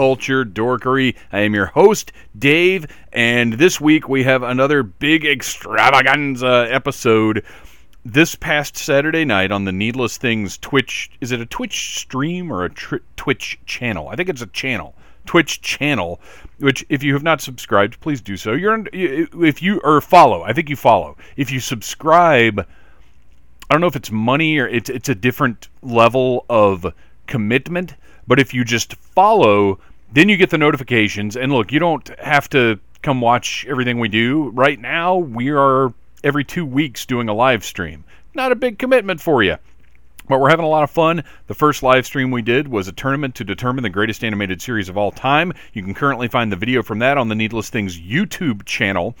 culture dorkery. I am your host, Dave, and this week we have another big extravaganza episode. This past Saturday night on the Needless Things Twitch, is it a Twitch stream or a tr- Twitch channel? I think it's a channel. Twitch channel, which if you have not subscribed, please do so. You're if you or follow. I think you follow. If you subscribe, I don't know if it's money or it's it's a different level of commitment. But if you just follow, then you get the notifications. And look, you don't have to come watch everything we do. Right now, we are every two weeks doing a live stream. Not a big commitment for you. But we're having a lot of fun. The first live stream we did was a tournament to determine the greatest animated series of all time. You can currently find the video from that on the Needless Things YouTube channel.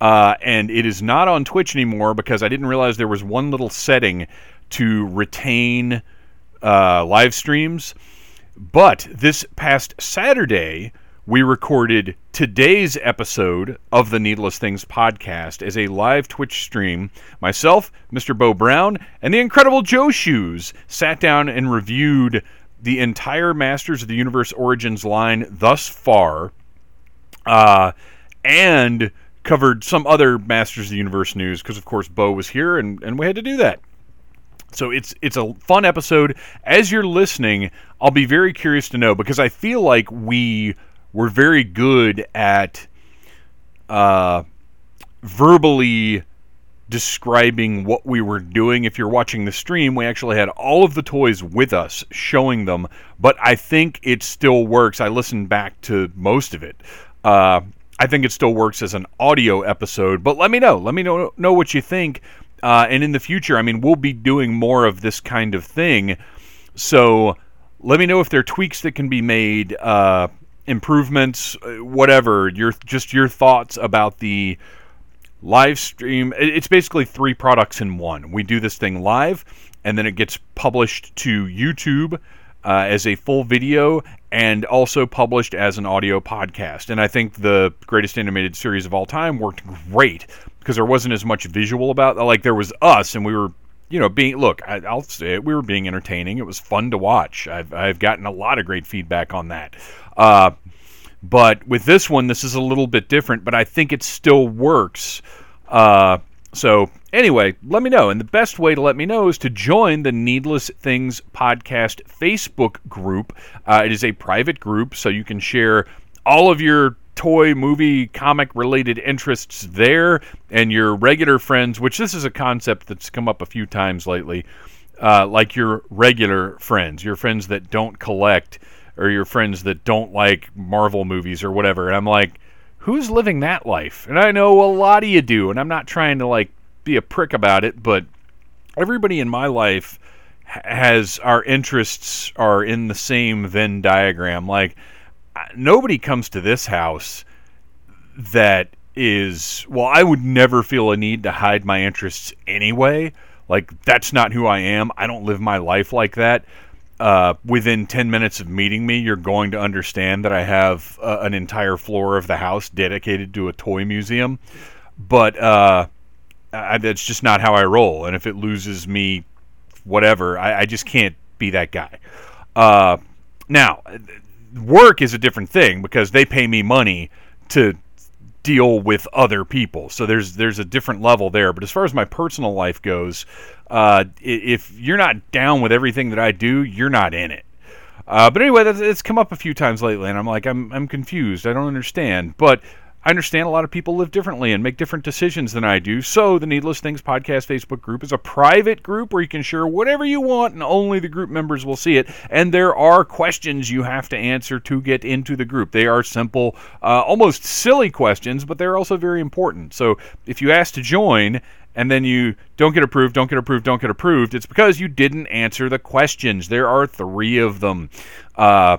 Uh, and it is not on Twitch anymore because I didn't realize there was one little setting to retain uh, live streams. But this past Saturday, we recorded today's episode of the Needless Things podcast as a live Twitch stream. Myself, Mr. Bo Brown, and the incredible Joe Shoes sat down and reviewed the entire Masters of the Universe Origins line thus far, uh, and covered some other Masters of the Universe news because, of course, Bo was here and, and we had to do that. So it's it's a fun episode. As you're listening, I'll be very curious to know because I feel like we were very good at uh, verbally describing what we were doing. If you're watching the stream, we actually had all of the toys with us showing them, but I think it still works. I listened back to most of it. Uh, I think it still works as an audio episode, but let me know. Let me know, know what you think. Uh, and in the future, I mean, we'll be doing more of this kind of thing. So let me know if there are tweaks that can be made. Uh, improvements, uh, whatever. Your just your thoughts about the live stream. It's basically three products in one. We do this thing live, and then it gets published to YouTube uh, as a full video and also published as an audio podcast. And I think the greatest animated series of all time worked great because there wasn't as much visual about. Like there was us, and we were you know, being look, I, will say it, we were being entertaining. It was fun to watch. I've I've gotten a lot of great feedback on that. Uh, but with this one, this is a little bit different, but I think it still works. Uh, so anyway, let me know. And the best way to let me know is to join the Needless Things Podcast Facebook group. Uh, it is a private group, so you can share all of your toy, movie, comic related interests there and your regular friends, which this is a concept that's come up a few times lately, uh, like your regular friends, your friends that don't collect or your friends that don't like Marvel movies or whatever. And I'm like, who's living that life? And I know a lot of you do, and I'm not trying to like be a prick about it, but everybody in my life has our interests are in the same Venn diagram. Like nobody comes to this house that is well, I would never feel a need to hide my interests anyway. Like that's not who I am. I don't live my life like that uh, within 10 minutes of meeting me, you're going to understand that I have uh, an entire floor of the house dedicated to a toy museum. But uh, I, that's just not how I roll. And if it loses me, whatever, I, I just can't be that guy. Uh, now, work is a different thing because they pay me money to deal with other people. So there's there's a different level there. But as far as my personal life goes, uh, if you're not down with everything that I do, you're not in it. Uh, but anyway, that's, it's come up a few times lately, and I'm like, I'm I'm confused. I don't understand. But I understand a lot of people live differently and make different decisions than I do. So, the Needless Things Podcast Facebook group is a private group where you can share whatever you want and only the group members will see it. And there are questions you have to answer to get into the group. They are simple, uh, almost silly questions, but they're also very important. So, if you ask to join, and then you don't get approved, don't get approved, don't get approved, it's because you didn't answer the questions. There are three of them. Uh,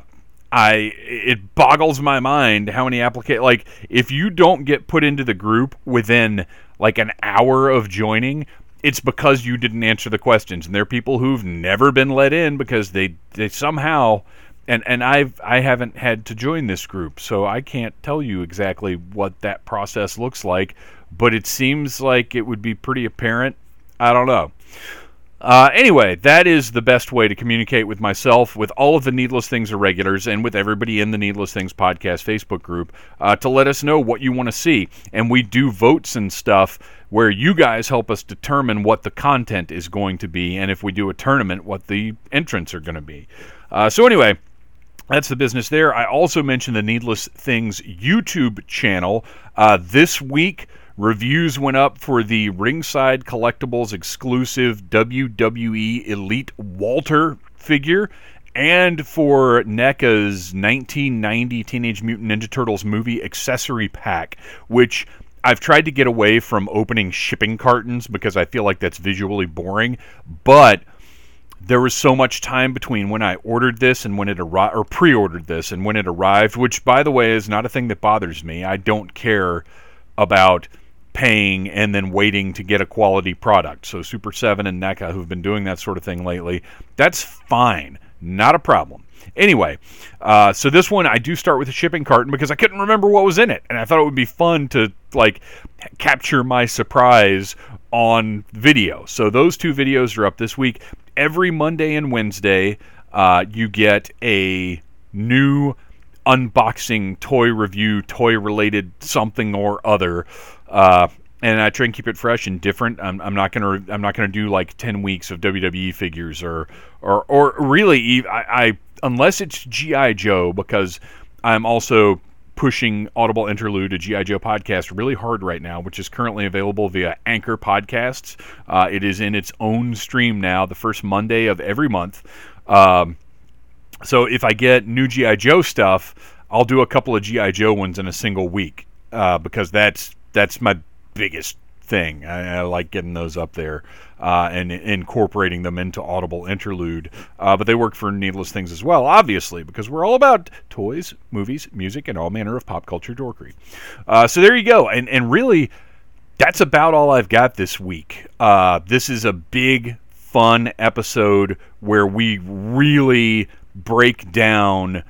I it boggles my mind how many applica like if you don't get put into the group within like an hour of joining, it's because you didn't answer the questions. And there are people who've never been let in because they they somehow and and I've I haven't had to join this group, so I can't tell you exactly what that process looks like, but it seems like it would be pretty apparent. I don't know. Uh, anyway, that is the best way to communicate with myself, with all of the Needless Things irregulars, and with everybody in the Needless Things podcast Facebook group uh, to let us know what you want to see. And we do votes and stuff where you guys help us determine what the content is going to be, and if we do a tournament, what the entrants are going to be. Uh, so, anyway. That's the business there. I also mentioned the Needless Things YouTube channel. Uh, this week, Reviews went up for the Ringside Collectibles exclusive WWE Elite Walter figure and for NECA's 1990 Teenage Mutant Ninja Turtles movie accessory pack, which I've tried to get away from opening shipping cartons because I feel like that's visually boring, but there was so much time between when I ordered this and when it arrived, or pre-ordered this and when it arrived, which by the way is not a thing that bothers me. I don't care about paying and then waiting to get a quality product. So Super 7 and NECA, who've been doing that sort of thing lately, that's fine. Not a problem. Anyway, uh, so this one I do start with a shipping carton because I couldn't remember what was in it, and I thought it would be fun to like capture my surprise on video. So those two videos are up this week. Every Monday and Wednesday, uh, you get a new unboxing toy review, toy related something or other uh, and I try and keep it fresh and different. I'm, I'm not gonna I'm not gonna do like ten weeks of WWE figures or or or really I, I unless it's GI Joe because I'm also pushing Audible Interlude, a GI Joe podcast, really hard right now, which is currently available via Anchor Podcasts. Uh, it is in its own stream now, the first Monday of every month. Um, so if I get new GI Joe stuff, I'll do a couple of GI Joe ones in a single week uh, because that's that's my biggest thing. I, I, like getting those up there uh, and incorporating them into Audible Interlude. Uh, but they work for Needless Things as well, obviously, because we're all about toys, movies, music, and all manner of pop culture dorkery. Uh, so there you go. And, and really, that's about all I've got this week. Uh, this is a big, fun episode where we really break down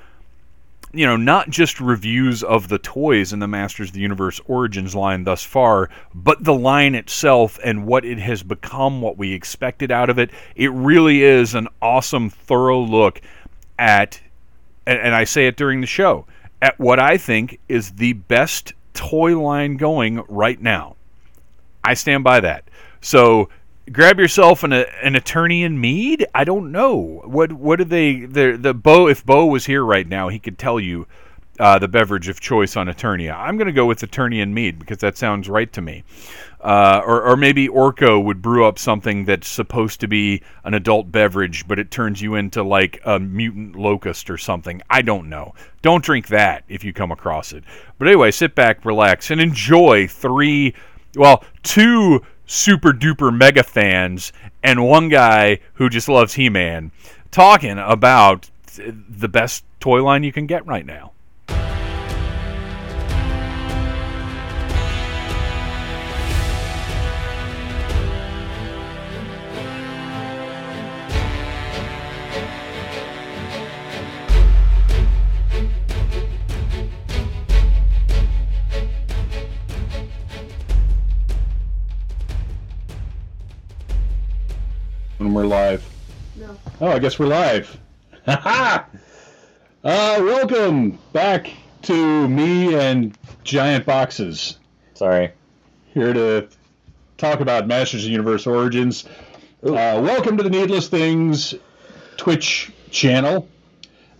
you know, not just reviews of the toys in the Masters of the Universe Origins line thus far, but the line itself and what it has become, what we expected out of it. It really is an awesome, thorough look at, and I say it during the show, at what I think is the best toy line going right now. I stand by that. So grab yourself an, an Eternian mead. I don't know what what do they the the Bo if Bo was here right now he could tell you uh, the beverage of choice on Eternia. I'm going to go with Eternian mead because that sounds right to me. Uh, or, or maybe Orco would brew up something that's supposed to be an adult beverage, but it turns you into like a mutant locust or something. I don't know. Don't drink that if you come across it. But anyway, sit back, relax, and enjoy three, well, two super duper mega fans and one guy who just loves He Man talking about the best toy line you can get right now. When we're live. No. Oh, I guess we're live. Ha uh, welcome back to me and Giant Boxes. Sorry. Here to talk about Masters of Universe Origins. Uh, welcome to the Needless Things Twitch channel.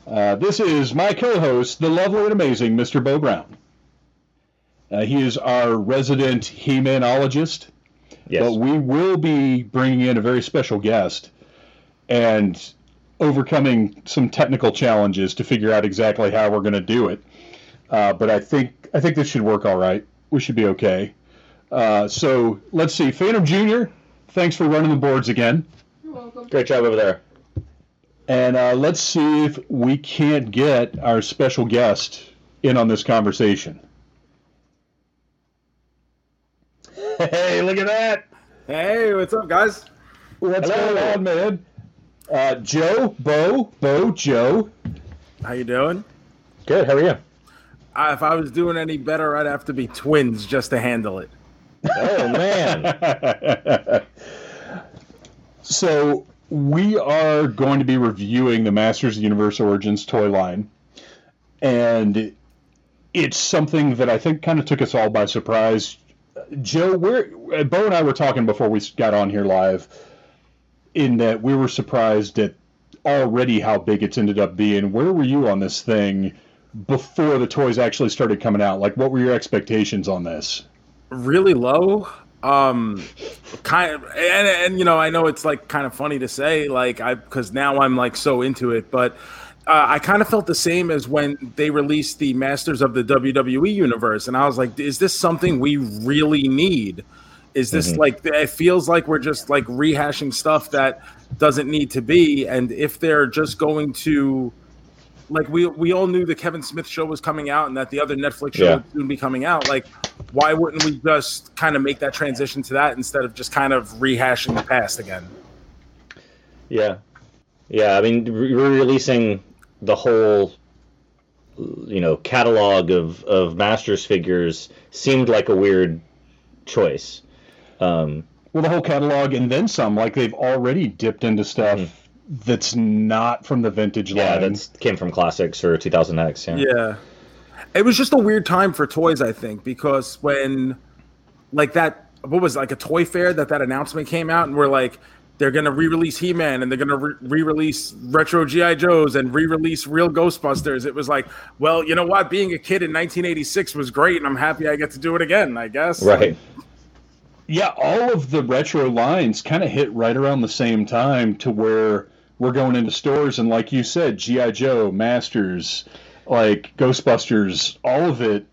Uh, this is my co-host, the lovely and amazing Mr. Bo Brown. Uh, he is our resident He-Manologist. Yes. But we will be bringing in a very special guest and overcoming some technical challenges to figure out exactly how we're going to do it. Uh, but I think I think this should work all right. We should be okay. Uh, so let's see. Phantom Junior, thanks for running the boards again. You're welcome. Great job over there. And uh, let's see if we can't get our special guest in on this conversation. Hey, look at that! Hey, what's up, guys? What's Hello. going on, man? Uh, Joe, Bo, Bo, Joe. How you doing? Good. How are you? Uh, if I was doing any better, I'd have to be twins just to handle it. Oh man. so we are going to be reviewing the Masters of Universe Origins toy line, and it's something that I think kind of took us all by surprise. Joe, we're Bo and I were talking before we got on here live, in that we were surprised at already how big it's ended up being. Where were you on this thing before the toys actually started coming out? Like, what were your expectations on this? Really low. Um, kind of, and, and you know, I know it's like kind of funny to say, like I because now I'm like so into it, but. Uh, I kind of felt the same as when they released the Masters of the WWE universe, and I was like, "Is this something we really need? Is this Mhm. like it feels like we're just like rehashing stuff that doesn't need to be?" And if they're just going to, like, we we all knew the Kevin Smith show was coming out, and that the other Netflix show Yeah. would soon be coming out. Like, why wouldn't we just kind of make that transition to that instead of just kind of rehashing the past again? Yeah. Yeah. I mean, re- re-releasing the whole, you know, catalog of of Masters figures seemed like a weird choice. Um, Well, the whole catalog and then some. Like they've already dipped into stuff that's not from the vintage Mm-hmm. yeah, line. that came from classics or 2000X. Yeah. Yeah. It was just a weird time for toys, I think, because when like that what was it, like a toy fair that that announcement came out and we're like they're going to re-release He-Man and they're going to re- re-release retro GI Joes and re-release real Ghostbusters. It was like, well, you know what? Being a kid in 1986 was great and I'm happy I get to do it again, I guess. Right. yeah, all of the retro lines kind of hit right around the same time to where we're going into stores and like you said, GI Joe, Masters, like Ghostbusters, all of it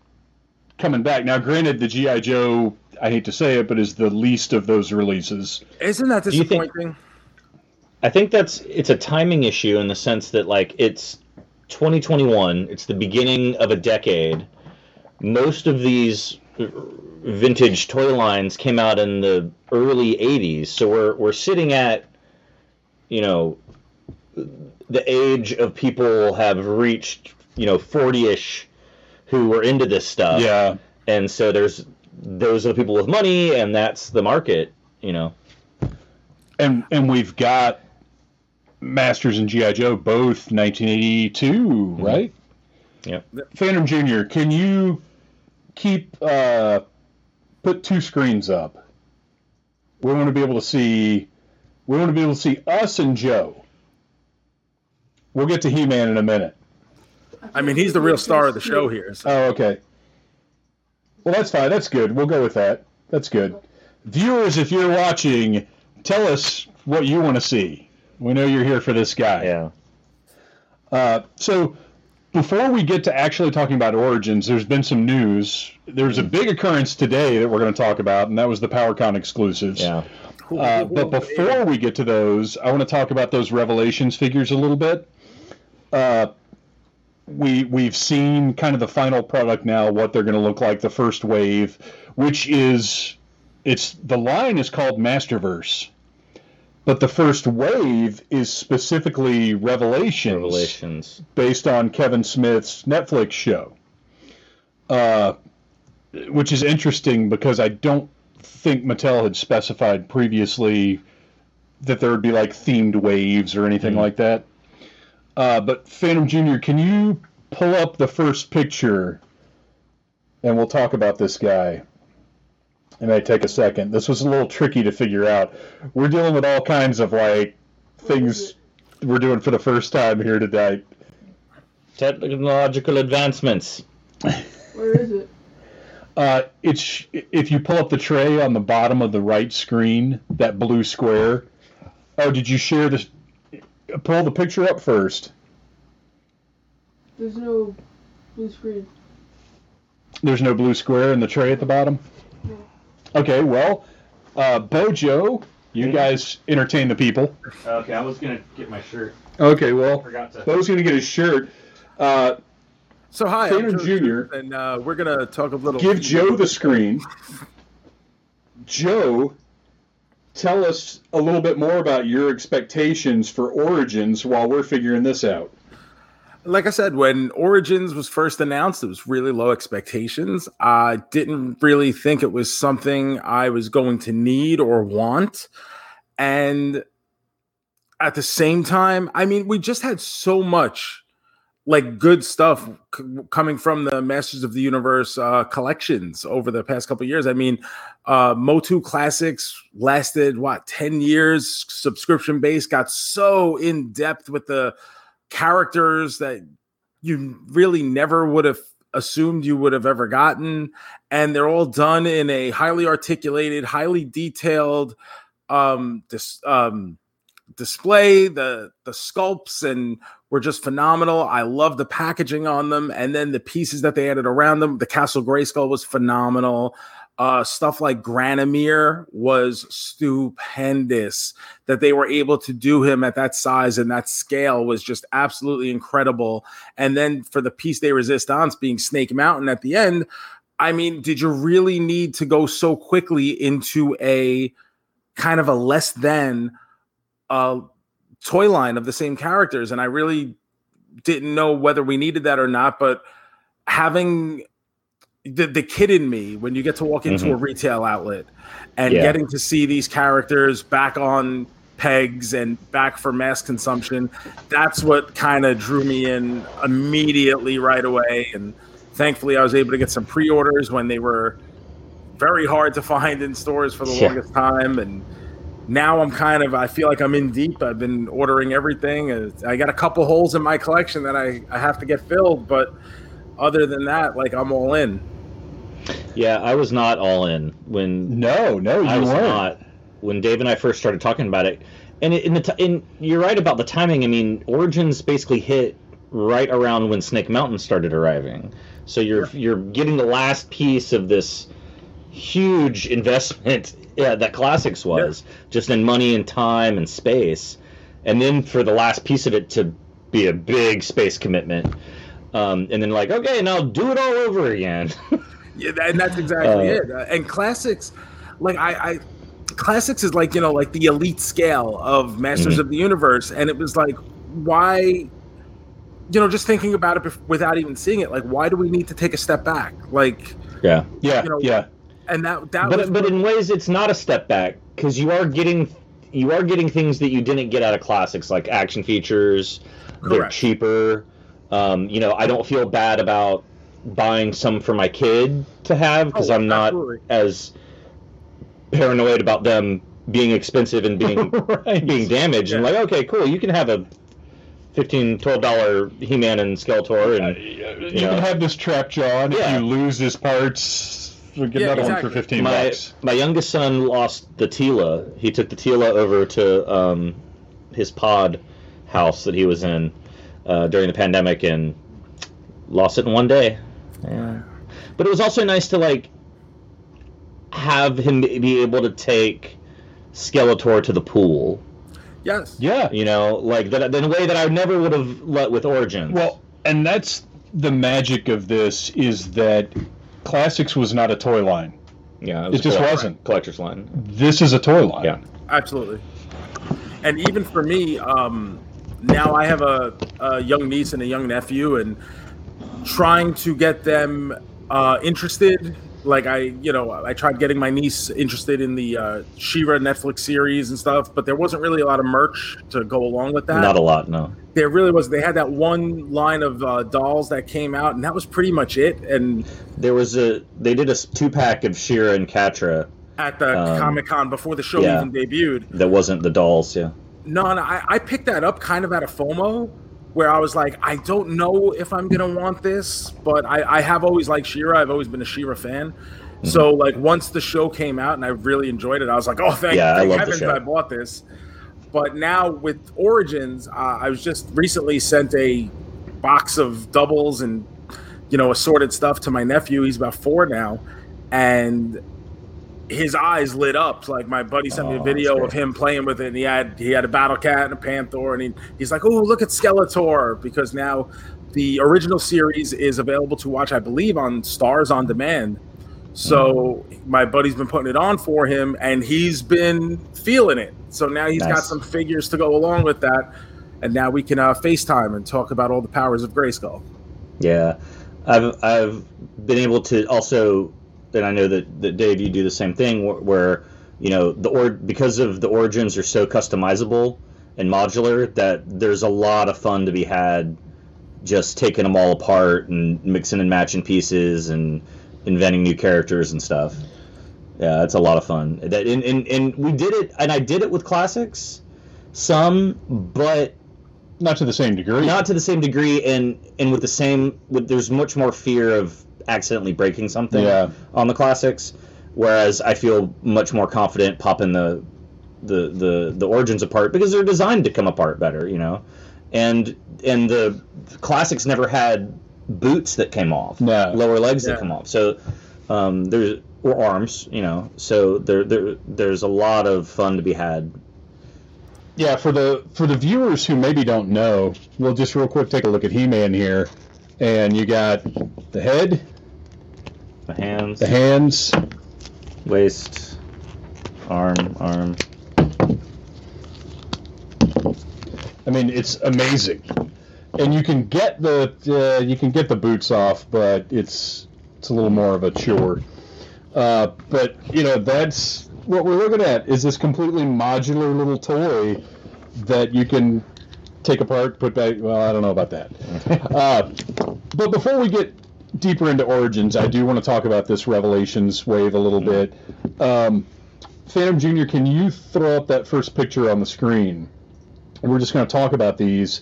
coming back. Now, granted, the GI Joe, I hate to say it, but is the least of those releases. Isn't that you think- disappointing? I think that's it's a timing issue in the sense that like it's 2021, it's the beginning of a decade. Most of these vintage toy lines came out in the early 80s, so we're we're sitting at you know the age of people have reached, you know, 40ish who were into this stuff. Yeah. And so there's those are the people with money and that's the market, you know. And and we've got Masters and GI Joe both 1982, right? Yeah. Phantom Junior, can you keep uh, put two screens up? We want to be able to see. We want to be able to see us and Joe. We'll get to He-Man in a minute. I mean, he's the real star of the show here. so- Oh, okay. Well, that's fine. That's good. We'll go with that. That's good. Viewers, if you're watching, tell us what you want to see. We know you're here for this guy. Yeah. Uh, so, before we get to actually talking about Origins, there's been some news. There's a big occurrence today that we're going to talk about, and that was the PowerCon exclusives. Yeah. Uh, but before we get to those, I want to talk about those Revelations figures a little bit. Uh, we we've seen kind of the final product now, what they're going to look like, the first wave, which is it's the line is called Masterverse, but the first wave is specifically Revelations, Revelations. based on Kevin Smith's Netflix show. Uh, which is interesting because I don't think Mattel had specified previously that there would be like themed waves or anything Mhm. like that. Uh, but Phantom Junior, can you pull up the first picture, and we'll talk about this guy. It may take a second. This was a little tricky to figure out. We're dealing with all kinds of like things we're doing for the first time here today. Technological advancements. Where is it? Uh, it's if you pull up the tray on the bottom of the right screen, that blue square. Oh, did you share this? Pull the picture up first. There's no blue screen. There's no blue square in the tray at the bottom. No. Okay, well, uh, Bojo, you guys entertain the people. Okay, I was gonna get my shirt. Okay, well, Forgot to- Bo's going to get his shirt. Uh, So hi, Tanner I'm Joe Jr.. and uh, we're gonna talk a little. give Joe the screen. Joe, tell us a little bit more about your expectations for Origins while we're figuring this out. like I said, when Origins was first announced, it was really low expectations. I didn't really think it was something I was going to need or want. And at the same time, I mean, we just had so much like good stuff c- coming from the Masters of the Universe uh, collections over the past couple years. I mean, uh, Motu Classics lasted what 10 years, subscription base, got so in depth with the characters that you really never would have assumed you would have ever gotten and they're all done in a highly articulated highly detailed um um display the the sculpts and were just phenomenal. I love the packaging on them and then the pieces that they added around them. The castle grayskull was phenomenal. Uh stuff like Granamyr was stupendous. That they were able to do him at that size and that scale was just absolutely incredible. And then for the piece de resistance being Snake Mountain at the end, I mean, did you really need to go so quickly into a kind of a less than uh, toy line of the same characters? And I really didn't know whether we needed that or not, but having the, the kid in me when you get to walk into a mm-hmm. retail outlet and Yeah. getting to see these characters back on pegs and back for mass consumption that's what kind of drew me in immediately right away and thankfully i was able to get some pre-orders when they were very hard to find in stores for the Yeah. longest time and now i'm kind of i feel like i'm in deep i've been ordering everything Uh, i got a couple holes in my collection that i, I have to get filled but other than that like i'm all in Yeah, I was not all in when No, no, you I was weren't. not when Dave and I first started talking about it. And in the t- in, you're right about the timing. I mean, Origins basically hit right around when Snake Mountain started arriving. So you're you're getting the last piece of this huge investment yeah, that Classics was, just in money and time and space. And then for the last piece of it to be a big space commitment. Um, and then like, okay, now do it all over again. Yeah, and that's exactly Uh, it. Uh, and classics, like I, I, classics is like you know like the elite scale of Masters Mhm. of the Universe, and it was like why, you know, just thinking about it bef- without even seeing it, like why do we need to take a step back? Like, yeah. Yeah, You know, yeah. And that that was but but in ways it's not a step back because you are getting you are getting things that you didn't get out of classics like action features they're cheaper um, you know i don't feel bad about buying some for my kid to have because Oh, i'm not absolutely. as paranoid about them being expensive and being Right. being damaged and like okay cool you can have a 15 12 dollar he-man and skeletor and You Yeah. can have this trap jaw, and Yeah. if you lose his parts, we get Yeah, another one exactly. for 15 my bucks. my youngest son lost the Teela. He took the Teela over to um, his pod house that he was in uh, during the pandemic and lost it in one day. Yeah. But it was also nice to like have him be able to take Skeletor to the pool. yes, Yeah. You know, like that in a way that I never would have let with Origins. Well, and that's the magic of this is that Classics was not a toy line. yeah, it just a wasn't. collector's line. This is a toy line. Yeah. absolutely. And even for me, um, now I have a, a young niece and a young nephew, and trying to get them uh, interested. Like I, you know, I tried getting my niece interested in the uh, She-Ra Netflix series and stuff, but there wasn't really a lot of merch to go along with that. Not a lot, no. there really was. They had that one line of uh, dolls that came out, and that was pretty much it. And There was a they did a two pack of She-Ra and Catra at the Um, Comic Con before the show yeah. even debuted, that wasn't the dolls, yeah. No, no, I, I picked that up kind of out of FOMO, where I was like, I don't know if I'm gonna want this, but I, I have always liked She-Ra. I've always been a She-Ra fan. Mm-hmm. So like once the show came out and I really enjoyed it, I was like, oh thank, Yeah, thank the heavens. I bought this. But now with Origins, uh, I was just recently sent a box of doubles and you know assorted stuff to my nephew. He's about four now, and his eyes lit up. Like my buddy sent me a Oh, video that's of him playing with it, and he had he had a battle cat and a panther, and he, he's like, "Oh, look at Skeletor!" Because now the original series is available to watch, I believe, on Starz on Demand. So my buddy's been putting it on for him, and he's been feeling it. So now he's got some figures to go along with that, and now we can uh, FaceTime and talk about all the powers of Grayskull. Yeah, I've I've been able to also, and I know that, that Dave, you do the same thing where, where you know the or because of the origins are so customizable and modular that there's a lot of fun to be had just taking them all apart and mixing and matching pieces and inventing new characters and stuff. Yeah, it's a lot of fun. That and, and, and we did it, and I did it with classics, some, but Not to the same degree. not to the same degree and and with the same with there's much more fear of accidentally breaking something Yeah. on the classics whereas i feel much more confident popping the the the the origins apart because they're designed to come apart better you know and and the classics never had boots that came off No. lower legs Yeah. that come off so um there's or arms you know so there there there's a lot of fun to be had Yeah, for the for the viewers who maybe don't know, we'll just real quick take a look at He-Man here, and you got the head, the hands the hands, waist arm arm I mean, it's amazing, and you can get the uh, you can get the boots off, but it's it's a little more of a chore. Uh, but you know, that's what we're looking at is this completely modular little toy that you can take apart, put back. Well, I don't know about that. uh, but before we get deeper into origins, I do want to talk about this Revelations wave a little bit. Um, Phantom Junior, can you throw up that first picture on the screen? And we're just going to talk about these.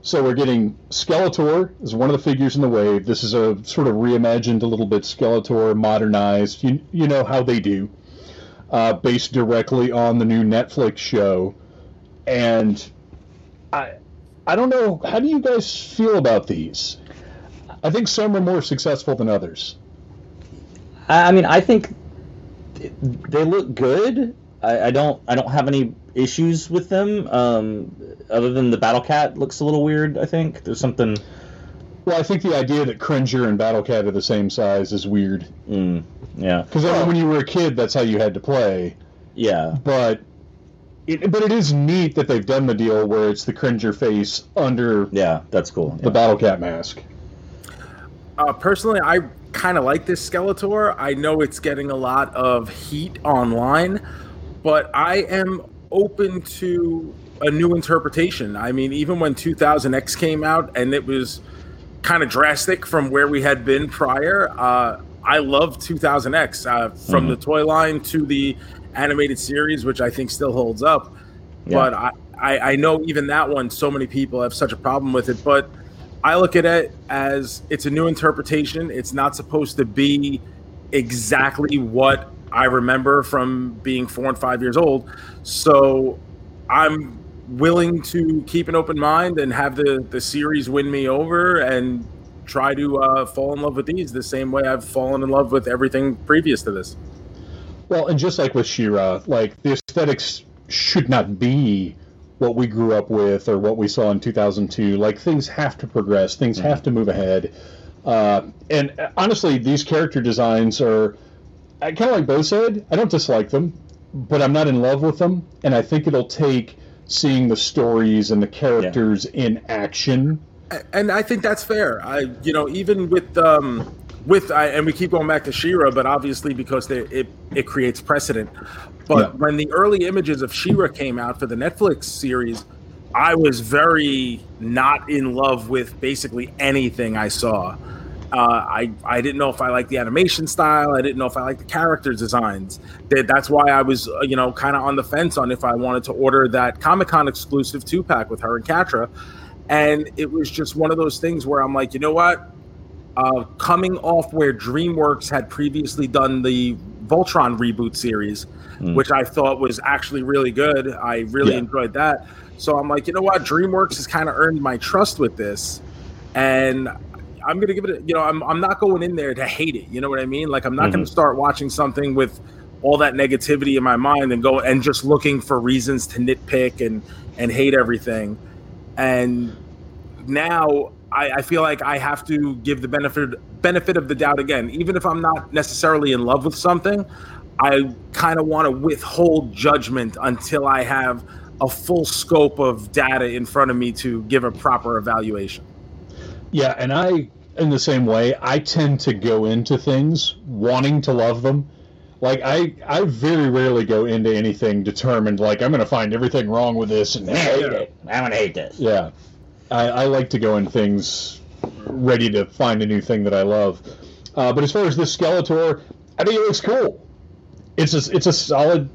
So we're getting Skeletor is one of the figures in the wave. This is a sort of reimagined a little bit Skeletor, modernized. You you know how they do, uh, based directly on the new Netflix show. And I I don't know how do you guys feel about these? I think some are more successful than others. I I mean, I think they look good. I, I don't. I don't have any issues with them. Um, other than the Battle Cat looks a little weird. I think there's something. Well, I think the idea that Cringer and Battle Cat are the same size is weird. Mm, yeah. Because I mean, when you were a kid, that's how you had to play. Yeah. but it, but it is neat that they've done the deal where it's the Cringer face under Yeah. That's cool. the Battle Cat mask. Uh, personally, I kind of like this Skeletor. I know it's getting a lot of heat online, but I am open to a new interpretation. I mean, even when 2000X came out and it was kind of drastic from where we had been prior, uh, I love 2000X uh, from Mhm. the toy line to the animated series, which I think still holds up. Yeah. But I, I, I know even that one, so many people have such a problem with it. But I look at it as it's a new interpretation. It's not supposed to be exactly what I remember from being four and five years old. So I'm willing to keep an open mind and have the, the series win me over and try to uh, fall in love with these the same way I've fallen in love with everything previous to this. Well, and just like with She-Ra, like the aesthetics should not be what we grew up with or what we saw in 2002. Like things have to progress, things have to move ahead. Uh, and uh, honestly, these character designs are kind of like Bo said. I don't dislike them, but I'm not in love with them. And I think it'll take seeing the stories and the characters in action. and I think that's fair. I, you know, even with um, with I, and we keep going back to She-Ra, but obviously because they, it it creates precedent. But Yeah. when the early images of She-Ra came out for the Netflix series, I was very not in love with basically anything I saw. Uh, I I didn't know if I liked the animation style. I didn't know if I liked the character designs. That that's why I was uh, you know kind of on the fence on if I wanted to order that Comic Con exclusive two pack with her and Catra. And it was just one of those things where I'm like, you know what? Uh, coming off where DreamWorks had previously done the Voltron reboot series, Mm. which I thought was actually really good. I really Yeah. enjoyed that. So I'm like, you know what? DreamWorks has kind of earned my trust with this. And I'm going to give it, a, you know, I'm, I'm not going in there to hate it. You know what I mean? Like, I'm not going Mhm. to start watching something with all that negativity in my mind and go and just looking for reasons to nitpick and and hate everything. And now I, I feel like I have to give the benefit benefit of the doubt again, even if I'm not necessarily in love with something. I kind of want to withhold judgment until I have a full scope of data in front of me to give a proper evaluation. Yeah, and I, in the same way, I tend to go into things wanting to love them. Like I, I very rarely go into anything determined like I'm going to find everything wrong with this and I hate it. I'm gonna hate this. Yeah, I, I like to go in things ready to find a new thing that I love. Uh, but as far as this Skeletor, I think it looks cool. It's a, it's a solid.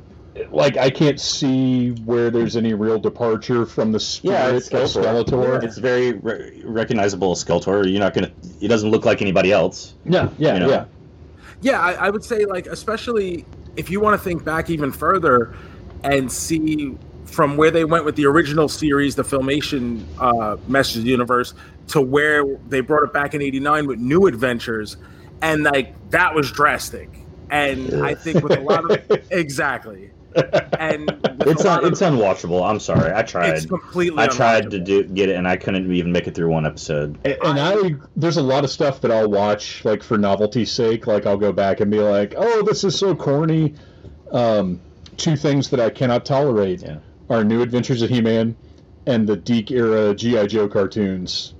Like I can't see where there's any real departure from the Yeah, spirit it's of Skeletor. Skeletor. It's very re- recognizable Skeletor. You're not gonna. He doesn't look like anybody else. Yeah, yeah, You know? yeah. Yeah, I, I would say like especially if you want to think back even further and see from where they went with the original series, the Filmation uh, Masters Universe, to where they brought it back in '89 with New Adventures, and like that was drastic. And I think with a lot of exactly, and It's un- of- it's unwatchable. I'm sorry. I tried. it's tried. completely. I tried to do get it, and I couldn't even make it through one episode. And, and I, there's a lot of stuff that I'll watch like for novelty's sake. Like I'll go back and be like, "Oh, this is so corny." Um, two things that I cannot tolerate Yeah. Are New Adventures of He-Man and the DiC era GI Joe cartoons.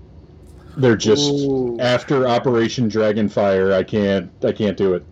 They're just Ooh. after Operation Dragonfire. I can't. I can't do it.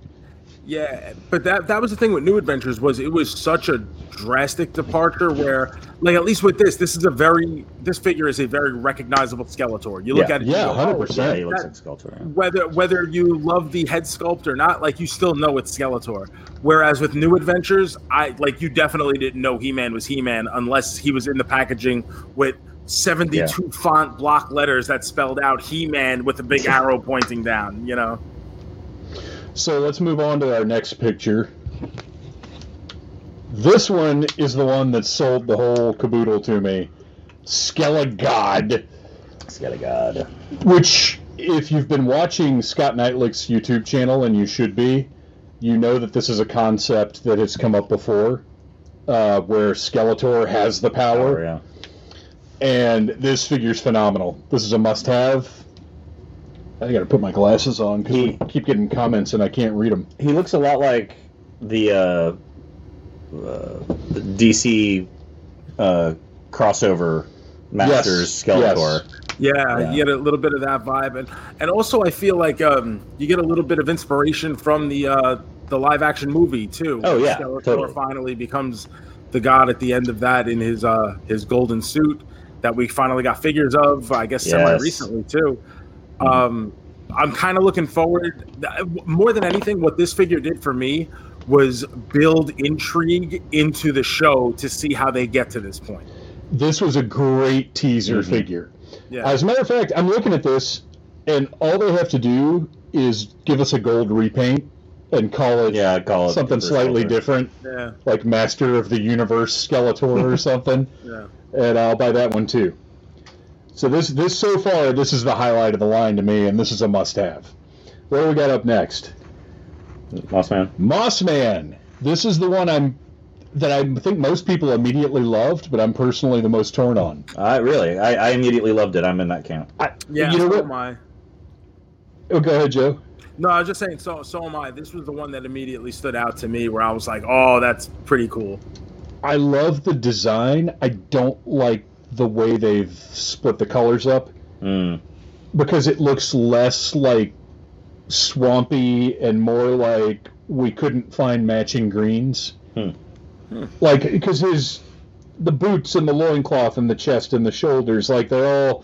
Yeah, but that that was the thing with New Adventures was it was such a drastic departure where like at least with this this is a very this figure is a very recognizable Skeletor. You look Yeah, at it yeah, 100%. oh, Yeah, he looks like Skeletor. yeah. whether whether you love the head sculpt or not, like you still know it's Skeletor. Whereas with New Adventures, I like you definitely didn't know He-Man was He-Man unless he was in the packaging with 72 font block letters that spelled out He-Man with a big arrow pointing down, you know. So let's move on to our next picture. This one is the one that sold the whole caboodle to me. Skelegod. Skelegod. Which, if you've been watching Scott Neitlich's YouTube channel, and you should be, you know that this is a concept that has come up before, uh, where Skeletor has the Oh, power, yeah. and this figure's phenomenal. This is a must-have. I gotta put my glasses on because we keep getting comments and I can't read them. He looks a lot like the, uh, uh, the DC uh, crossover Masters Yes, Skeletor. Yeah, Yeah. you get a little bit of that vibe, and and also I feel like um, you get a little bit of inspiration from the uh, the live action movie too. Oh, yeah, Skeletor totally. finally becomes the god at the end of that in his uh, his golden suit that we finally got figures of. I guess Yes. Semi recently too. Um, I'm kind of looking forward more than anything. What this figure did for me was build intrigue into the show to see how they get to this point. This was a great teaser Mhm. figure. Yeah. As a matter of fact, I'm looking at this, and all they have to do is give us a gold repaint and call it Yeah, call it something slightly Skeletor. different, yeah, like Master of the Universe Skeletor or something, yeah. and I'll buy that one too. So this this so far this is the highlight of the line to me, and this is a must-have. What do we got up next? Mossman. Mossman. This is the one I'm that I think most people immediately loved, but I'm personally the most torn on. I really, I, I immediately loved it. I'm in that camp. I, Yeah, you know so what? am I. Oh, go ahead, Joe. No, I was just saying. So, so am I. This was the one that immediately stood out to me, where I was like, "Oh, that's pretty cool." I love the design. I don't like the way they've split the colors up Mm. because it looks less like swampy and more like we couldn't find matching greens. Hmm. Hmm. Like because his the boots and the loincloth and the chest and the shoulders, like they're all.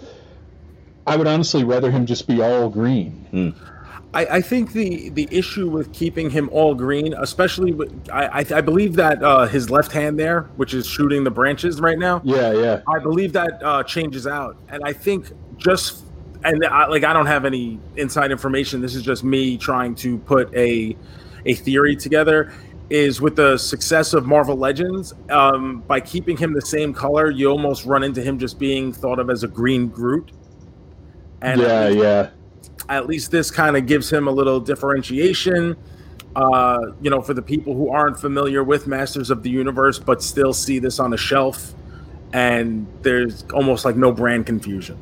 I would honestly rather him just be all green. I, I think the the issue with keeping him all green, especially with, I, I I believe that uh, his left hand there, which is shooting the branches right now, Yeah, yeah. I believe that uh, changes out, and I think just and I, like I don't have any inside information. This is just me trying to put a a theory together. Is with the success of Marvel Legends, um, by keeping him the same color, you almost run into him just being thought of as a green Groot. And yeah, yeah. At least this kind of gives him a little differentiation. Uh, you know, for the people who aren't familiar with Masters of the Universe but still see this on a shelf, and there's almost like no brand confusion.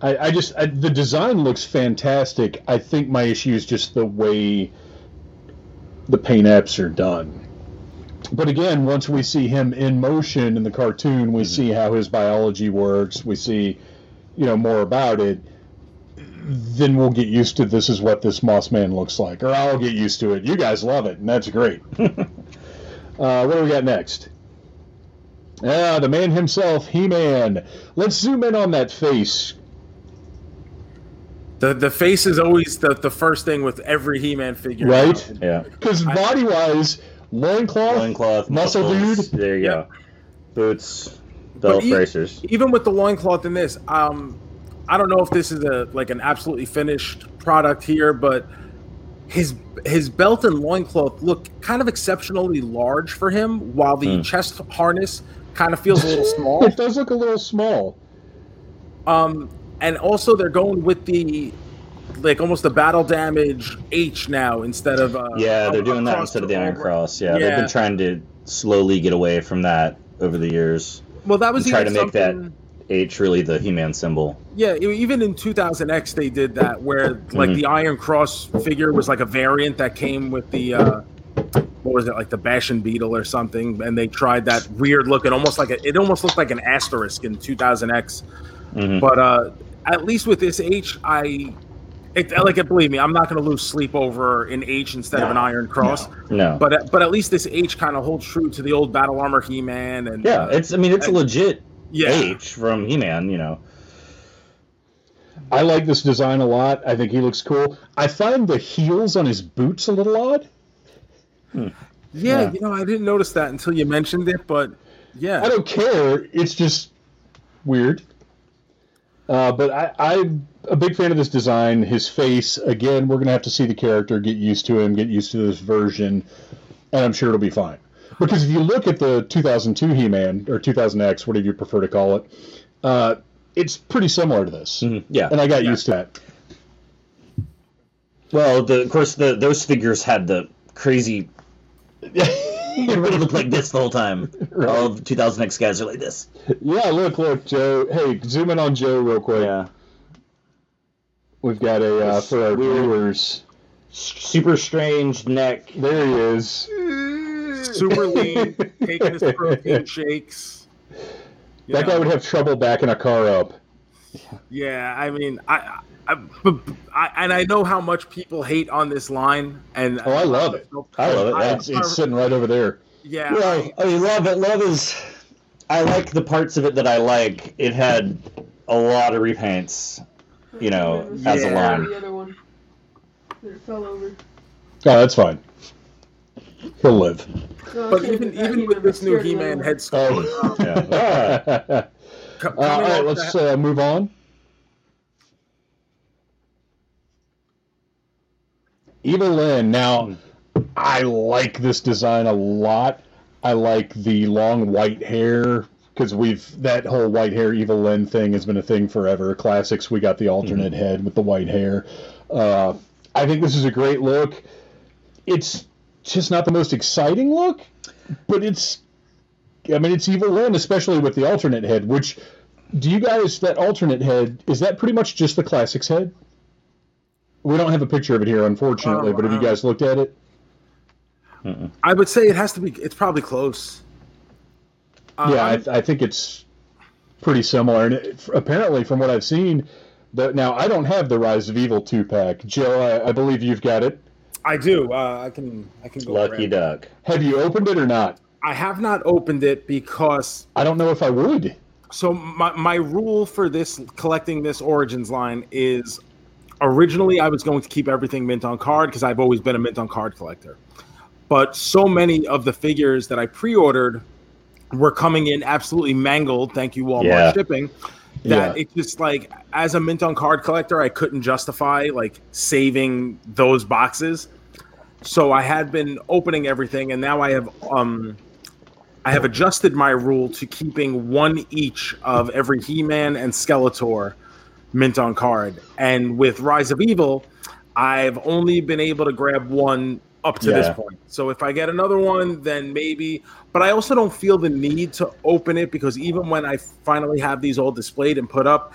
I, I just I, the design looks fantastic. I think my issue is just the way the paint apps are done. But again, once we see him in motion in the cartoon, we see how his biology works. We see, you know, more about it. Then we'll get used to this is what this Moss Man looks like, or I'll get used to it. You guys love it, and that's great. uh, what do we got next? Ah, the man himself, He-Man. Let's zoom in on that face. The the face is always the, the first thing with every He-Man figure, Right? Yeah. Because body wise, loincloth, Loincloth, muscle muscles, dude. There you Yep. go. Boots, belt e- bracers. Even with the loincloth in this, um, I don't know if this is a like an absolutely finished product here, but his his belt and loincloth look kind of exceptionally large for him, while the Hmm. chest harness kind of feels a little small. It does look a little small. Um, and also they're going with the like almost the battle damage H now instead of uh, Yeah, they're a- doing that instead of the Iron Cross. Yeah, they've been trying to slowly get away from that over the years. Well, that was try to make that- H really the He-Man symbol. Yeah, even in 2000X they did that where like Mhm. the Iron Cross figure was like a variant that came with the uh what was it like the Bastion Beetle or something and they tried that weird looking almost like a, it almost looked like an asterisk in 2000X. Mhm. But uh at least with this H I it, like believe me, I'm not going to lose sleep over an H instead of an Iron Cross. No. But but at least this H kind of holds true to the old Battle Armor He-Man and yeah, uh, it's. I mean, it's a legit yeah. H from He-Man. You know. I like this design a lot. I think he looks cool. I find the heels on his boots a little odd. yeah, Yeah. you know, I didn't notice that until you mentioned it, but yeah. I don't care. It's just weird. Uh, but I, I'm a big fan of this design. His face, again, we're going to have to see the character, get used to him, get used to this version, and I'm sure it'll be fine. Because if you look at the 2002 He Man, or 2000X, whatever you prefer to call it, uh, it's pretty similar to this. Mhm, Yeah. And I got used to that. Well, the, of course, the those figures had the crazy. it really looked like this the whole time. Right. All of 2000X guys are like this. Yeah, look, look, Joe. Hey, zoom in on Joe real quick. Yeah. We've got a, uh, for our viewers, Super strange neck. there he is. Super lean, taking his protein shakes. You That guy would have trouble backing a car up. Yeah, I mean, I, I, I, I, and I know how much people hate on this line, and Oh, I love it. I love it, yeah. It's, it's sitting right over there. yeah, Well, I mean, love it. Love is. I like the parts of it that I like. It had a lot of repaints, you know, as a Yeah. line. The other one. It fell over. Oh, that's fine. He'll live. No, but can't even even with this new scared the He-Man other head sculpt, Oh. uh, co- all coming right, off let's uh, move on. Evil Lynn. Now, I like this design a lot. I like the long white hair because we've that whole white hair Evil Lynn thing has been a thing forever. Classics, we got the alternate head with the white hair. Uh, I think this is a great look. It's just not the most exciting look, but it's. I mean, it's Evil Lynn, especially with the alternate head. Which, do you guys that alternate head is that pretty much just the classics head? We don't have a picture of it here, unfortunately. Oh, but have you um, guys looked at it? I would say it has to be. It's probably close. Uh, yeah, I, th- I think it's pretty similar. And it, apparently, from what I've seen, that now I don't have the Rise of Evil two pack. Joe, I, I believe you've got it. I do. Uh, I can. I can go. Lucky grab duck. Have you opened it or not? I have not opened it because I don't know if I would. So my, my rule for this collecting this Origins line is originally I was going to keep everything mint on card because I've always been a mint on card collector. But so many of the figures that I pre-ordered were coming in absolutely mangled, thank you Walmart Yeah. shipping. That Yeah. it's just like as a mint on card collector, I couldn't justify like saving those boxes. So I had been opening everything and now I have um I have adjusted my rule to keeping one each of every He-Man and Skeletor mint on card. And with Rise of Evil, I've only been able to grab one up to this point. So if I get another one, then maybe. But I also don't feel the need to open it because even when I finally have these all displayed and put up,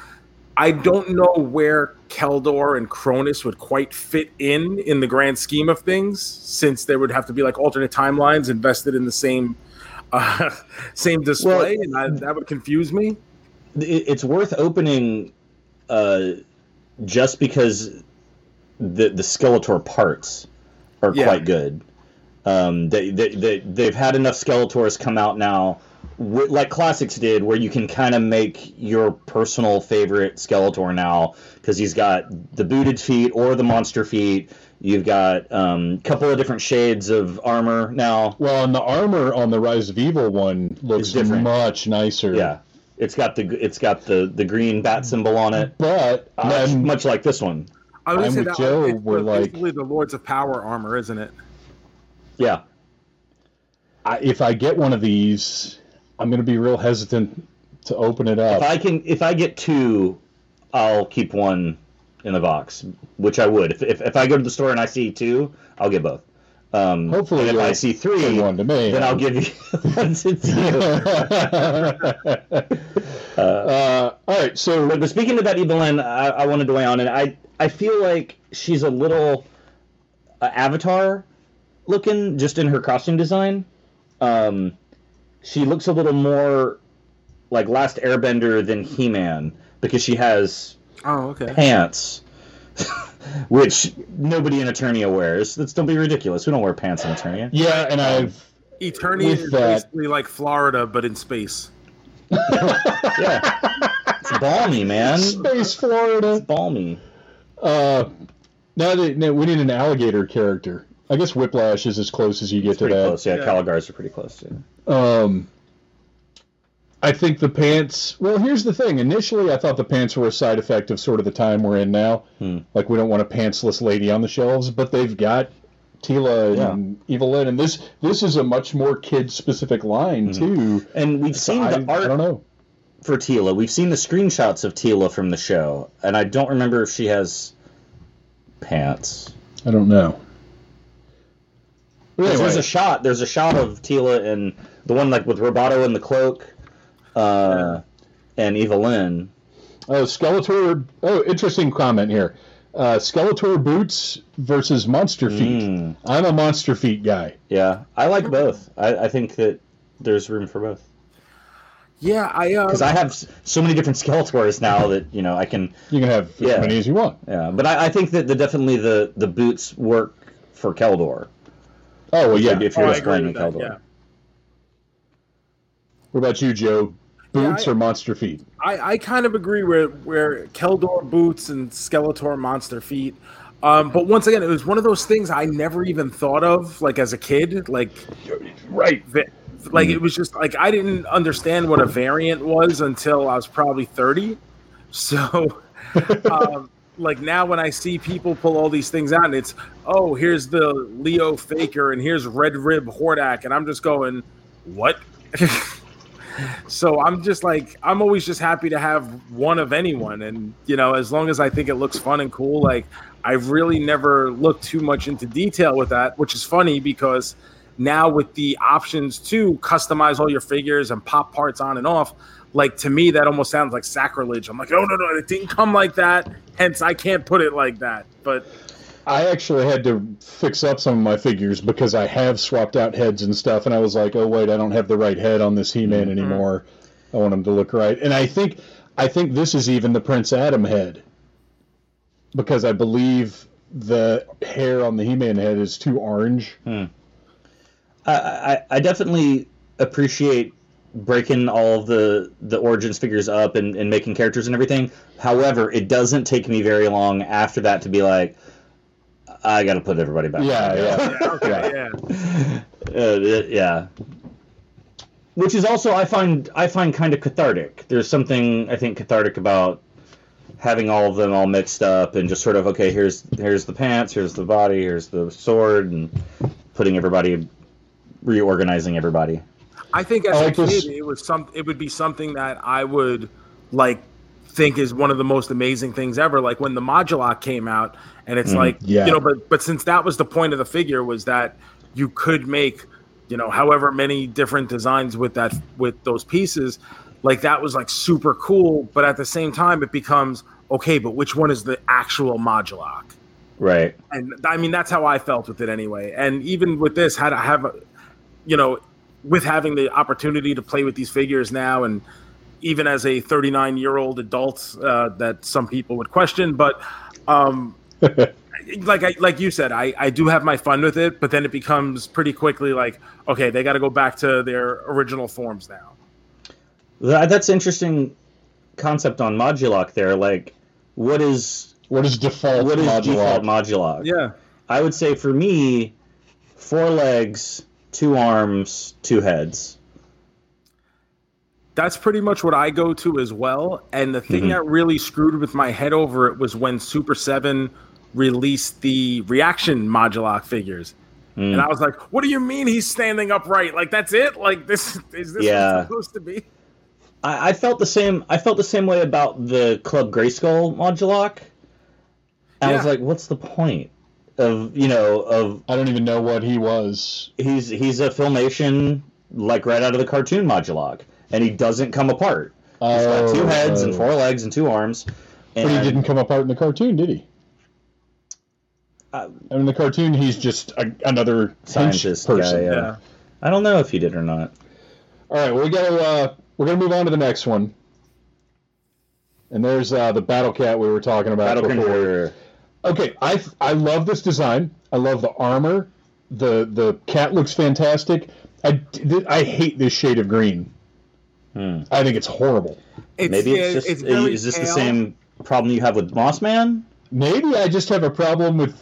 I don't know where Keldor and Kronis would quite fit in in the grand scheme of things, since there would have to be like alternate timelines invested in the same uh, same display, and I, that would confuse me. it's worth opening uh, just because the the Skeletor parts are Yeah. quite good. Um, they, they, they, they've had enough Skeletors come out now, like Classics did, where you can kind of make your personal favorite Skeletor now, because he's got the booted feet or the monster feet. You've got a um, couple of different shades of armor now. Well, and the armor on the Rise of Evil one looks much nicer. Yeah, it's got the it's got the the green bat symbol on it, But much, then- much like this one. I would I'm say with that Joe, it's we're like- the Lords of Power armor, isn't it? Yeah. I, if I get one of these, I'm going to be real hesitant to open it up. If I can, if I get two, I'll keep one in the box, which I would. If, if, if I go to the store and I see two, I'll get both. Um, Hopefully if I see three, one to me. then I'll give you one to you. uh, all right, so But, but speaking of that Evil Lynn, I, I wanted to weigh on, it. I I feel like she's a little uh, Avatar looking, just in her costume design. Um, she looks a little more like Last Airbender than He Man because she has Oh, okay. pants, which nobody in Eternia wears. Let's don't be ridiculous. We don't wear pants in Eternia. yeah, and I've Eternia is that- basically like Florida, but in space. Yeah, it's balmy, man. Space Florida. It's balmy. Uh, now that now we need an alligator character. I guess Whiplash is as close as you get to Pretty that. close. Yeah, Yeah. Caligars are pretty close. Too. Um, I think the pants. Well, here's the thing. Initially, I thought the pants were a side effect of sort of the time we're in now. Hmm. Like we don't want a pantsless lady on the shelves, but they've got Teela and Evil Lynn, and this this is a much more kid specific line too. And we've So seen I, the art I don't know. for Teela. We've seen the screenshots of Teela from the show, and I don't remember if she has pants. I don't know. But There's a shot. There's a shot of Teela and the one like with Roboto in the cloak, uh, and Lynn. oh, Skeletor. Oh, interesting comment here. Uh, Skeletor boots versus Monster Feet. Mm. I'm a Monster Feet guy. Yeah, I like both. I, I think that there's room for both Yeah, I uh, because I have so many different Skeletors now that you know I can. You can have as Yeah. many as you want. Yeah, but I, I think that the definitely the the boots work for Keldor. Oh well, yeah. If oh, you're I just playing in that, Keldor. yeah. What about you, Joe? Yeah, Boots I- or Monster Feet? I, I kind of agree where where Keldor boots and Skeletor monster feet. Um, but once again, it was one of those things I never even thought of, like as a kid. Like, Right. va- like it was just like I didn't understand what a variant was until I was probably thirty. So, um, like now when I see people pull all these things out, and it's oh here's the Leo Faker and here's Red Rib Hordak, and I'm just going, what? So I'm just like I'm always just happy to have one of anyone, and you know, as long as I think it looks fun and cool, like I've really never looked too much into detail with that, which is funny because now with the options to customize all your figures and pop parts on and off, like to me that almost sounds like sacrilege. I'm like, oh no no, it didn't come like that, hence I can't put it like that. But I actually had to fix up some of my figures because I have swapped out heads and stuff, and I was like, oh wait, I don't have the right head on this He-Man mm-hmm. anymore. I want him to look right, and I think I think this is even the Prince Adam head because I believe the hair on the He-Man head is too orange. Hmm. I, I, I definitely appreciate breaking all the the origins figures up and, and making characters and everything. However, it doesn't take me very long after that to be like, I got to put everybody back. Yeah, together. yeah. okay, yeah. uh, yeah. Which is also I find I find kind of cathartic. There's something I think cathartic about having all of them all mixed up and just sort of okay, here's here's the pants, here's the body, here's the sword, and putting everybody, reorganizing everybody. I think as I a like kid, it was some. It would be something that I would like think is one of the most amazing things ever. Like when the Modulok came out, and it's Mm, like yeah. you know, but but since that was the point of the figure was that you could make you know however many different designs with that with those pieces, like that was like super cool. But at the same time, it becomes okay. But which one is the actual Modulok? Right. and I mean that's how I felt with it anyway. And even with this, had I have, a, you know, with having the opportunity to play with these figures now, and even as a 39 year old adult, uh, that some people would question, but um, like I like you said, I I do have my fun with it, but then it becomes pretty quickly like okay, they got to go back to their original forms now. That, that's interesting concept on Modulok there. Like, what is What is default what is Modulok? default Modulok? Yeah, I would say for me, four legs, two arms, two heads. That's pretty much what I go to as well. And the thing Mhm. that really screwed with my head over it was when Super 7 released the reaction Modulok figures. Mm. And I was like, what do you mean he's standing upright? Like, that's it? Like, this is this Yeah. what it's supposed to be? I, I felt the same. I felt the same way about the Club Grayskull Modulok. I was like, what's the point of you know of I don't even know what he was. he's he's a filmation like right out of the cartoon Modulok, and he doesn't come apart. He's got two heads and Oh. four legs and two arms. And But he didn't come apart in the cartoon, did he? Uh, I mean, in the cartoon, he's just a, another Scientist scientist guy, yeah. Yeah. I don't know if he did or not. All right, well, we got to uh, we're gonna move on to the next one. And there's uh, the Battle Cat we were talking about Battle before. Cringer. Okay, I I love this design. I love the armor. The the cat looks fantastic. I th- I hate this shade of green. Hmm. I think it's horrible. It's, Maybe it's just very is this the same problem you have with Moss Man? Maybe I just have a problem with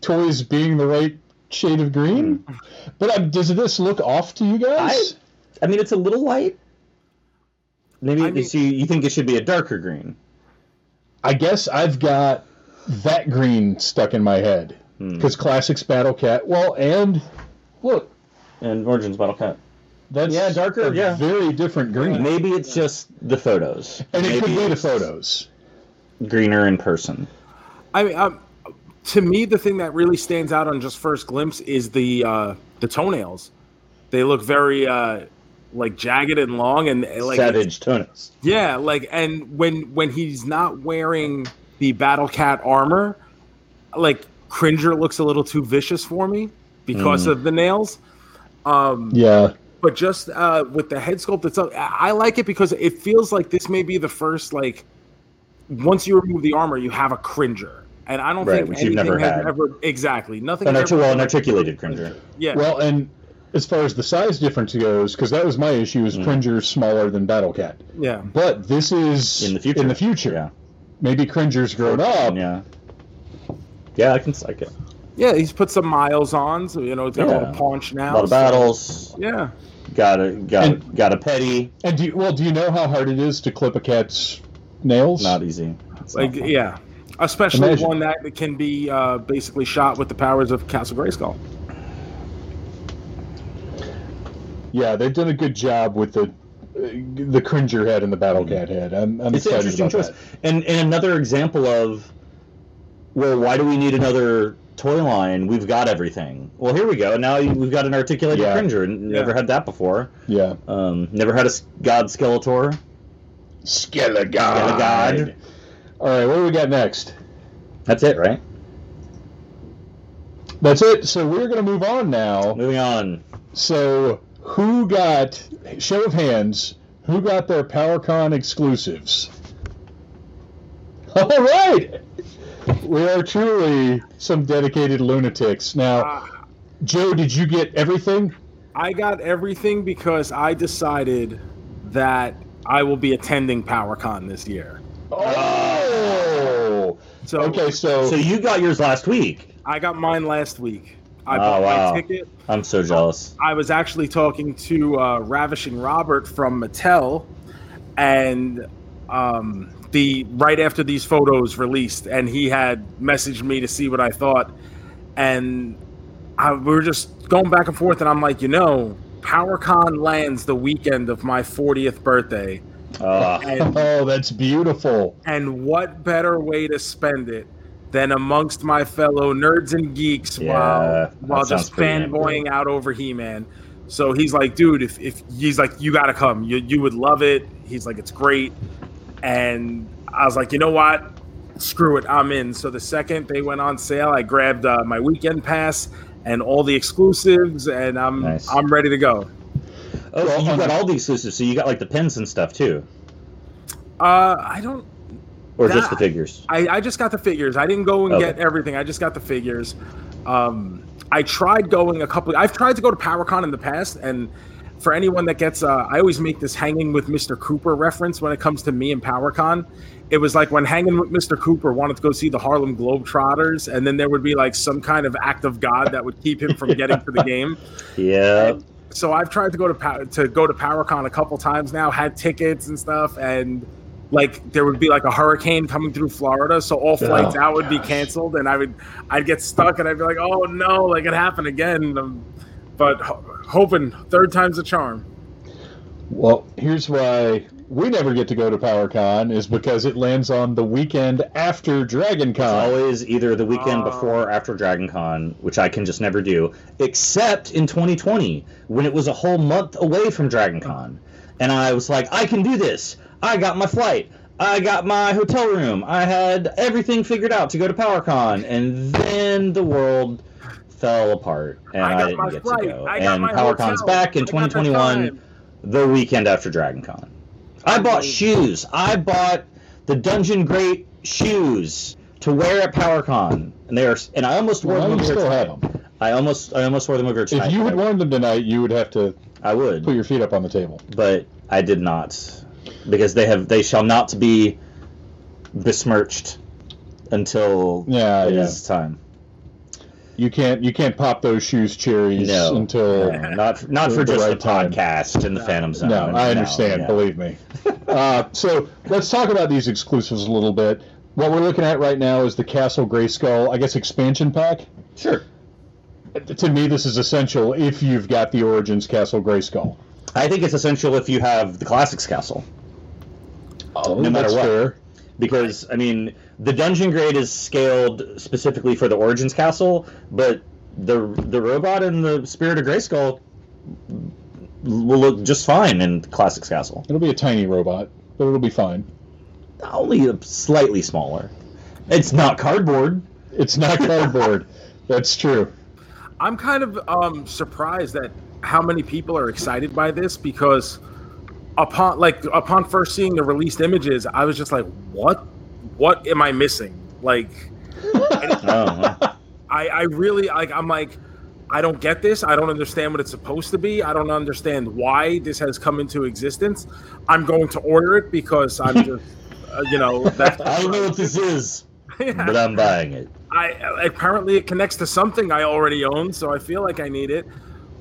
toys being the right shade of green. But um, does this look off to you guys? I mean, it's a little light. Maybe I mean- so you, you think it should be a darker green. I guess I've got that green stuck in my head Hmm. because classics Battle Cat. Well, and look, And Origins Battle Cat. That's Yeah, darker, a yeah. very different green. Maybe it's just the photos. and it Maybe could be the photos. Greener in person. I mean, um, to me, the thing that really stands out on just first glimpse is the uh, the toenails. They look very uh, like jagged and long, and like Savage toenails. Yeah, like and when when he's not wearing the Battle Cat armor, like Cringer looks a little too vicious for me because Mm. of the nails. Um, Yeah. But just uh, with the head sculpt itself, I I like it because it feels like this may be the first like once you remove the armor, you have a Cringer, and I don't Right, think which you've anything never has had. ever exactly nothing. An, has artic- ever well, an articulated Cringer. Yeah, Well, and as far as the size difference goes, because that was my issue, is Cringer's smaller than Battle Cat. yeah. But this is In the future. In the future, Yeah. maybe Cringer's grown up. Yeah. Yeah, I can like it. Yeah, he's put some miles on, so you know it's got a Yeah. little paunch now. A lot of so- battles. Yeah, Got a got And- got a petty. And do you, well, do you know how hard it is to clip a cat's nails? Not easy. It's like not yeah, especially Imagine. one that can be uh, basically shot with the powers of Castle Grayskull. Yeah, they've done a good job with the uh, the Cringer head and the Battle Cat head. I'm, I'm it's an excited interesting about choice. that. And and another example of well, why do we need another toy line? We've got everything. Well, here we go. Now we've got an articulated Yeah. Cringer. Never Yeah. had that before. Yeah. Um, never had a God Skeletor. Skelegod. Skelegod. All right, what do we got next? That's it, right? That's it. So we're going to move on now. Moving on. So who got show of hands? Who got their PowerCon exclusives? All right, we are truly some dedicated lunatics. Now, Uh, Joe, did you get everything? I got everything because I decided that I will be attending PowerCon this year. Oh, So okay. So, So you got yours last week. I got mine last week. I Oh, bought wow. my ticket. I'm so jealous. I was actually talking to uh, Ravishing Robert from Mattel, and um, the right after these photos released, and he had messaged me to see what I thought, and I, we were just going back and forth, and I'm like, you know, PowerCon lands the weekend of my 40th birthday, Uh, And Oh, that's beautiful. And what better way to spend it than amongst my fellow nerds and geeks Yeah, while while just fanboying out over He-Man. So he's like, dude, if, if he's like, you gotta come, you you would love it. He's like, it's great. And I was like, you know what? Screw it, I'm in. So the second they went on sale, I grabbed uh, my weekend pass and all the exclusives, and I'm Nice. I'm ready to go. oh, so you got all the exclusives. So you got like the pins and stuff too, Uh, I don't or just the figures? I, I just got the figures. I didn't go and Okay. get everything. I just got the figures. Um, I tried going a couple. I've tried to go to PowerCon in the past, and for anyone that gets, uh, I always make this hanging with Mr. Cooper reference when it comes to me and PowerCon. It was like when hanging with Mr. Cooper wanted to go see the Harlem Globetrotters, and then there would be like some kind of act of God that would keep him from getting to the game. Yeah. So I've tried to go to to go to PowerCon a couple times now, had tickets and stuff, and like there would be like a hurricane coming through Florida, so all flights Oh, out would be canceled, and I would I'd get stuck, and I'd be like, oh no, like it happened again. But ho- hoping third time's a charm. Well, here's why we never get to go to PowerCon is because it lands on the weekend after Dragon It's always either the weekend Oh. before or after Dragon Con, which I can just never do, except in 2020 when it was a whole month away from Dragon Con. And I was like, I can do this. I got my flight. I got my hotel room. I had everything figured out to go to PowerCon. And then the world fell apart and I I, didn't my get flight. to go. I got and PowerCon's hotel. back in I the 2021, the weekend after Dragon Con. I bought shoes. I bought the Dungeon Grate shoes to wear at PowerCon, and they are. And I almost wore Why them do you over still here have them? I almost, I almost wore them over tonight. If you had worn them tonight, you would have to I would, put your feet up on the table. but I did not, because they have, they shall not be besmirched until Yeah, it yeah. is time. You can't you can't pop those shoes cherries No. until not, not The- for the just right the time. podcast and the Phantom Zone. No, I understand. yeah. Believe me. Uh, so let's talk about these exclusives a little bit. What we're looking at right now is the Castle Grayskull, I guess, expansion pack. Sure. To me, this is essential if you've got the Origins Castle Grayskull. I think it's essential if you have the Classics Castle. Oh, no matter that's what. fair. Because I mean the dungeon grate is scaled specifically for the Origins Castle, but the the robot and the Spirit of Grayskull will look just fine in Classics Castle. It'll be a tiny robot, but it'll be fine. Only a slightly smaller. It's not cardboard. It's not cardboard. That's true. I'm kind of um, surprised at how many people are excited by this because upon like upon first seeing the released images, I was just like, "What? What am I missing?" Like, Oh, I, I really like. I'm like, I don't get this. I don't understand what it's supposed to be. I don't understand why this has come into existence. I'm going to order it because I'm just, uh, you know, that's, I don't know what this is, but I'm buying it. I apparently it connects to something I already own, so I feel like I need it.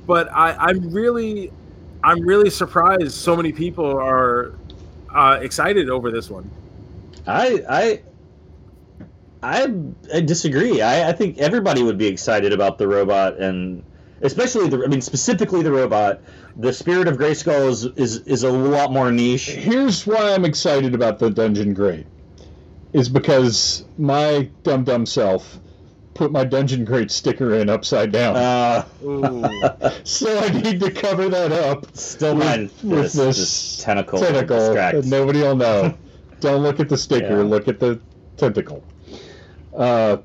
But I, I'm really, I'm really surprised so many people are uh, excited over this one. I I I, I disagree. I, I think everybody would be excited about the robot, and especially the. I mean, specifically the robot. The Spirit of Grayskull is is, is a lot more niche. Here's why I'm excited about the Dungeon Grate. Is because my dumb dumb self put my Dungeon Grate sticker in upside down. Uh, Ooh. so I need to cover that up still with, with This, this, this tentacle. tentacle. distract. and nobody will know. Don't look at the sticker. Yeah. Look at the tentacle. Uh,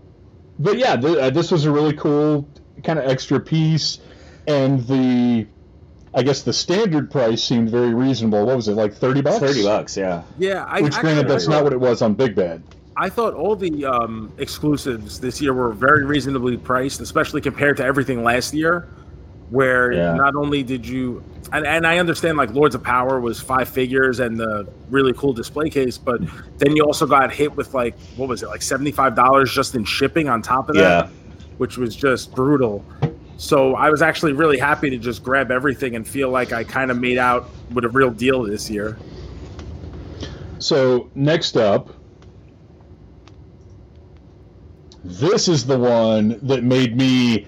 but yeah, th- uh, this was a really cool kind of extra piece, and the, I guess the standard price seemed very reasonable. What was it, like thirty bucks? Thirty bucks. Yeah. yeah, I, Which, actually, granted, that's I not what it was on Big Bad. I thought all the um, exclusives this year were very reasonably priced, especially compared to everything last year, where Yeah. not only did you, and, and I understand like Lords of Power was five figures and the really cool display case, but then you also got hit with like, what was it, like $75 just in shipping on top of that, Yeah. which was just brutal. So I was actually really happy to just grab everything and feel like I kind of made out with a real deal this year. So next up, this is the one that made me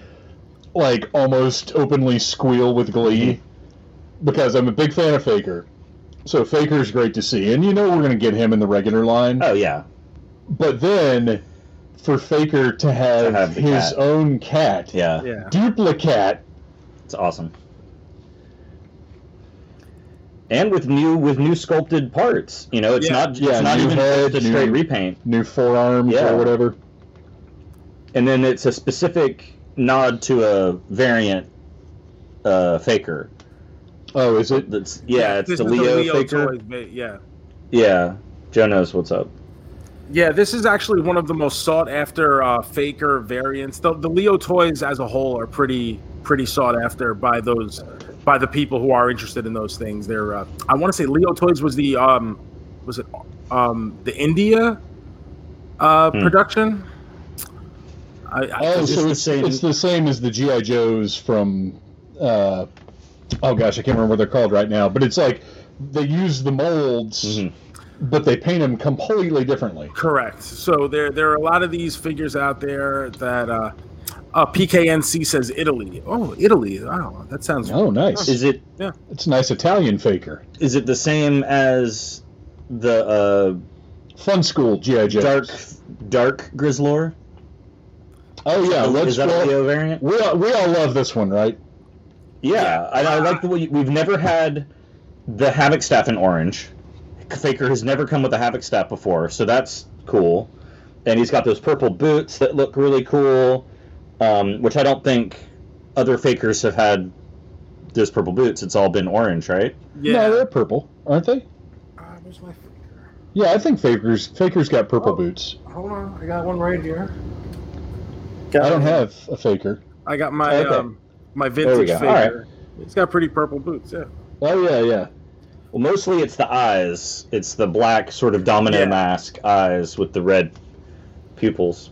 like almost openly squeal with glee mm-hmm. because I'm a big fan of Faker, So Faker's great to see, and you know we're going to get him in the regular line. Oh yeah, But then, for Faker to have, To have his cat. own cat, yeah, Yeah. duplicate, it's awesome. And with new with new sculpted parts, you know, it's Yeah. not Yeah, it's not even head, just a straight new- repaint. new forearms Yeah. or whatever. And then it's a specific nod to a variant uh, faker. Oh, is it? That's yeah, it's this the is Leo, faker. Toys, yeah. Yeah, Joe knows what's up. Yeah, this is actually one of the most sought after uh, faker variants. The, the Leo toys as a whole are pretty pretty sought after by those by the people who are interested in those things. They're uh, I want to say Leo toys was the um was it um the India uh, Hmm. production. I, I, Oh, Is so the it's, same- it's the same as the GI Joes from. Uh, oh gosh, I can't remember what they're called right now. But it's like they use the molds, Mhm. but they paint them completely differently. Correct. So there there are a lot of these figures out there that uh, uh, PKNC says Italy. Oh, Italy. Wow, that sounds. Oh, nice! Is it Yeah, It's a nice Italian faker. is it the same as the uh, Funskool GI Joe? dark dark Grizzlor? Oh yeah, let's is that a well, variant? we all, we all love this one, right? Yeah, and I like the way we've never had the Havoc staff in orange. Faker has never come with a Havoc staff before, so that's cool. And he's got those purple boots that look really cool, um, which I don't think other Fakers have had. Those purple boots. It's all been orange, right? Yeah. No, they're purple, aren't they? Uh, where's my faker? Yeah, I think Faker's Faker's got purple Oh. boots. Hold on, I got one right here. I don't have a Faker. I got my Okay. um my There we vintage go. All right. faker. It's got pretty purple boots. Yeah. Oh yeah, yeah. Well, mostly it's the eyes. It's the black sort of domino Yeah. mask eyes with the red pupils.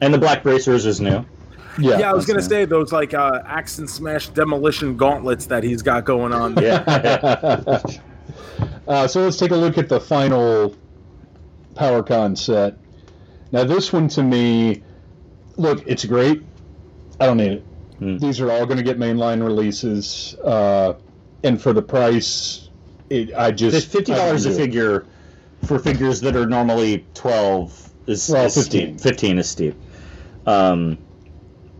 And the black bracers is new. Yeah. Yeah, I was gonna nice. say those like uh, axe and smash demolition gauntlets that he's got going on. Yeah. uh, so let's take a look at the final PowerCon set. Now, this one to me, look, it's great. I don't need it. Hmm. These are all going to get mainline releases, uh, and for the price, it, I just fifty dollars a it. figure for figures that are normally twelve is, Well, is 15. steep. Fifteen is steep. Um,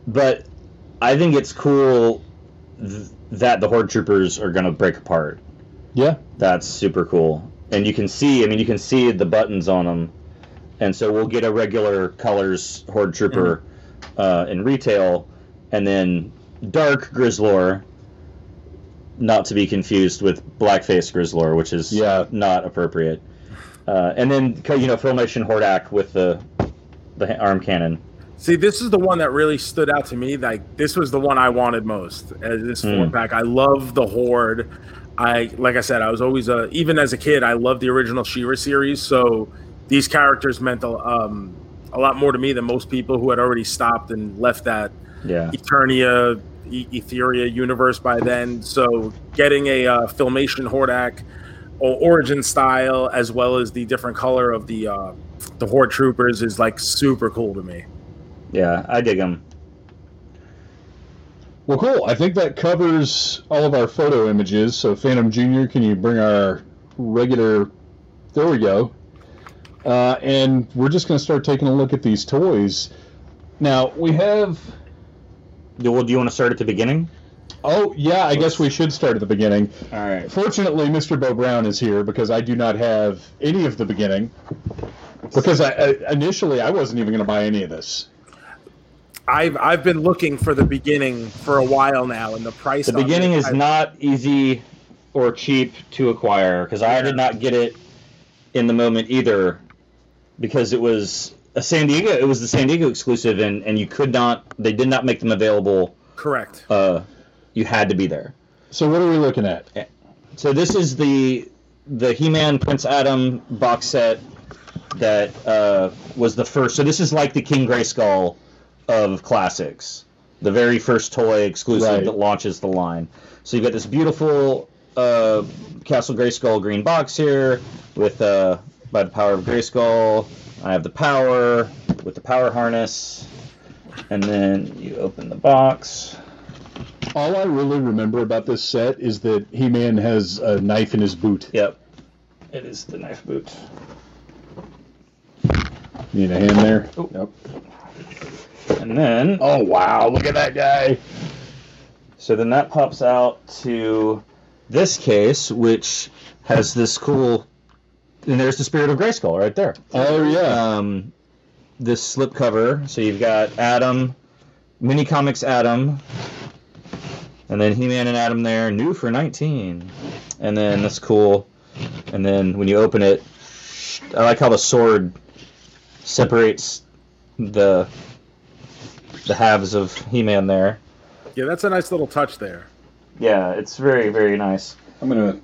but I think it's cool th- that the Horde Troopers are going to break apart. Yeah, That's super cool, and you can see. I mean, you can see the buttons on them, and so we'll get a regular colors Horde Trooper uh, in retail, and then Dark Grizzlor. Not to be confused with Blackface Grizzlor, which is Yeah. not appropriate. Uh, and then you know Filmation Hordak with the the arm cannon. See, this is the one that really stood out to me. Like this was the one I wanted most. As this Hmm. four pack, I love the Horde. I like I said, I was always a even as a kid, I loved the original She-Ra series. So these characters meant a, um, a lot more to me than most people who had already stopped and left that Yeah, Eternia, e- Etheria universe by then. So getting a uh, Filmation Hordak or origin style as well as the different color of the uh, the Horde troopers is like super cool to me. yeah, I dig them. Well, cool. I think that covers all of our photo images. So, Phantom Junior, can you bring our regular? There we go. Uh, and we're just going to start taking a look at these toys. Now we have. Well, do you want to start at the beginning? Oh yeah, I guess we should start at the beginning. All right. Fortunately, Mr. Bo Brown is here because I do not have any of the beginning. Because I, I initially I wasn't even going to buy any of this. I've I've been looking for the beginning for a while now, and the price. The beginning it, is I- not easy or cheap to acquire because I did not get it in the moment either because it was a San Diego. It was the San Diego exclusive, and and you could not. They did not make them available. correct. Uh, you had to be there. So what are we looking at? So this is the the He-Man Prince Adam box set that uh, was the first. So this is like the King Grayskull of classics, the very first toy exclusive Right. that launches the line. So you've got this beautiful uh, Castle Grayskull green box here with uh, by the power of Grayskull. I have the power with the power harness, and then you open the box. All I really remember about this set is that He-Man has a knife in his boot. Yep. It is the knife boot. Need a hand there? Oh. Yep. And then Oh wow! Look at that guy. So then that pops out to this case, which has this cool. And there's the Spirit of Grayskull right there. Oh yeah. Um, this slipcover. So you've got Adam, mini comics Adam, and then He-Man and Adam there, new for 19. And then that's cool. And then when you open it, I like how the sword separates the the halves of He-Man there. Yeah, that's a nice little touch there. Yeah, it's very very nice. I'm gonna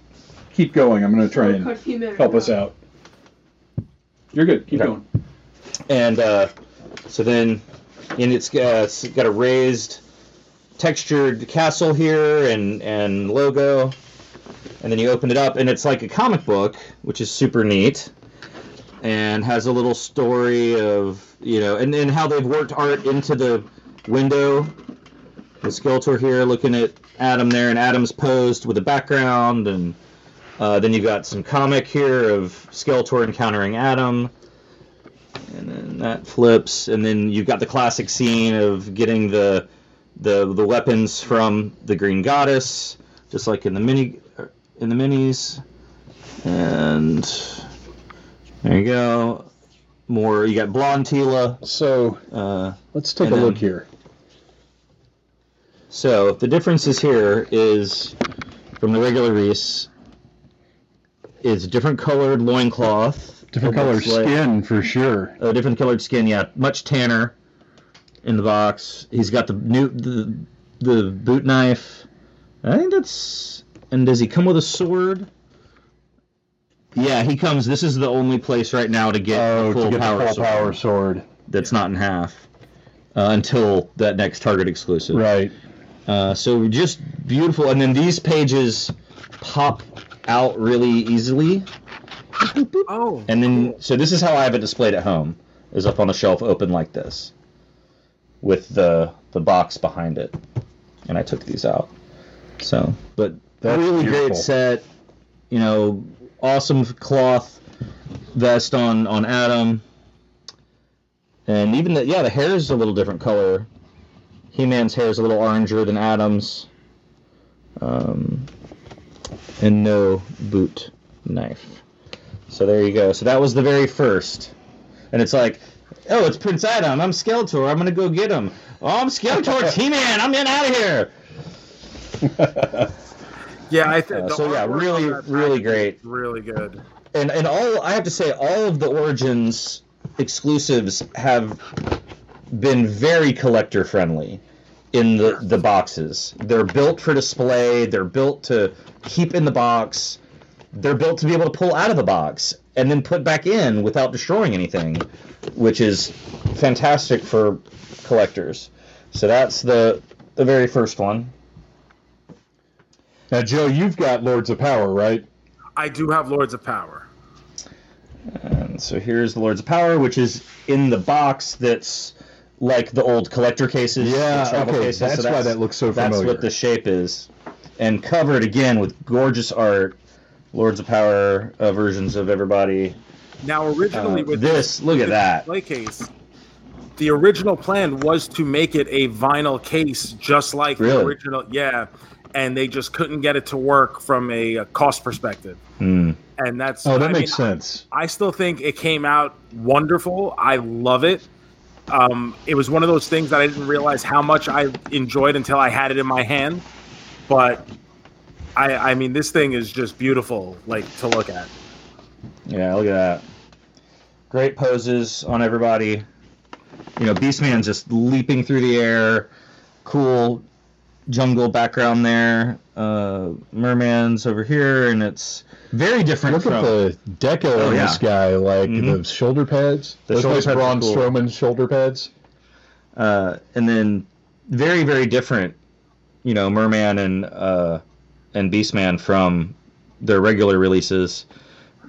keep going. I'm gonna try and help us out. out. You're good. Keep Okay. going. and uh, so then and it's, uh, it's got a raised textured castle here and and logo and then you open it up and it's like a comic book which is super neat and has a little story of you know and, and how they've worked art into the window The Skeletor here looking at Adam there and Adam's posed with a background and uh, then you've got some comic here of Skeletor encountering Adam and then that flips, and then you've got the classic scene of getting the the the weapons from the Green Goddess, just like in the mini in the minis, and there you go. More, you got Blonde Teela. So Uh, let's take a look here. so the differences here is from the regular Reese is different colored loincloth. Different It color like- skin for sure. a different colored skin. Yeah, much tanner in the box. He's got the new the the boot knife. I think that's. And does he come with a sword? Yeah, he comes. This is the only place right now to get Oh, a full to get power the full sword power sword. that's not in half uh, until that next Target exclusive. Right. Uh, so just beautiful, and then these pages pop out really easily. Oh, And then, so this is how I have it displayed at home: is up on a shelf, open like this, with the the box behind it. And I took these out. So, but That's a really great set. You know, awesome cloth vest on on Adam, and even the yeah, the hair is a little different color. He-Man's hair is a little oranger than Adam's. Um, and no boot knife. So there you go. So that was the very first. And it's like, oh, it's Prince Adam. I'm Skeletor. I'm going to go get him. Oh, I'm Skeletor. T-Man. I'm getting out of here. yeah. I think Uh, so yeah, really, really great. really good. And and all I have to say, all of the Origins exclusives have been very collector friendly in the the boxes. They're built for display. They're built to keep in the box. They're built to be able to pull out of the box and then put back in without destroying anything, which is fantastic for collectors. So that's the the very first one. Now, Joe, you've got Lords of Power, right? I do have Lords of Power. And so here's the Lords of Power, which is in the box that's like the old collector cases. Yeah, the travel okay, cases. that's why that looks so familiar. That's what the shape is. And covered again with gorgeous art. Lords of Power uh, versions of everybody. Now, originally Uh, with this, look at with that. display case, the original plan was to make it a vinyl case, just like the original. Yeah, and they just couldn't get it to work from a, uh cost perspective, Hmm. and that's. Oh, that I makes mean, sense. I still think it came out wonderful. I love it. Um, it was one of those things that I didn't realize how much I enjoyed until I had it in my hand. But I, I mean, this thing is just beautiful, like to look at. Yeah, look at that. Great poses on everybody. You know, Beastman just leaping through the air. Cool jungle background there. Uh, Merman's over here, and it's very different Look from at the deco Oh, on yeah. this guy, like Mhm. the shoulder pads. The Those shoulder nice pads Braun cool. Strowman shoulder pads. uh, and then very very different. You know, Merman and uh, and Beastman from their regular releases.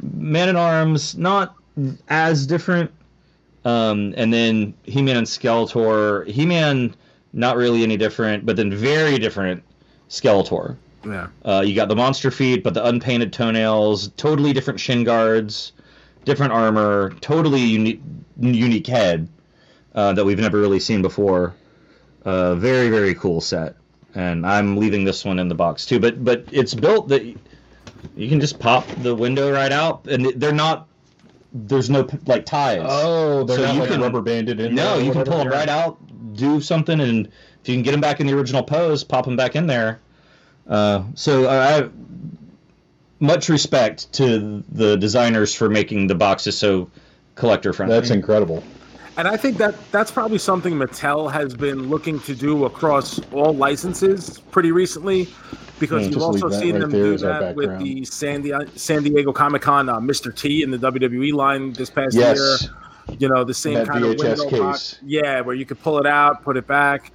Man at Arms not as different. Um, and then He-Man and Skeletor. He-Man not really any different, but then very different Skeletor. Yeah. Uh, you got the monster feet, but the unpainted toenails, totally different shin guards, different armor, totally unique, unique head uh, that we've never really seen before. Uh, very, very cool set, and I'm leaving this one in the box too. But but it's built that you can just pop the window right out, and they're not. There's no like ties. Oh, they're So not you like can- rubber banded in. No, you can pull them right out, do something, and if you can get them back in the original pose, pop them back in there. Uh, so I I have much respect to the designers for making the boxes so collector friendly. That's incredible. And I think that that's probably something Mattel has been looking to do across all licenses pretty recently, because you've also seen right them there do that with the San, Di- San Diego Comic Con uh, Mr. T in the WWE line this past Yes. year. You know the same That kind of VHS window case. box. Yeah, where you could pull it out, put it back.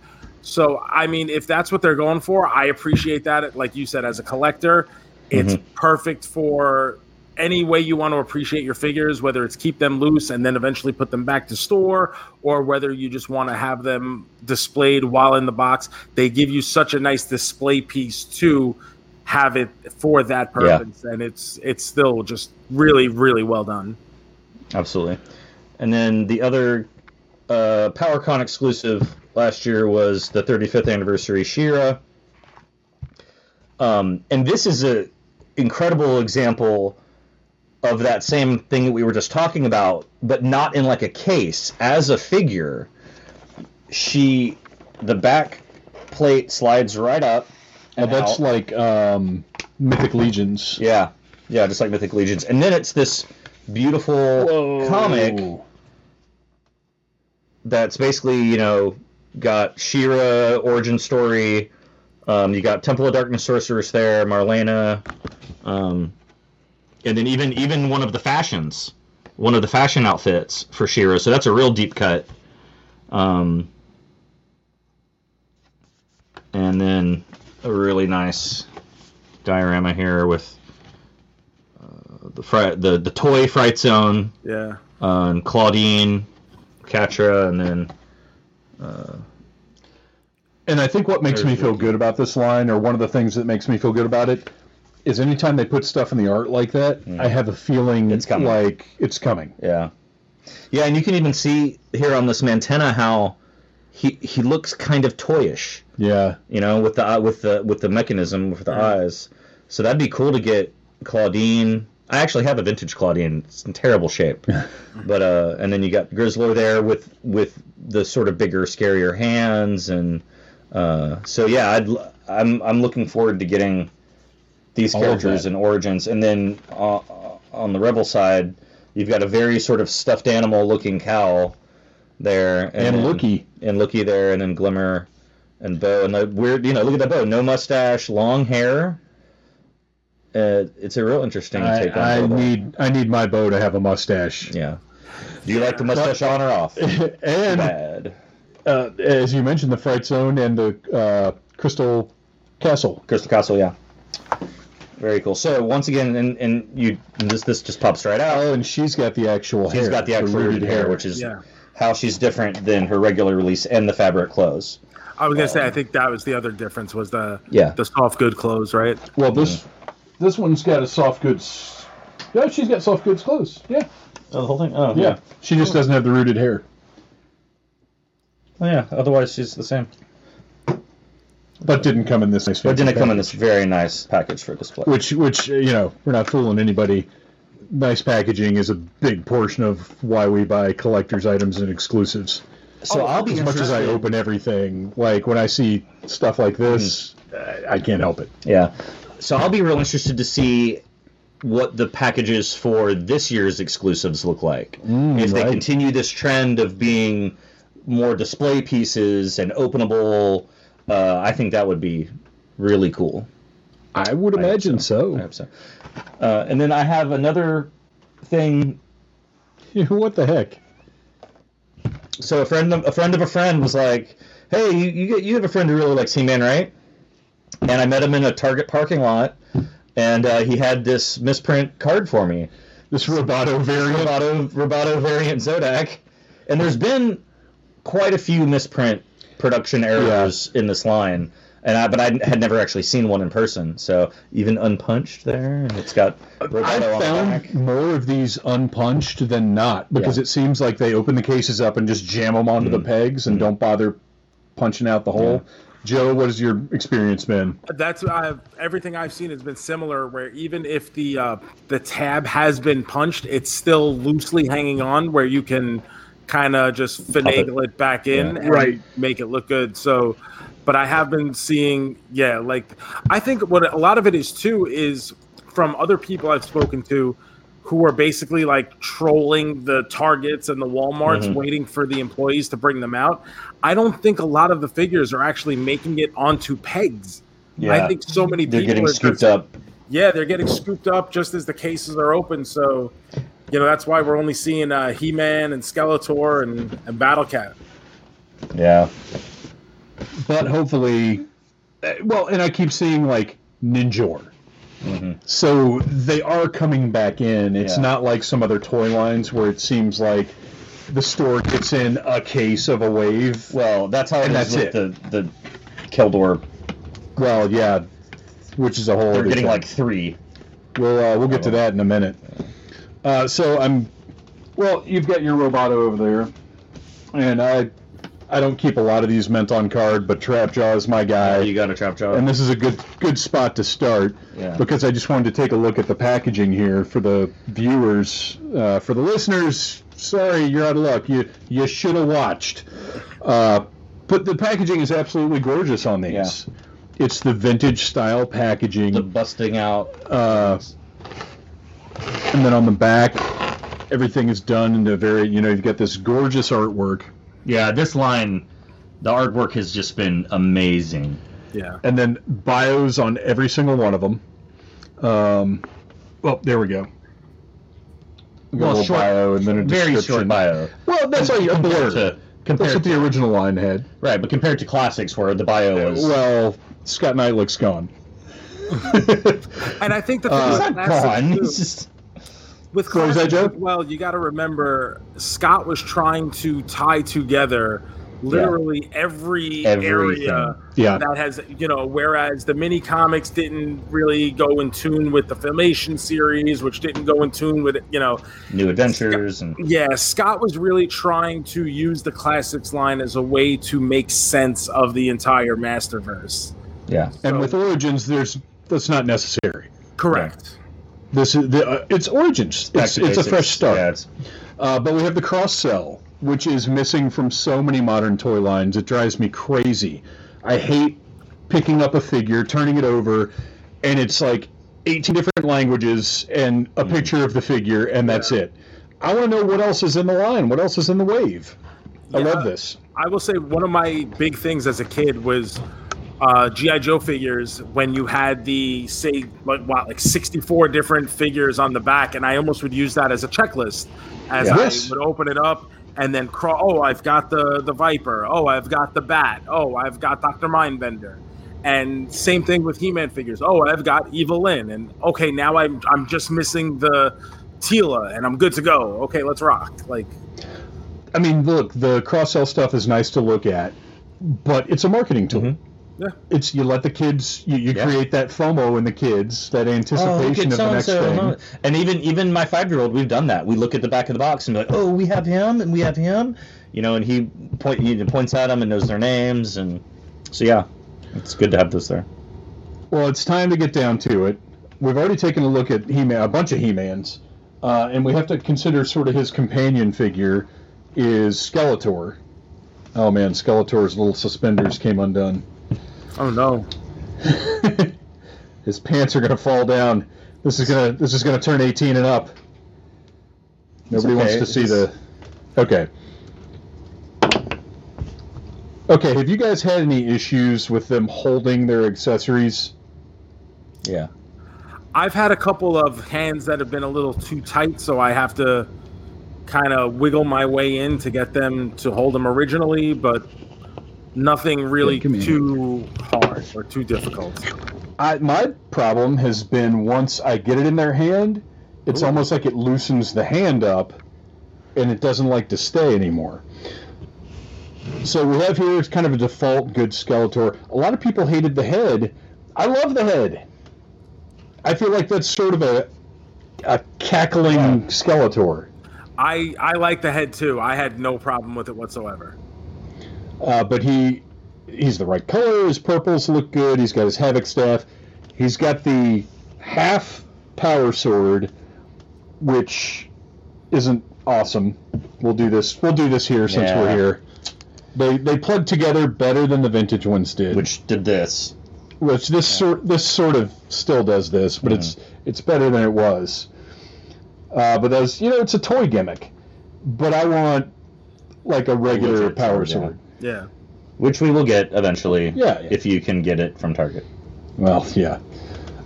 So I mean, if that's what they're going for, I appreciate that. Like you said, as a collector, it's Mm-hmm. perfect for any way you want to appreciate your figures, whether it's keep them loose and then eventually put them back to store, or whether you just want to have them displayed while in the box. They give you such a nice display piece to have it for that Yeah. purpose, and it's it's still just really really well done. Absolutely. And then the other uh, PowerCon exclusive last year was the 35th anniversary She-Ra. Um, and this is a incredible example of that same thing that we were just talking about, but not in like a case. As a figure, she, the back plate slides right up. And that's out. like um, Mythic Legions. yeah, yeah, just like Mythic Legions. And then it's this beautiful comic that's basically you know got She-Ra origin story. Um, you got Temple of Darkness sorceress there, Marlena, um, and then even even one of the fashions, one of the fashion outfits for She-Ra. So that's a real deep cut. Um, and then a really nice diorama here with uh, the the the toy Fright Zone Yeah, uh, and Clawdeen, Catra, and then uh, And I think what makes me feel good about this line, or one of the things that makes me feel good about it, is anytime they put stuff in the art like that, mm. I have a feeling It's coming. like it's coming. Yeah, yeah, and you can even see here on this Mantenna how he he looks kind of toyish, Yeah. you know, with the with the with the mechanism with the mm. eyes. So that'd be cool to get Clawdeen. I actually have a vintage Clawdeen. It's in terrible shape, but uh, and then you got Grizzlor there with with the sort of bigger, scarier hands, and uh, so yeah, I'd I'm I'm looking forward to getting these All characters and origins, and then uh, on the Rebel side, you've got a very sort of stuffed animal looking cow there, And then- Lookie. and Lookie there, and then Glimmer and Bow, and the weird, you know, look at that Bow, no mustache, long hair. Uh, it's a real interesting I, take on I need I need my bow to have a mustache. Yeah. Do you like the mustache on or off? and Bad. uh, as you mentioned, the Fright Zone and the uh, Crystal Castle. Crystal Castle, yeah. Very cool. So once again, and, and you this this just pops right out. Oh, and she's got the actual hair. She's got the actual rooted hair, which is Yeah. how she's different than her regular release and the fabric clothes. I was gonna say I think that was the other difference was the Yeah. the soft good clothes, right? well. This this one's got a soft goods. Yeah, she's got soft goods clothes. Yeah, Oh, the whole thing. Oh, yeah. She just doesn't have the rooted hair. Oh, yeah. Otherwise, she's the same. But didn't come in this nice. But didn't it come in this very nice package for display? Which, which uh, you know, we're not fooling anybody. Nice packaging is a big portion of why we buy collectors' items and exclusives. so I'll be As much as I open everything, like when I see stuff like this, I I can't help it. Yeah. So I'll be real interested to see what the packages for this year's exclusives look like. if they right. continue this trend of being more display pieces and openable, uh, I think that would be really cool. I would imagine I so. hope so. Uh, and then I have another thing. what the heck? So a friend, of, a friend of a friend was like, "Hey, you you, you have a friend who really likes He-Man, right?" And I met him in a Target parking lot, and uh, he had this misprint card for me. This Roboto variant. Roboto, Roboto variant Zodak. And there's been quite a few misprint production errors in this line. and I, but I had never actually seen one in person. So even unpunched there, and it's got Roboto the found more of these unpunched than not because Yeah. it seems like they open the cases up and just jam them onto the pegs and don't bother punching out the hole. Joe, what has your experience been? That's I've, everything I've seen has been similar. Where even if the uh, the tab has been punched, it's still loosely hanging on, where you can kind of just finagle it. back in Yeah. and Right. make it look good. So, but I have been seeing, yeah, like I think what a lot of it is too is from other people I've spoken to who are basically like trolling the Targets and the Walmarts, Mhm. waiting for the employees to bring them out. I don't think a lot of the figures are actually making it onto pegs. Yeah. I think so many they're people getting are scooped just- up. Yeah, they're getting scooped up just as the cases are open. So, you know, that's why we're only seeing uh, He-Man and Skeletor and, and Battle Cat. Yeah, But hopefully, uh, well, and I keep seeing like Ninjor. Mhm. So they are coming back in. It's Yeah. not like some other toy lines where it seems like the store gets in a case of a wave. Well, that's how it is with the the Keldor. Well, yeah, which is a whole. They're getting thing. like three. We'll uh, we'll get to that in a minute. Uh, so I'm, well, you've got your Roboto over there, and I, I don't keep a lot of these meant on card, but Trapjaw is my guy, you got a trap jaw. and this is a good good spot to start Yeah. because I just wanted to take a look at the packaging here for the viewers, uh, for the listeners. Sorry, you're out of luck. You you should have watched. Uh, but the packaging is absolutely gorgeous on these. Yeah. It's the vintage style packaging. the busting out. Uh, and then on the back, everything is done in a very, you know, you've got this gorgeous artwork. Yeah, this line, the artwork has just been amazing. Yeah. and then bios on every single one of them. Um, well, there we go. We a Well, little short- bio and then a Very short bio. Well, that's all you a Compared blur. to- That's compared what the original line had. Right, but compared to classics where the bio was. Well, Scott Neitlich's gone. And I think the thing Uh, with he's not gone. too- He's just. With What was that, well, you got to remember Scott was trying to tie together literally every Everything. area Yeah. that has you know whereas the mini comics didn't really go in tune with the filmation series which didn't go in tune with you know New adventures and yeah scott was really trying to use the classics line as a way to make sense of the entire masterverse yeah, And with Origins, there's that's not necessary. correct This is the uh, it's Origins. It's, it's a fresh start. Yeah, Uh, but we have the cross sell, which is missing from so many modern toy lines. It drives me crazy. I hate picking up a figure, turning it over, and it's like 18 different languages and a picture of the figure, and that's it. I want to know what else is in the line, what else is in the wave. I love this. I will say one of my big things as a kid was uh, GI Joe figures. When you had the say like what like sixty four different figures on the back, and I almost would use that as a checklist as Yes. I would open it up and then crawl. Oh, I've got the the Viper. Oh, I've got the Bat. Oh, I've got Doctor Mindbender. And same thing with He-Man figures. Oh, I've got Evil Lynn. And okay, now I'm I'm just missing the Teela, and I'm good to go. Okay, let's rock. Like I mean, look, the cross sell stuff is nice to look at, but it's a marketing tool. Mhm. Yeah. It's you let the kids, you, you Yeah. create that FOMO in the kids, that oh, anticipation at of the next so-and-so, thing. huh? And even even my five year old, we've done that. We look at the back of the box and be like, oh, we have him and we have him, you know, and he point he points at them and knows their names, and so yeah, it's good to have those there. Well, it's time to get down to it. We've already taken a look at He-Man, a bunch of He-Mans, uh, and we have to consider sort of his companion figure is Skeletor. Oh man, Skeletor's little suspenders came undone. Oh no. his pants are gonna fall down. This is gonna this is gonna turn 18 and up. Nobody okay. wants to see It's- the. Okay. Okay. Have you guys had any issues with them holding their accessories? Yeah. I've had a couple of hands that have been a little too tight, so I have to kind of wiggle my way in to get them to hold them originally, but nothing really Yeah, too hard or too difficult. I, my problem has been once I get it in their hand, it's almost like it loosens the hand up, and it doesn't like to stay anymore. so we have here it's kind of a default good Skeletor. A lot of people hated the head. I love the head. I feel like that's sort of a a cackling Skeletor. I I like the head too. I had no problem with it whatsoever. Uh, but he he's the right color. His purples look good. He's got his havoc staff. He's got the half power sword, which isn't awesome. We'll do this. We'll do this here since we're here. They they plug together better than the vintage ones did. Which did this. which this sort this sort of still does this, but it's it's better than it was. Uh, but that's you know it's a toy gimmick, but I want like a regular power sword, yeah. Which we will get eventually. Yeah, yeah. If you can get it from Target. Well, yeah.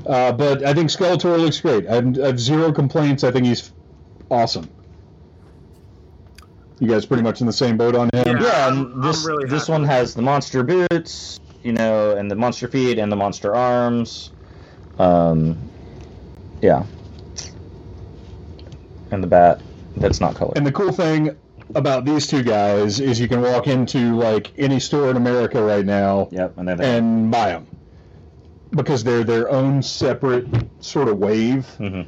Uh, but I think Skeletor looks great. I have, I have zero complaints. I think he's awesome. You guys pretty much in the same boat on him. Yeah. Yeah, I'm- this I'm really this happy. one has the monster boots, you know, and the monster feet and the monster arms. Um, yeah. And the bat. That's not colored. And the cool thing about these two guys is you can walk into like any store in America right now Yep, and then and buy them because they're their own separate sort of wave Mhm.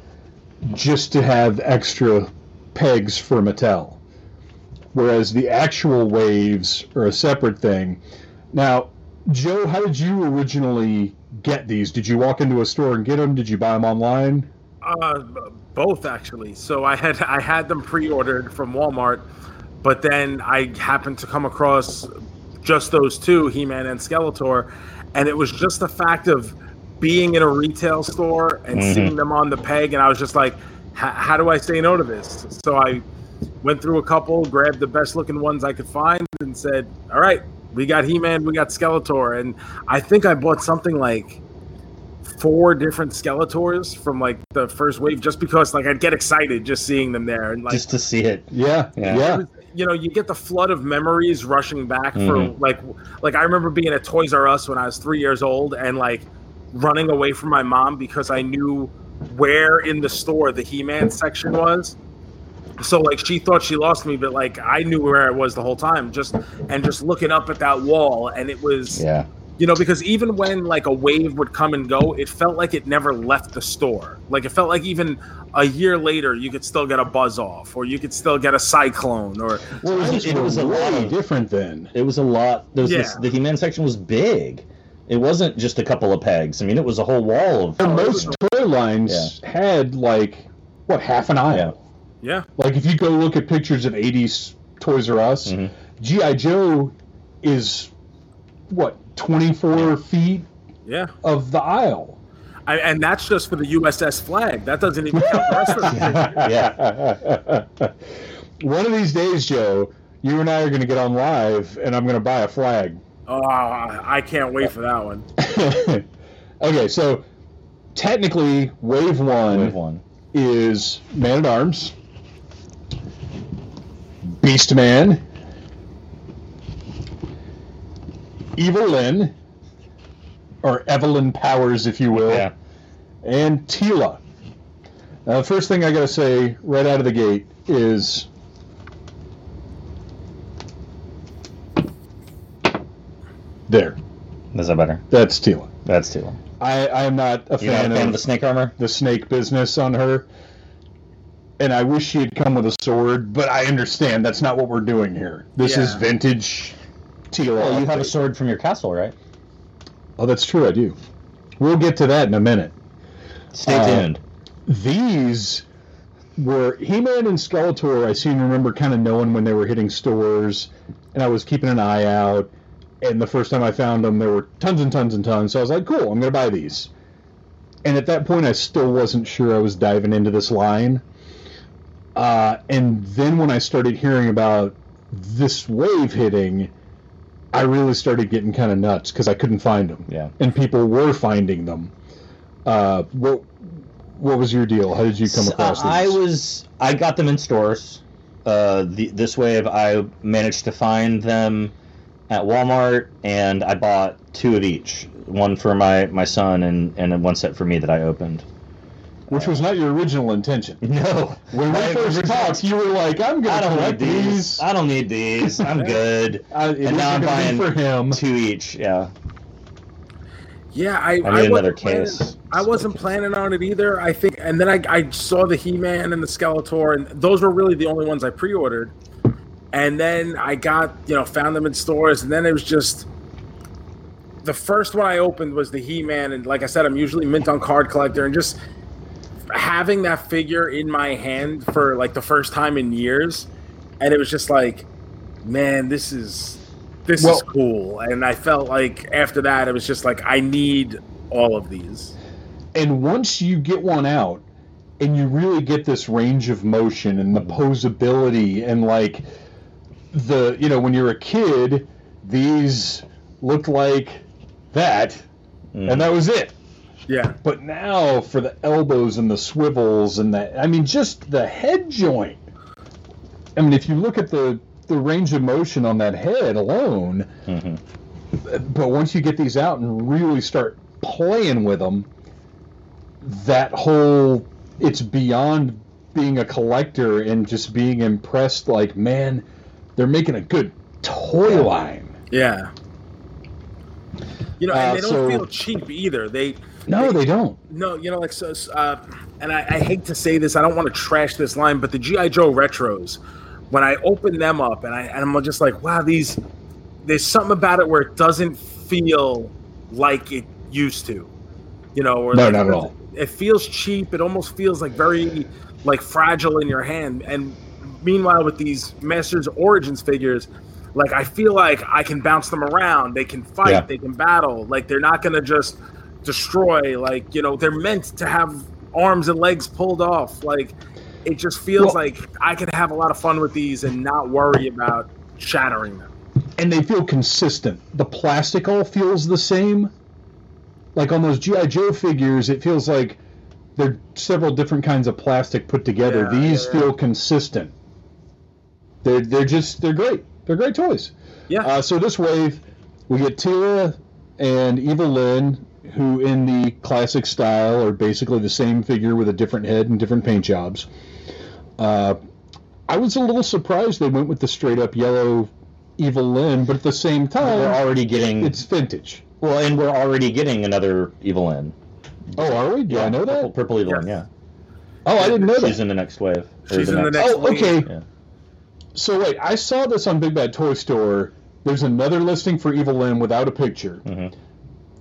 just to have extra pegs for Mattel. Whereas the actual waves are a separate thing. Now, Joe, how did you originally get these? Did you walk into a store and get them? Did you buy them online? Uh, both actually. So I had I had them pre-ordered from Walmart, but then I happened to come across just those two, He-Man and Skeletor, and it was just the fact of being in a retail store and Mhm. seeing them on the peg, and I was just like, how do I say no to this? So I went through a couple, grabbed the best looking ones I could find, and said, "All right, we got He-Man, we got Skeletor," and I think I bought something like four different Skeletors from like the first wave, just because like I'd get excited just seeing them there, and like just to see it. Yeah, Yeah. yeah. You know, you get the flood of memories rushing back for Mhm. like like I remember being at Toys R Us when I was three years old and like running away from my mom because I knew where in the store the He-Man section was. So like she thought she lost me, but like I knew where I was the whole time. Just and just looking up at that wall, and it was Yeah. You know because even when like a wave would come and go it felt like it never left the store like it felt like even a year later you could still get a Buzz-Off or you could still get a Sy-Klone or Well, it was, it was a lot of different then. It was a lot. There was this, Yeah. the He-Man section was big. It wasn't just a couple of pegs. I mean, it was a whole wall of. And most toy lines had like what half an aisle. yeah Like if you go look at pictures of '80s Toys R Us, Mhm. GI Joe is what 24 feet yeah of the aisle. I, and that's just for the USS Flagg that doesn't even count the rest of the yeah. One of these days, Joe, you and I are going to get on live, and I'm going to buy a flag. oh i can't wait for that one okay, so technically, Wave One Wave one. is Man at Arms, Beast Man, Evil Lynn, or Evelyn Powers, if you will, Yeah. and Teela. Now, the first thing I got to say right out of the gate is there. Is that better? That's Teela. That's long. I, I am not a You're not fan, a fan of, of the snake armor? the snake business on her. And I wish she had come with a sword, but I understand that's not what we're doing here. This is Yeah. Vintage Teela. Well, you have a sword from your castle, right? Oh, that's true. I do. We'll get to that in a minute. Stay Uh, tuned. These were He-Man and Skeletor. I seem to remember kind of knowing when they were hitting stores, and I was keeping an eye out. And the first time I found them, there were tons and tons and tons. So I was like, "Cool, I'm going to buy these." And at that point, I still wasn't sure I was diving into this line. Uh, and then when I started hearing about this wave hitting, I really started getting kind of nuts because I couldn't find them Yeah. and people were finding them. Uh, what what was your deal? How did you come So, across these? I was I got them in stores. Uh, the, this wave I managed to find them at Walmart, and I bought two of each. One for my, my son, and and one set for me that I opened. Which was not your original intention. No. When we My first talked, you were like, "I'm going to don't need collect these. these." I don't need these. I'm good. It and now I'm isn't gonna be buying for him. two each. Yeah. Yeah, I, I need wasn't another planning- case. I wasn't planning on it either. I think, and then I, I saw the He-Man and the Skeletor, and those were really the only ones I pre-ordered. And then I got, you know, found them in stores, and then it was just the first one I opened was the He-Man, and like I said, I'm usually mint on card collector, and just having that figure in my hand for like the first time in years, and it was just like, man, this is this Well- is cool. And I felt like after that, it was just like I need all of these. And once you get one out, and you really get this range of motion and the mm-hmm. posability and like the you know when you're a kid, these looked like that, and mm-hmm. that was it. Yeah, But now for the elbows and the swivels and the I mean just the head joint. I mean if you look at the the range of motion on that head alone, Mhm. but once you get these out and really start playing with them, that whole it's beyond being a collector and just being impressed like man, they're making a good toy line. yeah. You know, Uh, and they don't so- feel cheap either. They No, they don't. No, you know, like so. Uh, and I, I hate to say this, I don't want to trash this line, but the GI Joe retros, when I open them up, and I and I'm just like, wow, these. There's something about it where it doesn't feel like it used to, you know. Or No, like, not at all. It feels cheap. It almost feels like very, like fragile in your hand. And meanwhile, with these Masters Origins figures, like I feel like I can bounce them around. They can fight. Yeah. They can battle. Like they're not gonna just destroy. Like you know, they're meant to have arms and legs pulled off. Like it just feels Well- like I could have a lot of fun with these and not worry about shattering them. and they feel consistent. The plastic all feels the same. Like on those GI Joe figures, it feels like they're several different kinds of plastic put together. Yeah, These yeah, feel consistent. They're they're just they're great. They're great toys. Yeah. Uh, so this wave, we get Teela and Evil Lynn, who in the classic style are basically the same figure with a different head and different paint jobs. Uh, I was a little surprised they went with the straight up yellow Evil Lynn, but at the same time, We're already getting it's vintage. well, and we're already getting another Evil Lynn. Oh, are we? Do I know that? purple Evil Yes. Lynn, yeah. Oh, I didn't know She's that. in the next wave. or She's in the next wave. Oh, wave. okay. Yeah. So wait, I saw this on Big Bad Toy Store. There's another listing for Evil Lynn without a picture. Mhm.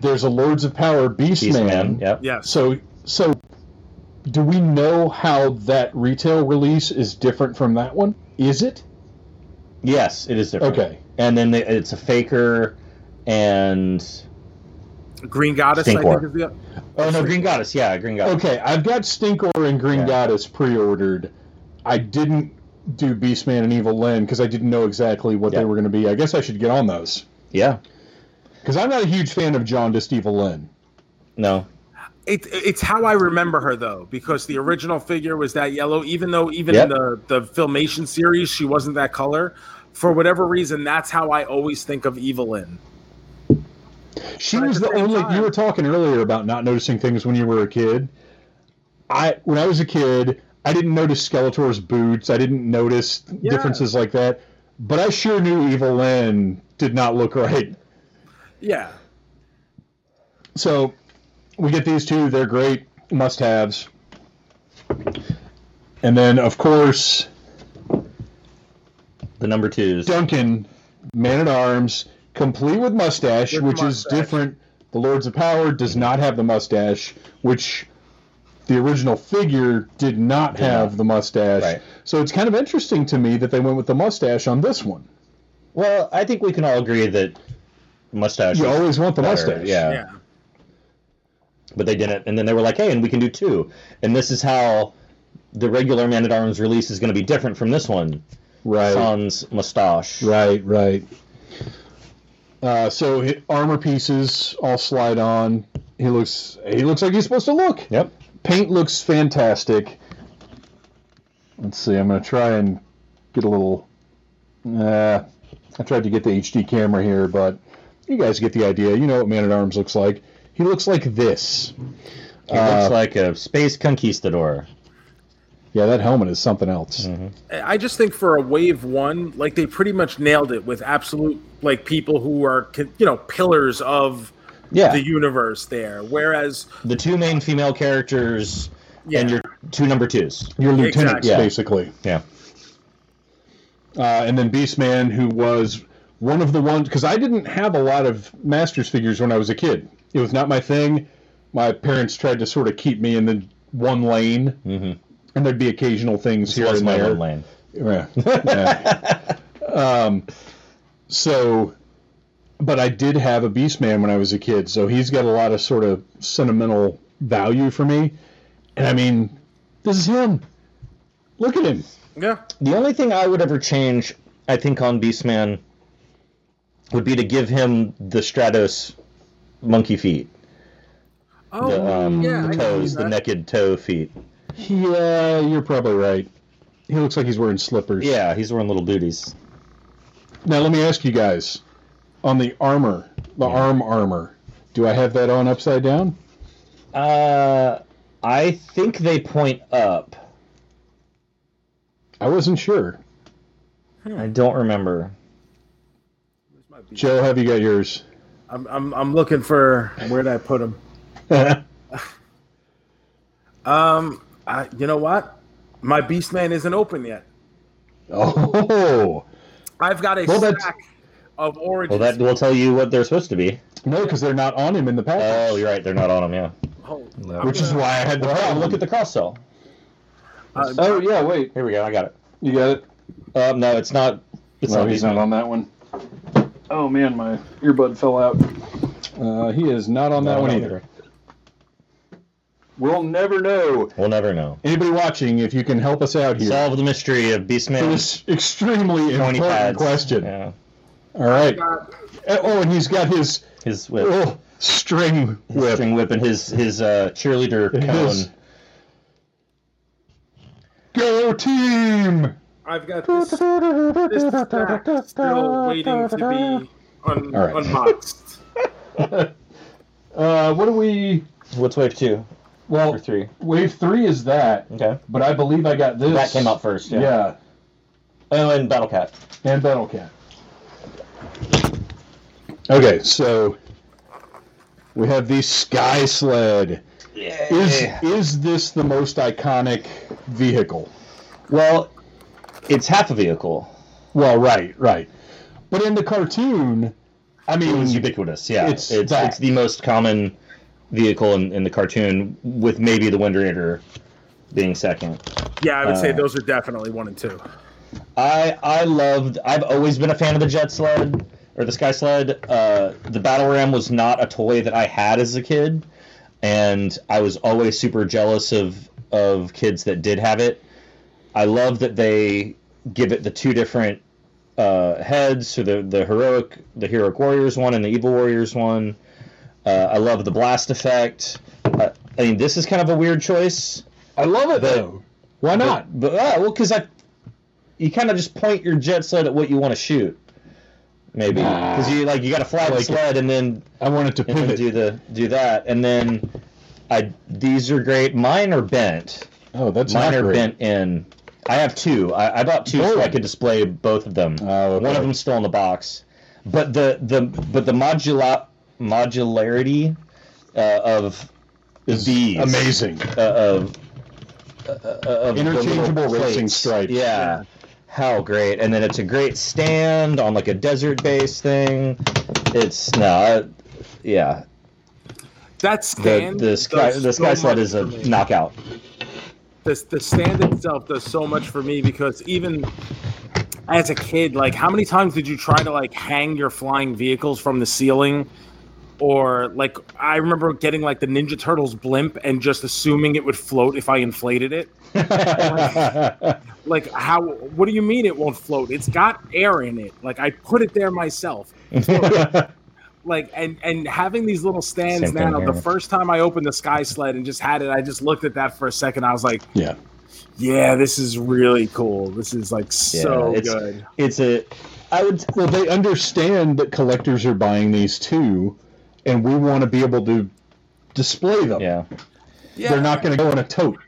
There's a Lords of Power Beast, Beast Man. Man. Yep. Yes. So, so do we know how that retail release is different from that one? Is it? Yes, it is different. Okay. And then they, it's a faker and Green Goddess, I Stinkor. think is the. oh no, Green Goddess. Yeah, Green Goddess. Okay, I've got Stinkor and Green Yeah. Goddess pre-ordered. I didn't do Beastman and Evil Lynn because I didn't know exactly what they were going to be. I guess I should get on those Yeah. Because I'm not a huge fan of jaundiced Evil Lynn. No. It, it's how I remember her though, because the original figure was that yellow. Even though even Yep. in the the filmation series she wasn't that color, for whatever reason, that's how I always think of Evelyn. She But was the the only. time- You were talking earlier about not noticing things when you were a kid. I when I was a kid, I didn't notice Skeletor's boots. I didn't notice Yeah. differences like that. But I sure knew Evil Lynn did not look right. Yeah, So we get these two. They're great must-haves. And then, of course, The number twos. Duncan, Man at Arms, complete with mustache, With which is different. The Lords of Power does not have the mustache, which the original figure did not Did have the mustache. Right. So it's kind of interesting to me that they went with the mustache on this one. Well, I think we can all agree that mustache. You always want the better, mustache. Yeah. yeah, But they didn't, and then they were like, "Hey, and we can do two. And this is how the regular Man at Arms release is going to be different from this one. Right. Sans mustache. Right, right. Uh, so armor pieces all slide on. He looks he looks like he's supposed to look. Yep. Paint looks fantastic. Let's see. I'm going to try and get a little. Uh, I tried to get the HD camera here, but you guys get the idea. You know what Man at Arms looks like. He looks like this. He looks like a space conquistador. Yeah, that helmet is something else. I just think for a wave one, like they pretty much nailed it with absolute like people who are you know pillars of Yeah, the universe there. Whereas the two main female characters Yeah. and your two number twos. Your lieutenants, Exactly. Yeah. basically. Yeah. Uh, and then Beastman, who was one of the ones, because I didn't have a lot of Masters figures when I was a kid. It was not my thing. My parents tried to sort of keep me in the one lane, Mhm. and there'd be occasional things This here was and my there. own lane. Yeah. yeah. um, so, but I did have a Beastman when I was a kid, so he's got a lot of sort of sentimental value for me. And I mean, this is him. Look at him. yeah, The only thing I would ever change, I think, on Beastman would be to give him the Stratos monkey feet. oh the um, yeah, the toes, the naked toe feet. Yeah, you're probably right. He looks like he's wearing slippers. Yeah, he's wearing little booties. Now let me ask you guys, on the armor, the arm armor, do I have that on upside down? Uh, I think they point up. I wasn't sure. I don't remember. Joe, have you got yours? I'm, I'm I'm looking for where did I put them? Um, I, you know what? My Beastman isn't open yet. oh I've got a Well, that's- stack of origins. Well, that will tell you what they're supposed to be. no, because they're not on him in the package. Oh, you're right. They're not on him. Yeah. Oh, which is why I had the Well, problem. look at the cross sell. uh, Oh yeah, wait, Here we go. I got it. you got it. Um, no, it's not. It's no, not. he's Beastman. not on that one. Oh man, my earbud fell out. Uh, he is not on that one no, either. We'll never know. We'll never know. Anybody watching, if you can help us out here Solve the mystery of for Beastman. this extremely Pointy important pads. question. Yeah. All right. Uh, Oh, and he's got his His whip. oh, string His whip. String whip and his his uh, cheerleader His- cone. Go team! I've got this, this stack still waiting to be un, All right. unboxed. Uh, what do we? What's wave two Well, or three? wave three is that, Okay. but I believe I got this. That came out first. Yeah. Yeah, Oh, and Battle Cat. and Battle Cat. Okay, so we have the Sky Sled. Is is this the most iconic vehicle? Well, it's half a vehicle. Well, right, right. But in the cartoon, I mean, It mean, was ubiquitous. Yeah, It's it's it's, the most common vehicle in, in the cartoon, with maybe the Wind Raider being second. Yeah, I would say Uh, those are definitely one and two. I I loved. I've always been a fan of the Jet Sled or the Sky Sled. Uh, the Battle Ram was not a toy that I had as a kid, and I was always super jealous of of kids that did have it. I love that they give it the two different uh, heads, so the the heroic the heroic warriors one and the evil warriors one. Uh, I love the blast effect. Uh, I mean, this is kind of a weird choice. I love it But- though. Why not? But, but uh, well, because I, you kind of just point your jet sled at what you want to shoot. Maybe because you like you got to fly the Like it. sled and then I want it to pivot. do the do that and then I these are great. Mine are bent. oh, that's Mine not are great. bent in. I have two. I, I bought two so I could display both of them. Oh, okay. One of them's still in the box, but the the but the modula modularity uh, of Is these amazing. uh, of, uh, uh, of Interchangeable little racing stripes. Yeah. How great! And then it's a great stand on like a desert-based thing. It's no, I, yeah. That The stand. the sky does the sky so sled is a me. knockout. The, the stand itself does so much for me because even as a kid like how many times did you try to like hang your flying vehicles from the ceiling? Or like i remember getting like the ninja turtles blimp and just assuming it would float if i inflated it. Like how what do you mean it won't float? It's got air in it. Like i put it there myself like and and having these little stands Same now the first time i opened the sky sled and just had it i just looked at that for a second i was like yeah. yeah, this is really cool. This is like so Yeah, it's- good. It's a I would. Well, they understand that collectors are buying these too, and we want to be able to display them. yeah. They're not going to go in a tote.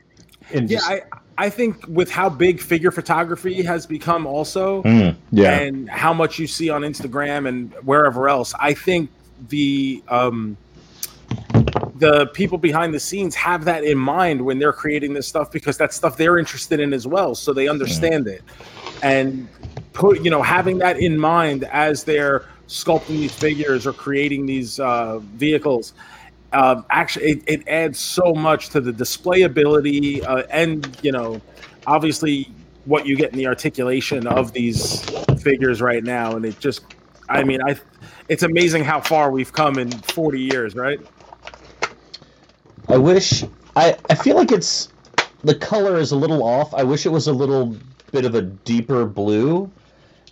And Yeah, just, I I think with how big figure photography has become, also, Mm. yeah. and how much you see on Instagram and wherever else, I think the um, the people behind the scenes have that in mind when they're creating this stuff because that's stuff they're interested in as well, so they understand it, and put you know having that in mind as they're sculpting these figures or creating these uh, vehicles. Uh, actually, it, it adds so much to the display ability uh, and you know, obviously what you get in the articulation of these figures right now, and it just, I mean, I, it's amazing how far we've come in 40 years, right? I wish I I feel like it's the color is a little off. I wish it was a little bit of a deeper blue.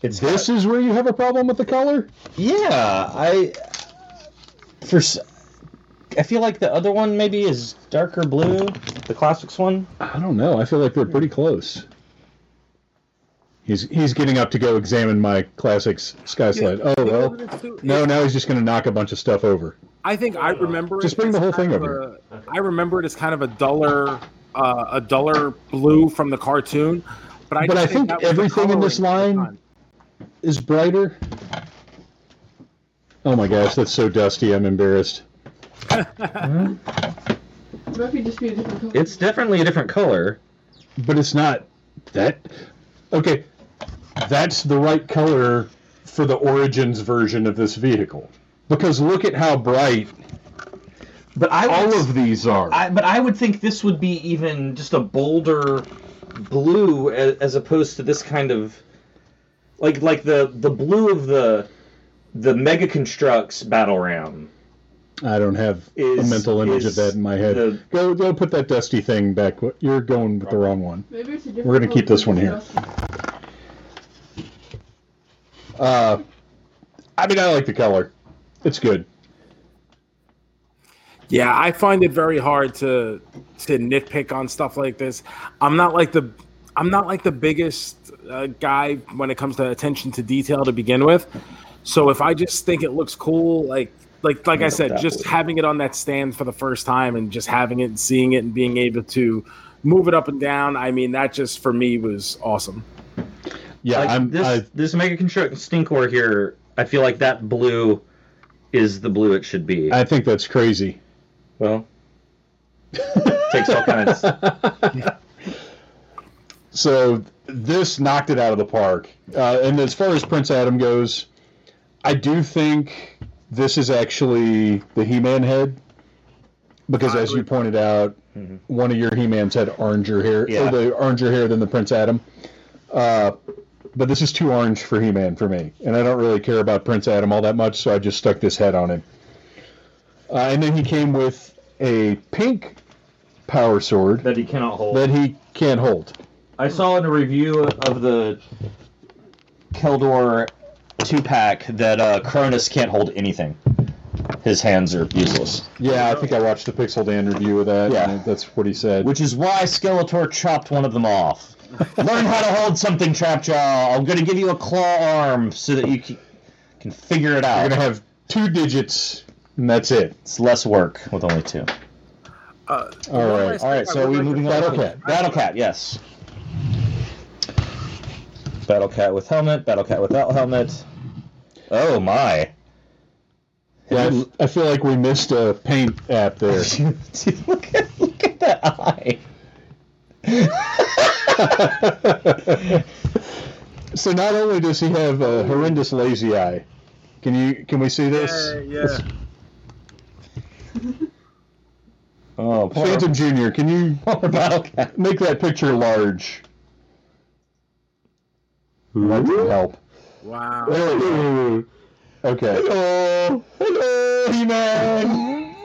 It's this is where you have a problem with the color? yeah. I for s- I feel like the other one maybe is darker blue. The classics one. I don't know. I feel like they're pretty close. He's he's getting up to go examine my classics sky sled. Oh well. No, now he's just going to knock a bunch of stuff over. I think I remember. Just it bring the whole thing over. a- I remember it as kind of a duller, uh, a duller blue from the cartoon. But I, But I think that was the everything in this coloring at the line- Is brighter. Oh my gosh, that's so dusty. I'm embarrassed. What if you just be a different color? It's definitely a different color. But it's not that. Okay, that's the right color for the Origins version of this vehicle. Because look at how bright But I all of these are. I, but I would think this would be even just a bolder blue as, as opposed to this kind of like like the the blue of the the Mega Construx battle ram. I don't have a mental image of that in my head. the- Go, go, put that dusty thing back. You're going with the wrong one. Maybe it's a different We're gonna keep this one here. Uh, I mean, I like the color. It's good. Yeah, I find it very hard to to nitpick on stuff like this. I'm not like the I'm not like the biggest uh, guy when it comes to attention to detail to begin with. So if I just think it looks cool, like like like I said, just would- having it on that stand for the first time and just having it and seeing it and being able to move it up and down, I mean that just for me was awesome. Yeah, like I'm. this I, this Mega Construct Stinkor here. I feel like that blue is the blue it should be. I think that's crazy. well, takes all kinds. So this knocked it out of the park. Uh, and as far as Prince Adam goes, I do think this is actually the He-Man head, because I as you pointed out, one of your He-Mans had oranger hair, Yeah. or the oranger hair than the Prince Adam. Uh, but this is too orange for He-Man for me, and I don't really care about Prince Adam all that much, so I just stuck this head on him. Uh, and then he came with a pink power sword that he cannot hold. that he can't hold. I saw in a review of the Keldor two pack that uh, Kronis can't hold anything. His hands are useless. Yeah, I think I watched the Pixel Dan review of that. Yeah. and that's what he said. Which is why Skeletor chopped one of them off. Learn how to hold something, Trapjaw. I'm gonna give you a claw arm so that you can, can figure it out. You're gonna have two digits, and that's it. It's less work with only two. Uh, All one right. last All right, so are we like to moving on? out- Battle Cat. Battle Cat, yes. Battle Cat with helmet. Battle Cat without helmet. Oh my! Yeah, I, I feel like we missed a paint app there. look at look at that eye. so not only does he have a horrendous lazy eye, can you can we see this? Yeah, yeah. Oh, poor, Phantom Junior, can you poor Battle Cat. make that picture large? That can help. Wow. There. Okay. Hello, hello, He-Man.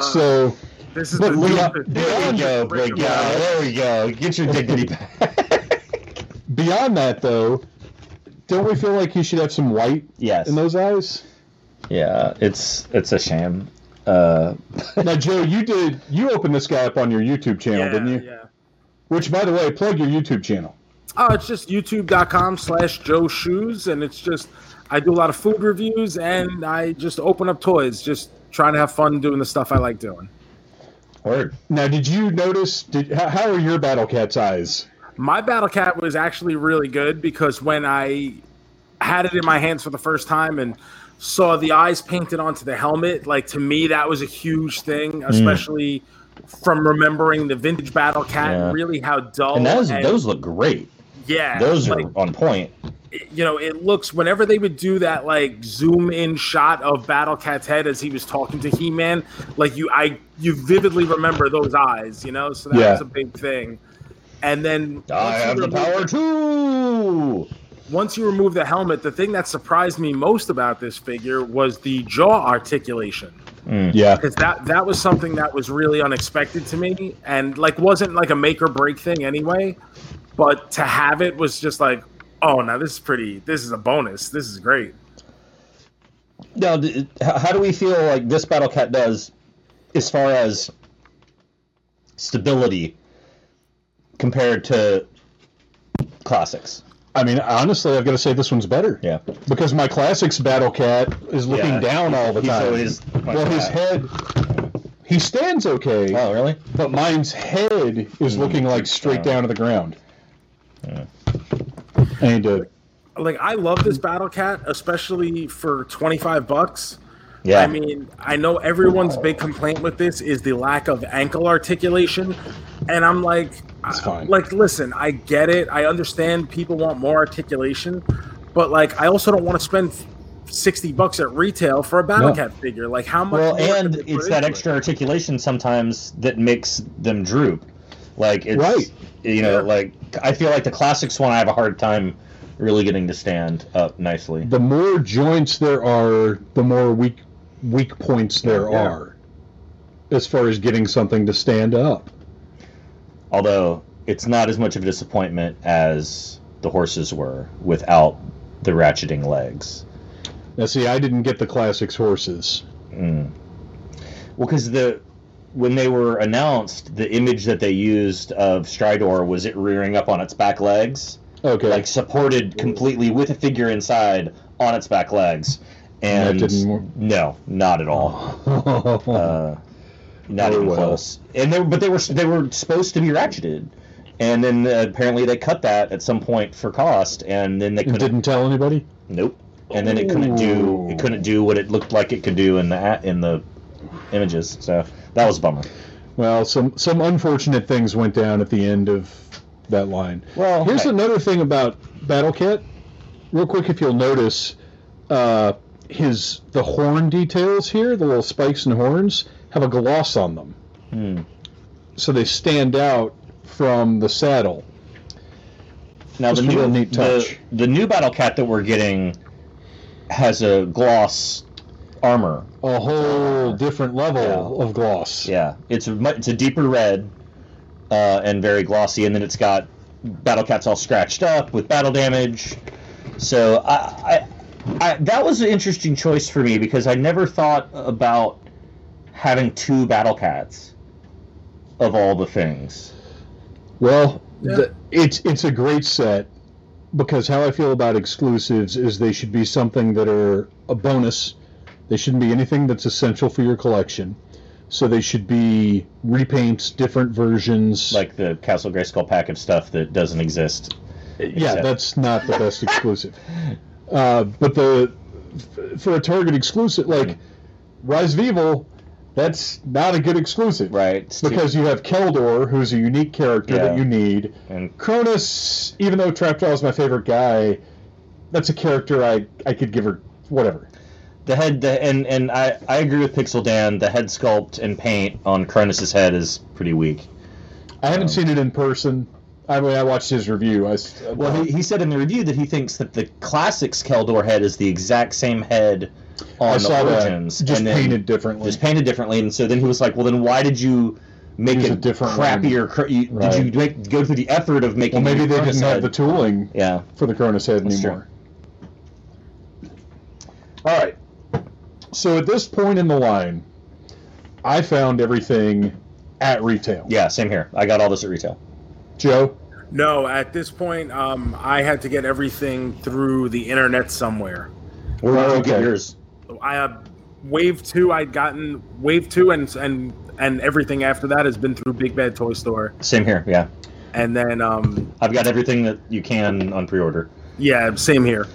so This is But the we new- There we go, big guy. There we go. Get your dignity back. beyond that, though, don't we feel like he should have some white yes. in those eyes? Yeah, it's it's a shame. Uh, Now, Joe, you did you opened this guy up on your YouTube channel, yeah, didn't you? Yeah. Which, by the way, plug your YouTube channel. Oh, it's just youtube.com slash Joe Shoes, and it's just I do a lot of food reviews and I just open up toys, just trying to have fun doing the stuff I like doing. Word. Now, did you notice? Did how, how are your Battle Cat's eyes? My Battle Cat was actually really good because when I had it in my hands for the first time and saw the eyes painted onto the helmet, like to me that was a huge thing, mm. especially from remembering the vintage Battle Cat, Yeah. really how dull And those and- those look great. Yeah, Those are like, on point. you know, it looks whenever they would do that like zoom in shot of Battle Cat's head as he was talking to He Man, like you, I you vividly remember those eyes, you know. So that Yeah. was a big thing. And then I have the power too. Once you remove the helmet, the thing that surprised me most about this figure was the jaw articulation. Mm, yeah, because that that was something that was really unexpected to me and like wasn't like a make or break thing anyway but to have it was just like oh now this is pretty this is a bonus this is great Now, how do we feel like this Battle Cat does as far as stability compared to classics? I mean, honestly, I've got to say this one's better. Yeah. because my classics Battle Cat is looking Yeah, down he's- all the he's time. always well, his that. head, he stands okay, Oh, really? but mine's head is hmm. looking like straight down. down to the ground. I need to. like i love this battle cat especially for 25 bucks Yeah. i mean i know everyone's big complaint with this is the lack of ankle articulation and i'm like It's I- like listen i get it i understand people want more articulation but like i also don't want to spend 60 bucks at retail for a battle No. cat figure like how much well, and it's that into it? extra articulation sometimes that makes them droop. Like it's Right. You know, like I feel like the classics one I have a hard time really getting to stand up nicely. The more joints there are, the more weak weak points there Yeah. are, as far as getting something to stand up. Although it's not as much of a disappointment as the horses were without the ratcheting legs. Now, see, I didn't get the classics horses. Mm. Well, because the when they were announced, the image that they used of Stridor was it rearing up on its back legs, Okay, like supported completely with a figure inside on its back legs, and That didn't work? no, not at all. Uh, not Oh, even well. close. And they but they were they were supposed to be ratcheted, and then uh, apparently they cut that at some point for cost, and then they couldn't. didn't tell anybody. Nope. And then it couldn't do it couldn't do what it looked like it could do in the in the images. So that was a bummer. Well, some some unfortunate things went down at the end of that line. Well, Here's hey. another thing about Battle Cat. Real quick, if you'll notice, uh, his the horn details here, the little spikes and horns, have a gloss on them, Hmm. so they stand out from the saddle. Now Just the new the, touch. the new Battle Cat that we're getting has a gloss armor. A whole different level Yeah. of gloss. Yeah, it's a mu- it's a deeper red uh, and very glossy, and then it's got Battle Cat's all scratched up with battle damage. So I, I, I that was an interesting choice for me because I never thought about having two Battle Cats of all the things. Well, Yeah. the, it's it's a great set because how I feel about exclusives is they should be something that are a bonus. They shouldn't be anything that's essential for your collection. So they should be repaints, different versions. Like the Castle Grayskull pack of stuff that doesn't exist. yeah, that's not the best exclusive. Uh, but the for a Target exclusive, like Rise of Evil, that's not a good exclusive, Right. it's too- Because you have Keldor, who's a unique character Yeah. that you need. and Kronis, even though Trapjaw is my favorite guy, that's a character I I could give her whatever. The head, the, and and I, I agree with Pixel Dan. The head sculpt and paint on Kronis's head is pretty weak. I haven't Um, seen it in person. I mean, I watched his review. I s- Well, he, he said in the review that he thinks that the classics Keldor head is the exact same head on the Origins, that just and painted differently. just painted differently. And so then he was like, "Well, then why did you make Use it different crappier? Cr- you, Right. Did you make, go through the effort of making? well, maybe the they Kronis didn't have the tooling Yeah, for the Kronis head That's anymore. All right. So at this point in the line, I found everything at retail. yeah, same here. I got all this at retail. Joe, no at this point um i had to get everything through the internet somewhere Where did you get yours? I uh, wave two. I'd gotten wave two and and and everything after that has been through Big Bad Toy Store. Same here. Yeah, And then, um, I've got everything that you can on pre-order. yeah, same here.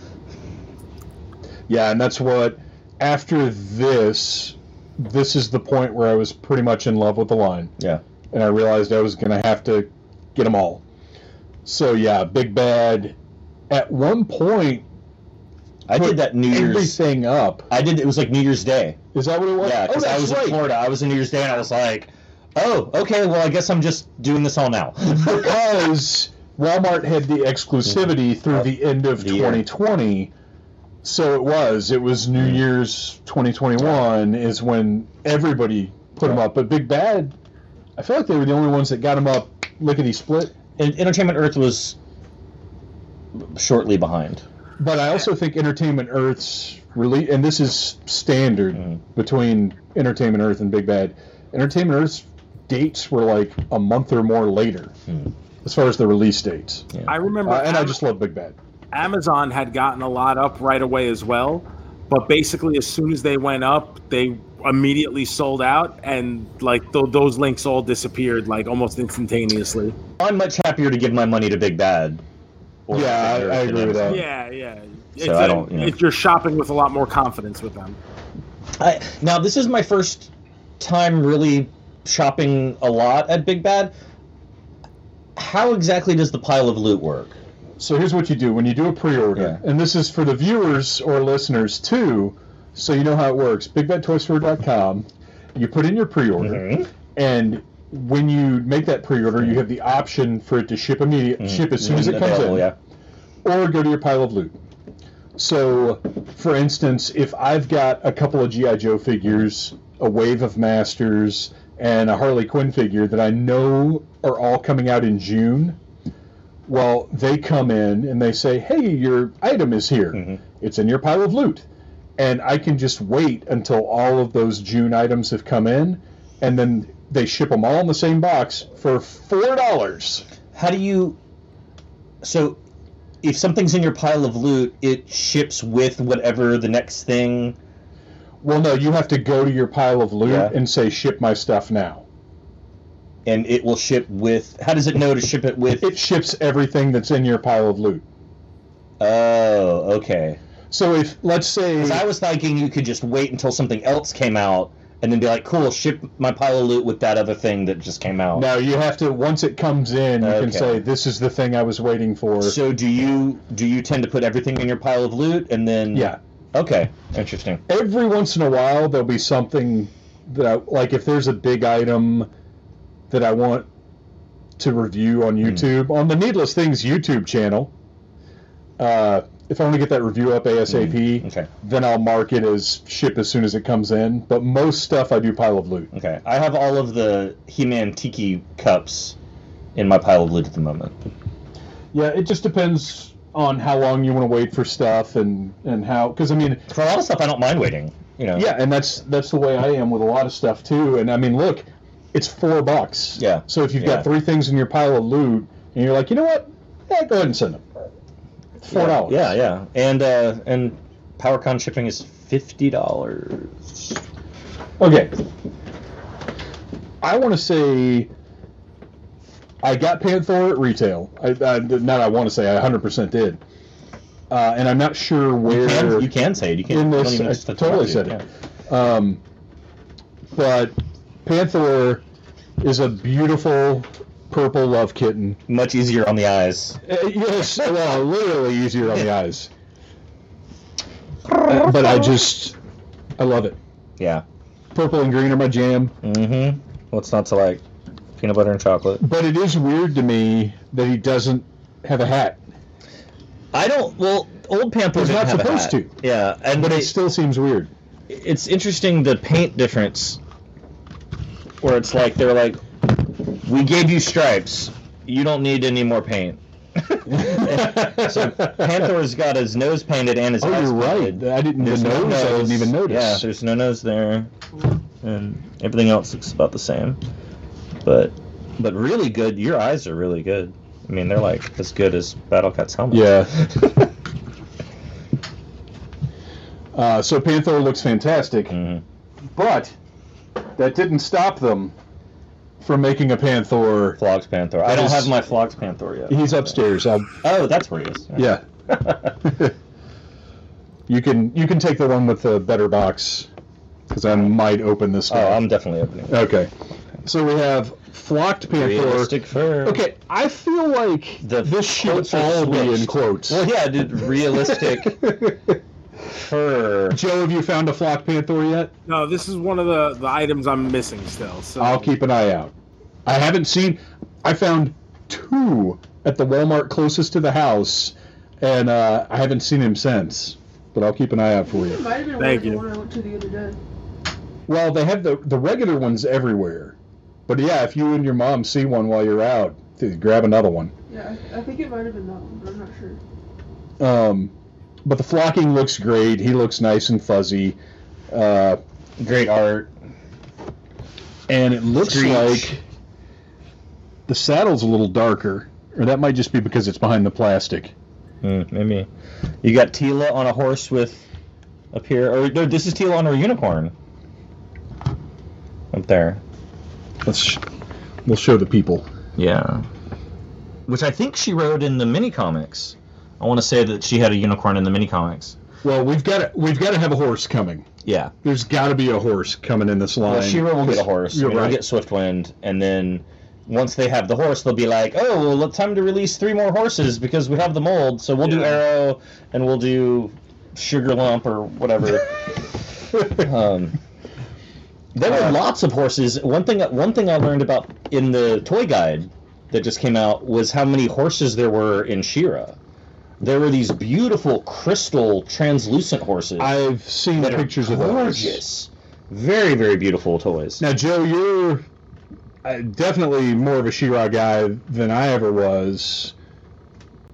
Yeah, and that's what after this, this is the point where I was pretty much in love with the line, Yeah. and I realized I was going to have to get them all. So yeah, Big Bad. At one point, I did that New Year's. everything up. I did. It was like New Year's Day. Is that what it was? Yeah, oh, because I that's was in. Florida. I was in New Year's Day, and I was like, "Oh, okay. Well, I guess I'm just doing this all now." because Walmart had the exclusivity mm-hmm. through the end of The year. 2020. So it was. It was New Year's 2021 is when everybody put them Yeah. up. But Big Bad, I feel like they were the only ones that got them up lickety split. And Entertainment Earth was shortly behind. But I also think Entertainment Earth's release, and this is standard Mhm. between Entertainment Earth and Big Bad. Entertainment Earth's dates were like a month or more later, Hmm. as far as the release dates. I remember, Uh, and I Am- just love Big Bad. Amazon had gotten a lot up right away as well, but basically as soon as they went up, they immediately sold out, and like th- those links all disappeared like almost instantaneously. I'm much happier to give my money to Big Bad. or Yeah, I- I agree than with that. Amazon. Yeah, yeah. It's So I a- don't, you know. If you're shopping with a lot more confidence with them. I, now this is my first time really shopping a lot at Big Bad. How exactly does the pile of loot work? So here's what you do when you do a pre-order, Yeah. and this is for the viewers or listeners too, so you know how it works. BigBadToyStore.com. You put in your pre-order, Mhm. and when you make that pre-order, you have the option for it to ship immediate, ship as soon as it comes in, Yeah. or go to your pile of loot. So, for instance, if I've got a couple of GI Joe figures, a wave of Masters, and a Harley Quinn figure that I know are all coming out in June, well, they come in and they say, "Hey, your item is here. Mhm. It's in your pile of loot," and I can just wait until all of those June items have come in, and then they ship them all in the same box for four dollars. How do you? So, if something's in your pile of loot, it ships with whatever the next thing. Well, no, you have to go to your pile of loot Yeah. and say, "Ship my stuff now." And it will ship with. How does it know to ship it with? It ships everything that's in your pile of loot. Oh, okay. So if let's say I was thinking you could just wait until something else came out and then be like, "Cool, ship my pile of loot with that other thing that just came out." no, you have to once it comes in, you can say, "This is the thing I was waiting for." So do you do you tend to put everything in your pile of loot and then? yeah. Okay, interesting. Every once in a while, there'll be something that like. If there's a big item that I want to review on YouTube on the Needless Things YouTube channel, uh, if I want to get that review up ASAP, Okay, then I'll mark it as ship as soon as it comes in. But most stuff I do pile of loot. okay. I have all of the He-Man Tiki cups in my pile of loot at the moment. Yeah, it just depends on how long you want to wait for stuff and and how because I mean For a lot of stuff, I don't mind waiting. You know. yeah, and that's that's the way I am with a lot of stuff too. And I mean, look, it's four bucks. Yeah. So if you've Yeah. got three things in your pile of loot and you're like, you know what, yeah, go ahead and send them. Four dollars. Yeah, yeah, and uh, and PowerCon shipping is fifty dollars. Okay. I want to say I got Panther at retail. I, I not I want to say I 100% did. Uh, and I'm not sure where You can, you can say it. You can. in this. I totally said it. Um, but Panther is a beautiful purple love kitten. Much easier on the eyes. Uh, yes, well, literally easier on the eyes. Uh, but I just, I love it. Yeah. Purple and green are my jam. Mm-hmm. What's not to like? Peanut butter and chocolate. But it is weird to me that he doesn't have a hat. I don't. Well, old Panther didn't not supposed to. Yeah, and But they- it still seems weird. it's interesting the paint difference, where it's like they're like, we gave you stripes. You don't need any more paint. so Panther's got his nose painted and his Oh, you're right. I didn't There's even no notice. I didn't even notice. Yeah, there's no nose there, and everything else looks about the same. But but really good. Your eyes are really good. I mean, they're like as good as Battle Cat's helmet. Yeah. Uh, so Panther looks fantastic, Mhm. but that didn't stop them from making a Panther. Flocked Panther. I don't is- have my Flocked Panther yet. He's upstairs. I'll, Oh, that's where he is. yeah. you can you can take the one with the better box because I might open this. Oh. I'm definitely opening. it. okay. So we have flocked Panther. Realistic fur. Okay, I feel like The this should all be in quotes. Well, yeah, dude. Realistic fur. Joe, have you found a flock panther yet? No, this is one of the, the items I'm missing still. So I'll keep an eye out. I haven't seen. I found two at the Walmart closest to the house, and uh, I haven't seen him since. But I'll keep an eye out for It you. might have been Thank one of the you. one I went to the. Well, they have the the regular ones everywhere. But yeah, if you and your mom see one while you're out, grab another one. Yeah, I, I think it might have been that one, but I'm not sure. Um, but the flocking looks great. He looks nice and fuzzy. Uh, Great art. and it looks Screech. like the saddle's a little darker, or that might just be because it's behind the plastic. Hmm, maybe. You got Teela on a horse with up here, or no, this is Teela on her unicorn. Up there. Let's sh- we'll show the people. Yeah. Which I think she rode in the mini comics. I want to say that she had a unicorn in the mini comics. Well, we've got to, we've got to have a horse coming. Yeah. There's got to be a horse coming in this line. Well, She-Ra will get a horse. You're I mean, right. We'll get Swiftwind, and then once they have the horse, they'll be like, "Oh, well, it's time to release three more horses because we have the mold. So we'll do Arrow, and we'll do Sugar Lump or whatever." um, there were Uh, lots of horses. One thing, one thing I learned about in the toy guide that just came out was how many horses there were in She-Ra. There were these beautiful crystal translucent horses I've seen that are pictures of those. gorgeous. Very, very beautiful toys. Now, Joe, you're uh, definitely more of a She-Ra guy than I ever was.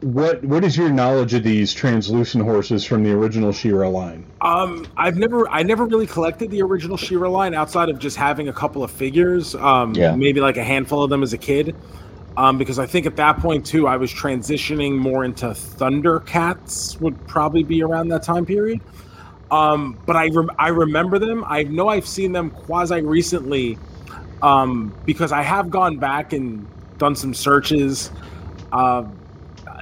What what is your knowledge of these translucent horses from the original She-Ra line? Um, I've never, I never really collected the original She-Ra line outside of just having a couple of figures. Um, Yeah. maybe like a handful of them as a kid. Um, because I think at that point too, I was transitioning more into Thundercats. Would probably be around that time period. Um, but I I remember them. I know I've seen them quasi recently. Um, because I have gone back and done some searches. Uh,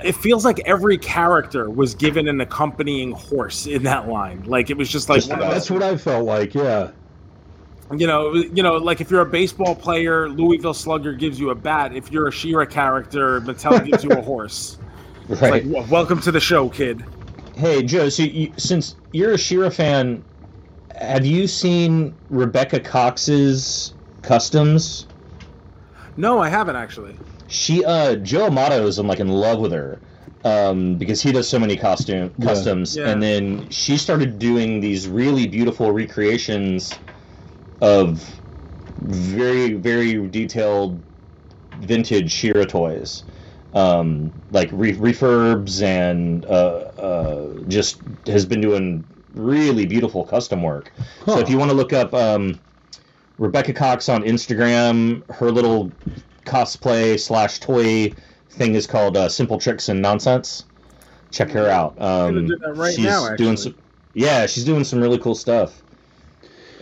it feels like every character was given an accompanying horse in that line. Like it was just like Just one of about. those- That's what I felt like. Yeah. You know, you know, like if you're a baseball player, Louisville Slugger gives you a bat. If you're a She-Ra character, Mattel gives you a horse. It's like, welcome to the show, kid. hey, Joe. So you, since you're a She-Ra fan, have you seen Rebecca Cox's customs? No, I haven't actually. She, uh, Joe Amato is I'm like in love with her. Um, because he does so many costume Yeah. customs, Yeah. and then she started doing these really beautiful recreations of very, very detailed vintage She-Ra toys, um, like re- refurbs, and uh, uh, just has been doing really beautiful custom work. So if you want to look up um, Rebecca Cox on Instagram, her little cosplay slash toy thing is called uh, Simple Tricks and Nonsense. Check her out. Um, do right she's now, doing some, yeah, she's doing some really cool stuff.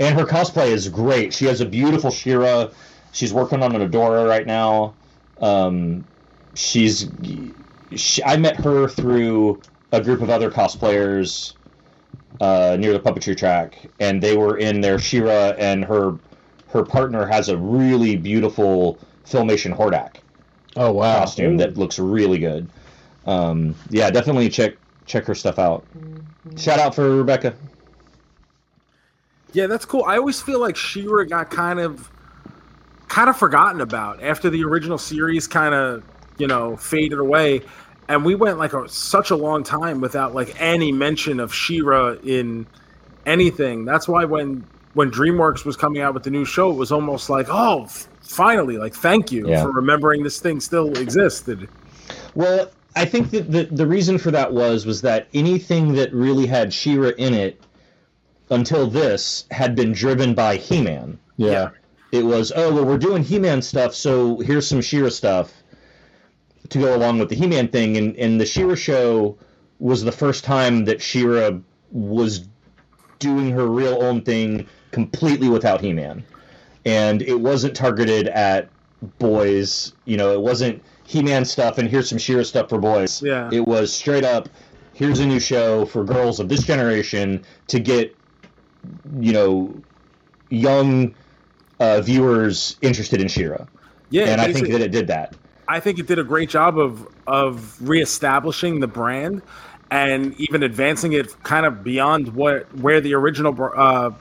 And her cosplay is great. She has a beautiful She-Ra. She's working on an Adora right now. Um, she's she, I met her through a group of other cosplayers uh, near the puppetry track, and they were in their She-Ra, and her her partner has a really beautiful filmation Hordak Oh wow. costume that looks really good. Um, yeah, definitely check check her stuff out. Shout out for Rebecca. Yeah, that's cool. I always feel like She-Ra got kind of kind of forgotten about after the original series kind of, you know, faded away. And we went like a, such a long time without like any mention of She-Ra in anything. That's why when when DreamWorks was coming out with the new show, it was almost like, oh, finally, like thank you Yeah. for remembering this thing still existed. Well, I think that the the reason for that was was that anything that really had She-Ra in it until this had been driven by He-Man. Yeah. It was, oh well, we're doing He-Man stuff, so here's some She-Ra stuff to go along with the He-Man thing, and and the She-Ra show was the first time that She-Ra was doing her real own thing completely without He-Man. and it wasn't targeted at boys. You know, it wasn't He-Man stuff and here's some She-Ra stuff for boys. Yeah. It was straight up. Here's a new show for girls of this generation to get, you know, young uh, viewers interested in She-Ra. Yeah, and I think that it did that. I think it did a great job of of reestablishing the brand and even advancing it kind of beyond what where the original uh,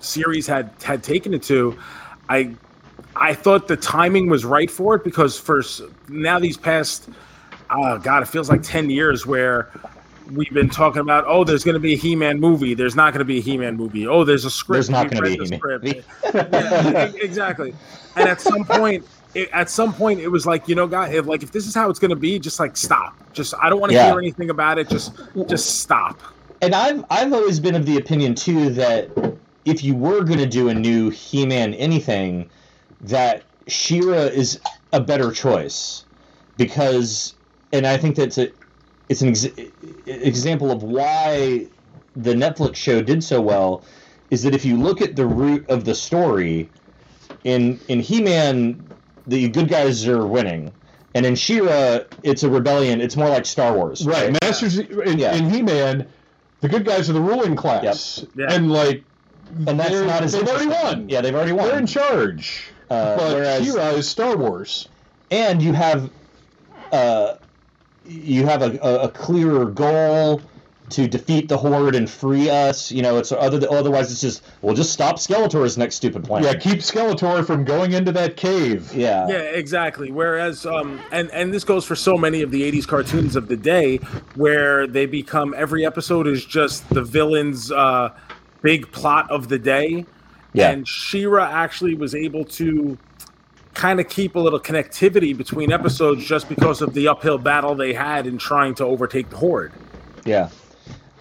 series had had taken it to. I I thought the timing was right for it because for now these past oh god it feels like 10 years where we've been talking about oh there's going to be a He-Man movie there's not going to be a He-Man movie oh there's a script There's not going to be a He-Man script. movie. yeah, exactly. And at some point, it, at some point, it was like, you know, guy, if, like if this is how it's going to be, just like stop. Just I don't want to Yeah. hear anything about it. Just just stop. And I've I've always been of the opinion too that if you were going to do a new He-Man anything, that She-Ra is a better choice because, and I think that's a it's an ex- example of why the Netflix show did so well is that if you look at the root of the story in in He-Man the good guys are winning and in She-Ra it's a rebellion it's more like Star Wars Right, Masters in, Yeah. in He-Man, the good guys are the ruling class, Yep. Yeah. and like and that's They're- not as they've already won. Yeah, they've already won. they're in charge. Uh, but whereas- She-Ra is Star Wars. and you have uh, you have a, a, a clearer goal to defeat the horde and free us. You know, it's other otherwise it's just we'll just stop Skeletor's next stupid plan. Yeah, keep Skeletor from going into that cave. yeah, Yeah, exactly. Whereas, um, and and this goes for so many of the '80s cartoons of the day, where they become every episode is just the villain's uh, big plot of the day. Yeah. And She-Ra actually was able to kind of keep a little connectivity between episodes just because of the uphill battle they had in trying to overtake the horde. yeah.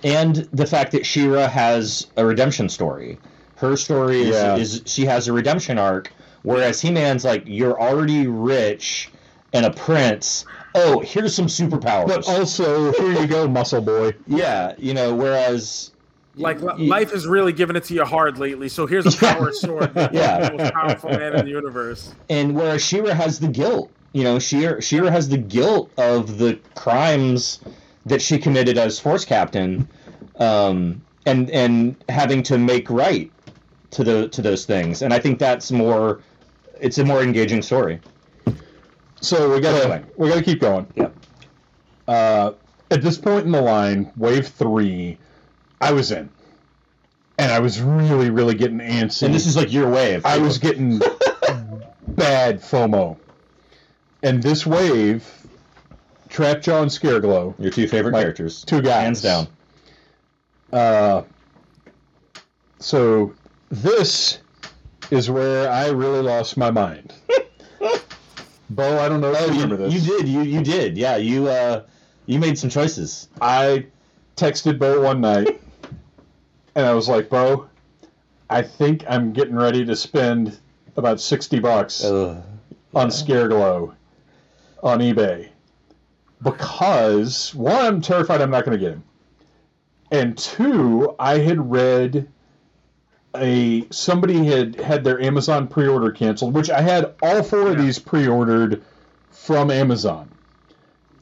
And the fact that She-Ra has a redemption story. Her story is, Yeah. is she has a redemption arc, whereas He Man's like you're already rich and a prince. Oh, here's some superpowers. But also, here you go, Muscle Boy. yeah, you know, whereas Like li- y- life has really given it to you hard lately, so here's a power sword. Yeah. the most powerful man in the universe. and where She-Ra has the guilt, you know, She-Ra She-Ra has the guilt of the crimes that she committed as force captain, um, and and having to make right to the to those things. And I think that's more, it's a more engaging story. So we gotta Anyway. we gotta keep going. Yep. Uh, at this point in the line, wave three, I was in, and I was really, really getting antsy. And this is like your wave. I was getting bad FOMO, and this wave, Trapjaw and Scareglow, your two favorite my characters, two guys, hands down. Uh, so this is where I really lost my mind. Bo, I don't know if you Oh, remember you, this. you did, you you did, yeah. You uh, you made some choices. I texted Bo one night, and I was like, "Bo, I think I'm getting ready to spend about sixty bucks Ugh. on Scareglow on eBay. Because one, I'm terrified I'm not going to get him, and two, I had read a somebody had had their Amazon pre-order canceled, which I had all four of these pre-ordered from Amazon,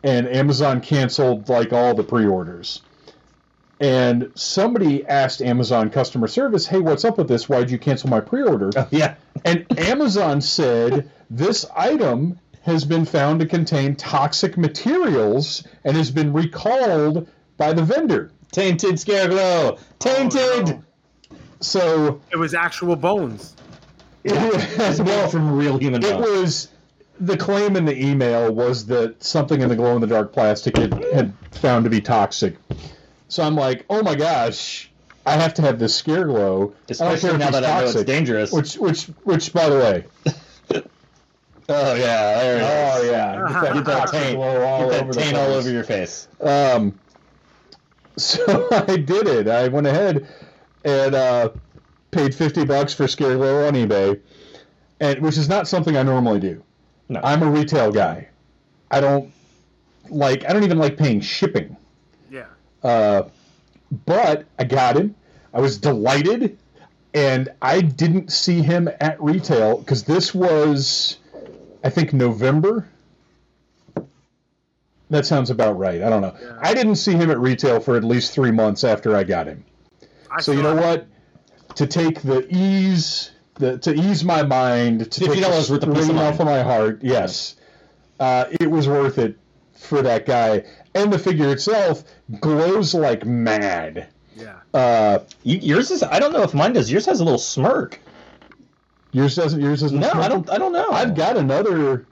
and Amazon canceled like all the pre-orders. And somebody asked Amazon customer service, "Hey, what's up with this? Why'd you cancel my pre-order?" Oh, yeah. And Amazon said this item has been found to contain toxic materials and has been recalled by the vendor. Tainted Scareglow. Tainted. Oh, no. So It was actual bones. it was, well, from real human it bones. was the claim in the email was that something in the glow in the dark plastic had, had found to be toxic. So I'm like, oh my gosh, I have to have this scare glow. Especially now it's that I know it's dangerous. Which, which, which, by the way, oh yeah, there it oh yeah, get that, Get that taint, glow all get that over taint all over your face. Um, so I did it. I went ahead and uh, paid fifty bucks for scare Glow on eBay, and which is not something I normally do. No. I'm a retail guy. I don't like. I don't even like paying shipping. Yeah. Uh, but I got him. I was delighted, and I didn't see him at retail because this was, I think, November. That sounds about right. I don't know. I didn't see him at retail for at least three months after I got him. I So you know it. what? To take the ease, the, to ease my mind, to take the $50 worth of peace of strain mind. off of my heart, yes, uh, it was worth it for that guy. And the figure itself glows like mad. Yeah. Uh, yours is. I don't know if mine does. Yours has a little smirk. yours doesn't. Yours doesn't. No, I don't. I don't know. I've got another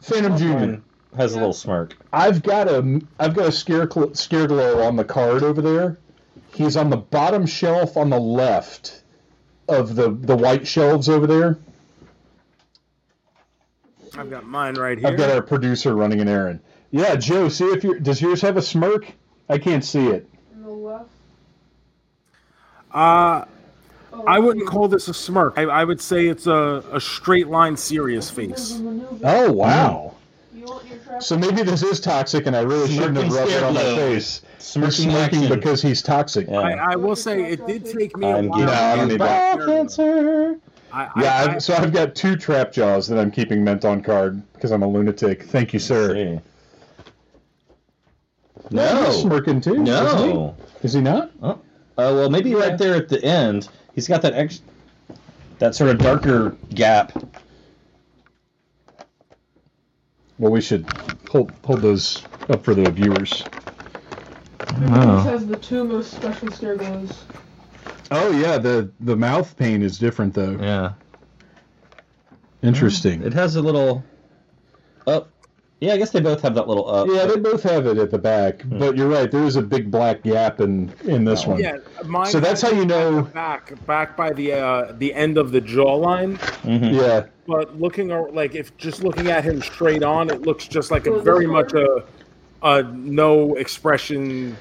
Phantom Junior. Mine has a little smirk. I've got a I've got a scare cl- scare glow on the card over there. He's on the bottom shelf on the left of the the white shelves over there. I've got mine right here. I've got our producer running an errand. Yeah, Joe, see if your does yours have a smirk? I can't see it. On the left. uh, Oh, I wouldn't call this a smirk. I, I would say it's a, a straight line serious face. Oh wow! You want your trap? So maybe this is toxic, and I really shouldn't have Smirking rubbed it on my face. Smirking smirking because he's toxic. Yeah. I, I will say it did take me a I'm while. getting No, I don't need that. ball cancer. I, I, Yeah, I, I've, so I've got two trap jaws that I'm keeping meant on card because I'm a lunatic. Thank you, sir. See. No, he's No. smirking too. No. isn't he? is he not? Oh, uh, well, maybe Yeah. right there at the end, he's got that ex- that sort of darker gap. Well, we should hold hold those up for the viewers. This has the two most special scare glows. Oh yeah, the the mouth paint is different though. Yeah. Interesting. It has a little up. Yeah, I guess they both have that little up. Yeah, they both have it at the back, but you're right. There is a big black gap in in this That one. yeah, mine So that's how you know- back back by the uh, the end of the jawline. Mhm. Yeah, But looking ar- like if just looking at him straight on, it looks just like a Oh, very much a a no expression.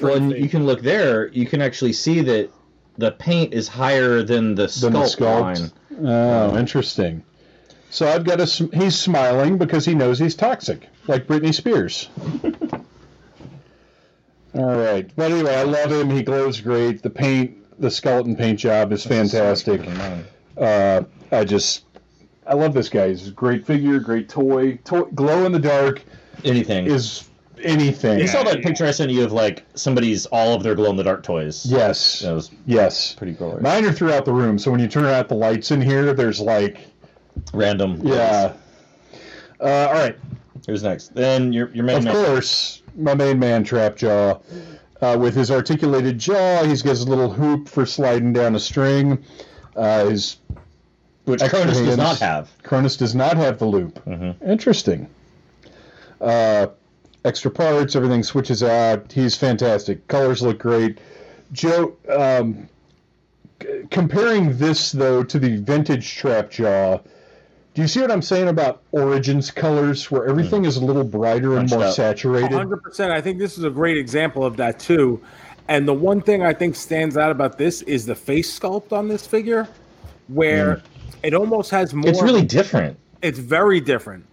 Well, and you can look there. You can actually see that the paint is higher than the than the sculpt sculpt. line. Oh, interesting. So I've got a. He's smiling because he knows he's toxic, like Britney Spears. All right, but anyway, I love him. He glows great. The paint, the skeleton paint job is fantastic. Uh, I just, I love this guy. He's a great figure, great toy. toy glow in the dark Anything. is anything. you saw that picture I sent you of like somebody's all of their glow in the dark toys. Yes. That was Yes. pretty cool. Mine are throughout the room, so when you turn out the lights in here, there's like, Random. yeah. Uh, all right. Who's next? Then your your main Of man. course, my main man, Trapjaw. Uh, with his articulated jaw, he's got his little hoop for sliding down a string. Uh, his which Kronis does not have. Kronis does not have the loop. Mhm. Interesting. Uh, extra parts, everything switches out. He's fantastic. Colors look great. Joe, um, c- comparing this though to the vintage Trapjaw, do you see what I'm saying about Origins colors, where everything hmm. is a little brighter and more up. saturated? hundred percent. I think this is a great example of that too. And the one thing I think stands out about this is the face sculpt on this figure, where hmm. it almost has more. It's really different it's very different.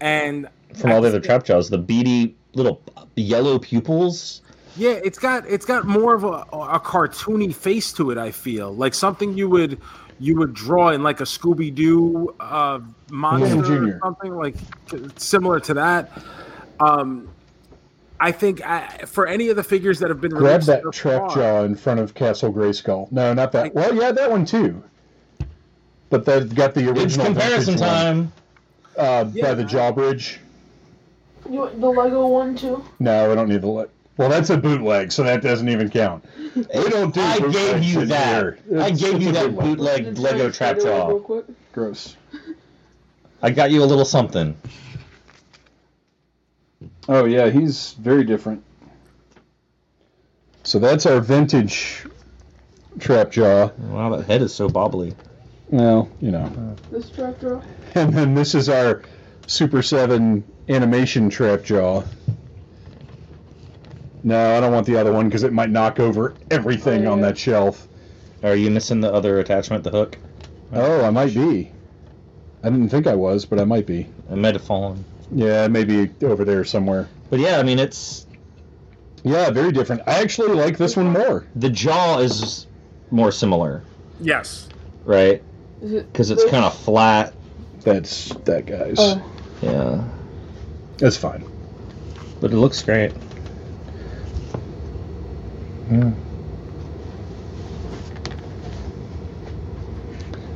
And from all the other trap jaws. The beady little yellow pupils. Yeah, it's got it's got more of a, a cartoony face to it. I feel like something you would you would draw in like a Scooby Doo uh, monster Jr.. or something like similar to that. Um, I think I, for any of the figures that have been Grab released that thus trap jaw in front of Castle Grayskull. No, not that. Well, yeah, that one too. But they've got the It's original comparison vintage one, time. uh, Yeah. by the Jawbridge. You want the Lego one too? No, I don't need the. Le- well, that's a bootleg, so that doesn't even count. We don't do. I gave you that. here. I gave you that bootleg. bootleg Lego trap figure jaw. real quick. Gross. I got you a little something. Oh yeah, he's very different. So that's our vintage trap jaw. Wow, that head is so bobbly. Well, you know. This trap jaw. And then this is our Super 7 animation trap jaw. No, I don't want the other one because it might knock over everything Oh, on that shelf. Are you missing the other attachment, the hook? Oh, I might be. I didn't think I was, but I might be. It might have fallen. Yeah, maybe over there somewhere. But yeah, I mean, it's Yeah, very different. I actually like this one more. the jaw is more similar. Yes. right? Because it's kind of flat. That's that guy's. Oh, Yeah, That's fine. but it looks great. Yeah.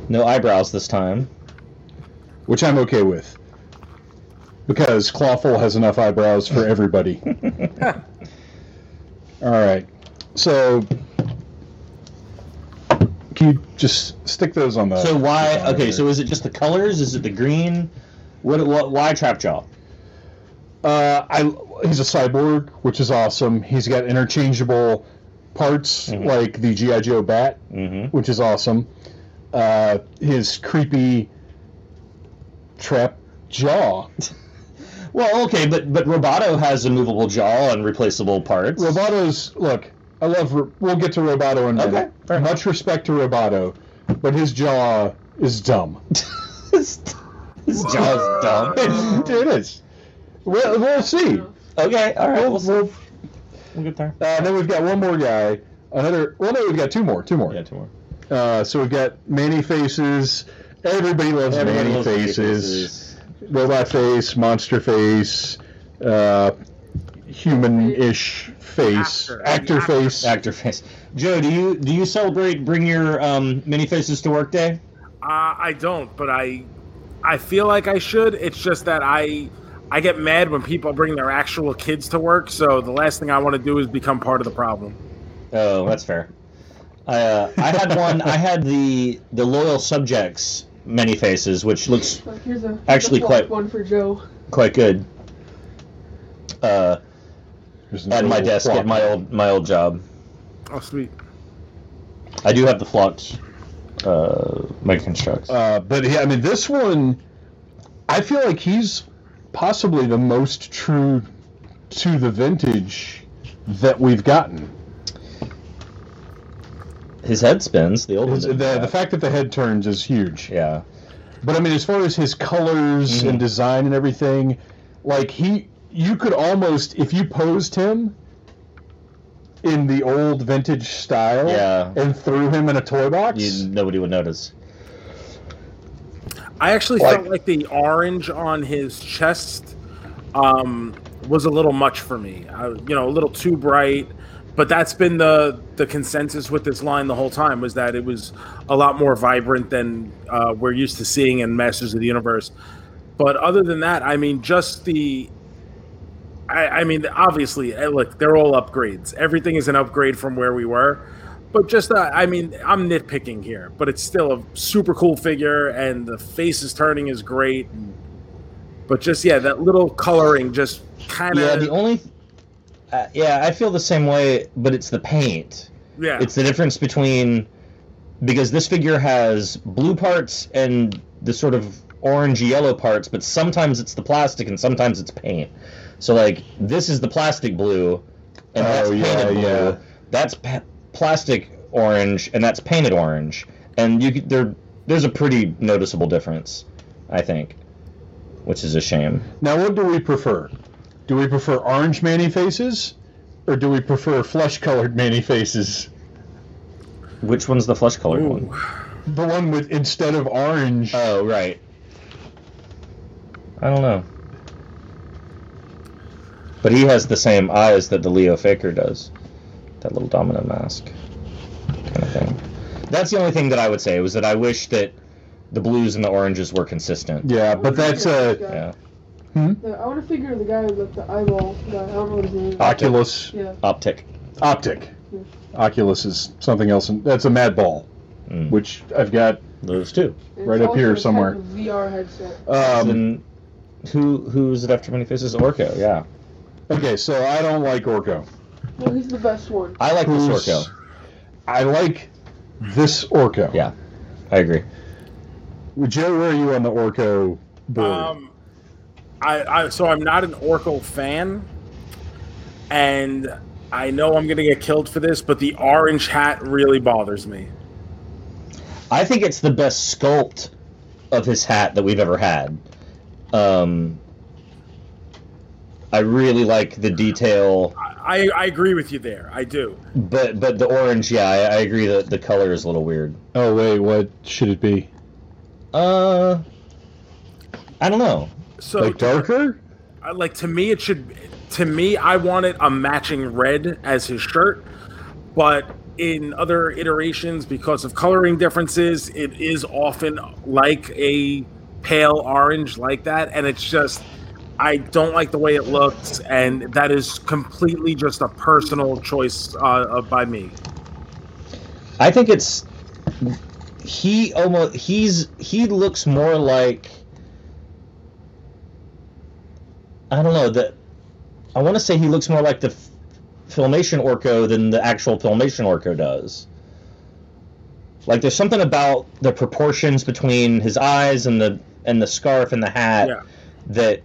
No eyebrows this time. Which I'm okay with. Because Clawful has enough eyebrows for everybody. All right. So, can you just stick those on the. So why? Okay, there? so is it just the colors? Is it the green? What? What? Why Trapjaw? Uh, I he's a cyborg, which is awesome. He's got interchangeable parts Mhm. like the GI Joe bat, Mm-hmm. which is awesome. Uh, his creepy trap jaw. Well, okay, but but Roboto has a movable jaw and replaceable parts. Roboto's look. I love. We'll get to Roboto in a minute. Much respect to Roboto, but his jaw is dumb. his, his jaw's dumb. it is. We'll, we'll see. Okay, all right. We'll, We'll, we'll, we'll get there. uh, then we've got one more guy. Another. Well, no, we've got two more. Two more. Yeah, two more. Uh, so we've got Man-E-Faces. Everybody loves Everybody Manny loves Man-E-Faces. Robot Face, Monster Face, uh, human-ish face, Actor. actor, Actor. face. Actor face. Joe, do you do you celebrate Bring Your um, Man-E-Faces to Work Day? Uh, I don't, but I, I feel like I should. It's just that I, I get mad when people bring their actual kids to work. So the last thing I want to do is become part of the problem. Oh, that's fair. I uh, I had one. I had the the loyal subjects Man-E-Faces, which looks like here's a Actually a quite- one for Joe. quite good. Uh, There's at my desk flock. at my old my old job. Oh, sweet. I do have the flocked uh, Mega Construx. Uh, but yeah, I mean, this one, I feel like he's possibly the most true to the vintage that we've gotten. His head spins. The old His, the, one. didn't do the fact that the head turns is huge. Yeah. But I mean, as far as his colors Mhm. and design and everything, like he, you could almost, if you posed him in the old vintage style, Yeah. and threw him in a toy box, You, nobody would notice. I actually Like- felt like the orange on his chest um, was a little much for me. I, you know, a little too bright. But that's been the the consensus with this line the whole time was that it was a lot more vibrant than uh, we're used to seeing in Masters of the Universe. But other than that, I mean, just the. I, I mean, obviously, eh, look, they're all upgrades. Everything is an upgrade from where we were. But just, uh, I mean, I'm nitpicking here, but it's still a super cool figure, and the face is turning is great. But just, yeah, that little coloring just kind of. Yeah. The only. Uh, yeah, I feel the same way, but it's the paint. yeah. It's the difference between because this figure has blue parts and the sort of orange yellow parts, but sometimes it's the plastic and sometimes it's paint. So like this is the plastic blue, and that's Oh, yeah, painted blue. yeah. That's pa- plastic orange, and that's painted orange. And you there there's a pretty noticeable difference, I think, which is a shame. Now, what do we prefer? Do we prefer orange Man-E-Faces, or do we prefer flesh-colored Man-E-Faces? Which one's the flesh colored Ooh. one? The one with instead of orange. Oh right. I don't know. But he has the same eyes that the Leo Faker does. That little domino mask kind of thing. That's the only thing that I would say was that I wish that the blues and the oranges were consistent. yeah, but that's uh, Yeah. The- I want to figure the guy with the eyeball guy. I don't know what his name is. Oculus Yeah. Optic. Optic. Yeah. Oculus is something else. and That's a Mad Ball, Mm. which I've got. Those two. And Right up here also a type somewhere. of VR headset. Um, who who's it after Man-E-Faces? Orko, yeah. okay, so I don't like Orko. Well, he's the best one. I like this Who's- Orko. I like this Orko. Yeah. I agree. Joe, where are you on the Orko board? Um, I, I so I'm not an Orko fan, and I know I'm gonna get killed for this, but the orange hat really bothers me. I think it's the best sculpt of his hat that we've ever had. Um, I really like the detail. I, I, I agree with you there. I do. But but the orange, yeah, I, I agree that the color is a little weird. Oh wait, what should it be? Uh, I don't know. So Like darker? I- like to me it should to me i wanted a matching red as his shirt but in other iterations because of coloring differences it is often like a pale orange like that and it's just i don't like the way it looks and that is completely just a personal choice uh, by me I think it's he almost he's he looks more like I don't know that I want to say he looks more like the f- filmation Orko than the actual filmation Orko does. Like there's something about the proportions between his eyes and the and the scarf and the hat Yeah. that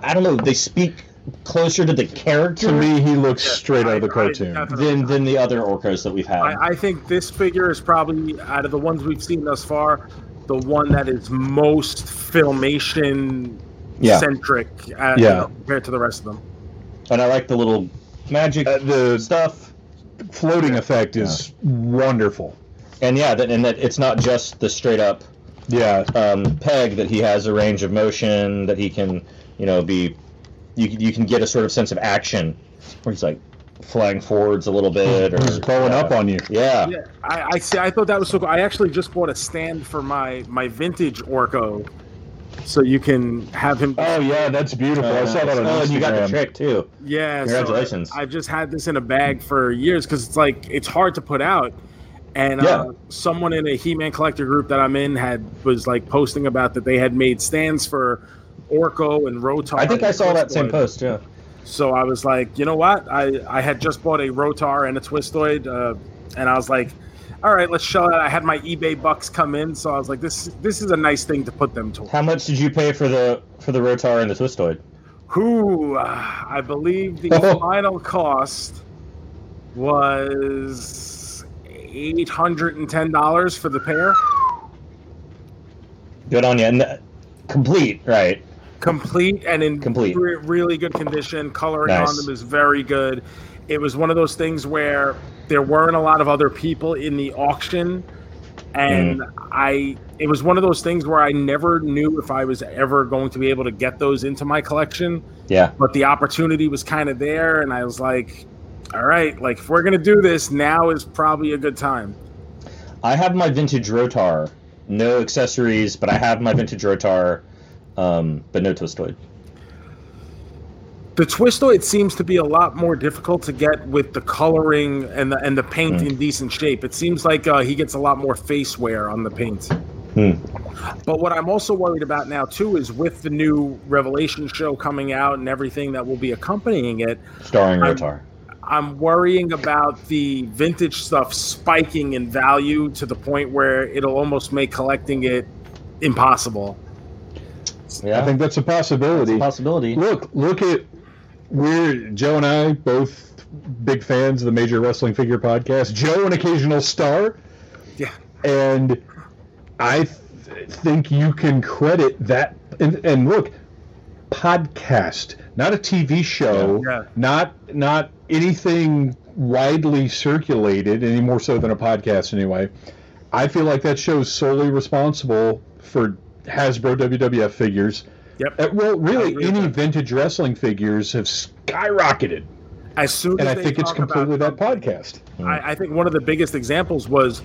I don't know. They speak closer to the character To me, he looks Yeah, straight out of the I- I cartoon. than than the other Orkos that we've had. I, I think this figure is probably out of the ones we've seen thus far, the one that is most filmation Yeah. centric uh, Yeah. compared to the rest of them. and I like the little magic Uh, the stuff. floating effect is wonderful. And yeah, that, and that it's not just the straight up Yeah, um, peg that he has a range of motion that he can, you know, be. You can- you can get a sort of sense of action where he's like flying forwards a little bit or he's bowing yeah. up on you. Yeah. Yeah, I, I see. I thought that was so cool. I actually just bought a stand for my my vintage Orko, so you can have him. Oh yeah, that's beautiful. I saw that on oh, and you got the trick too. Yeah, so Congratulations. I, have just had this in a bag for years because it's like it's hard to put out. And Yeah. uh, someone in a He-Man collector group that I'm in had was like posting about that they had made stands for Orko and Rotar. I think I saw that same post. Yeah. So I was like, you know what? I I had just bought a Rotar and a Twistoid, uh, and I was like, all right, let's show it. I had my eBay bucks come in, so I was like, this this is a nice thing to put them to. How much did you pay for the for the Rotar and the Twistoid? Who uh, I believe the final cost was eight hundred and ten dollars for the pair, Good on you. And uh, complete, right? complete and in Complete. re- really good condition. Coloring Nice. on them is very good. It was one of those things where there weren't a lot of other people in the auction, and Mm. I. It was one of those things where I never knew if I was ever going to be able to get those into my collection. Yeah. but the opportunity was kind of there and i was like all right like if we're gonna do this now is probably a good time I have my vintage Rotar, no accessories, but I have my vintage Rotar, um, but no Twistoid. the twistoid seems to be a lot more difficult to get with the coloring and the and the paint Hmm. in decent shape it seems like uh, he gets a lot more face wear on the paint Hmm. but what i'm also worried about now too is with the new revelation show coming out and everything that will be accompanying it Starring Rotar. I'm worrying about the vintage stuff spiking in value to the point where it'll almost make collecting it impossible. Yeah. I think that's a it's a possibility. possibility. Look, look at we're Joe and I both big fans of the Major Wrestling Figure Podcast. Joe, an occasional star, Yeah. and I th- think you can credit that. And, and look, podcast, not a TV show, Yeah. not not anything widely circulated any more so than a podcast anyway. I feel like that show is solely responsible for Hasbro WWF figures. Yep. Uh, well, really, any vintage wrestling figures have skyrocketed, As soon and as I think it's talk about completely that podcast. I, I think one of the biggest examples was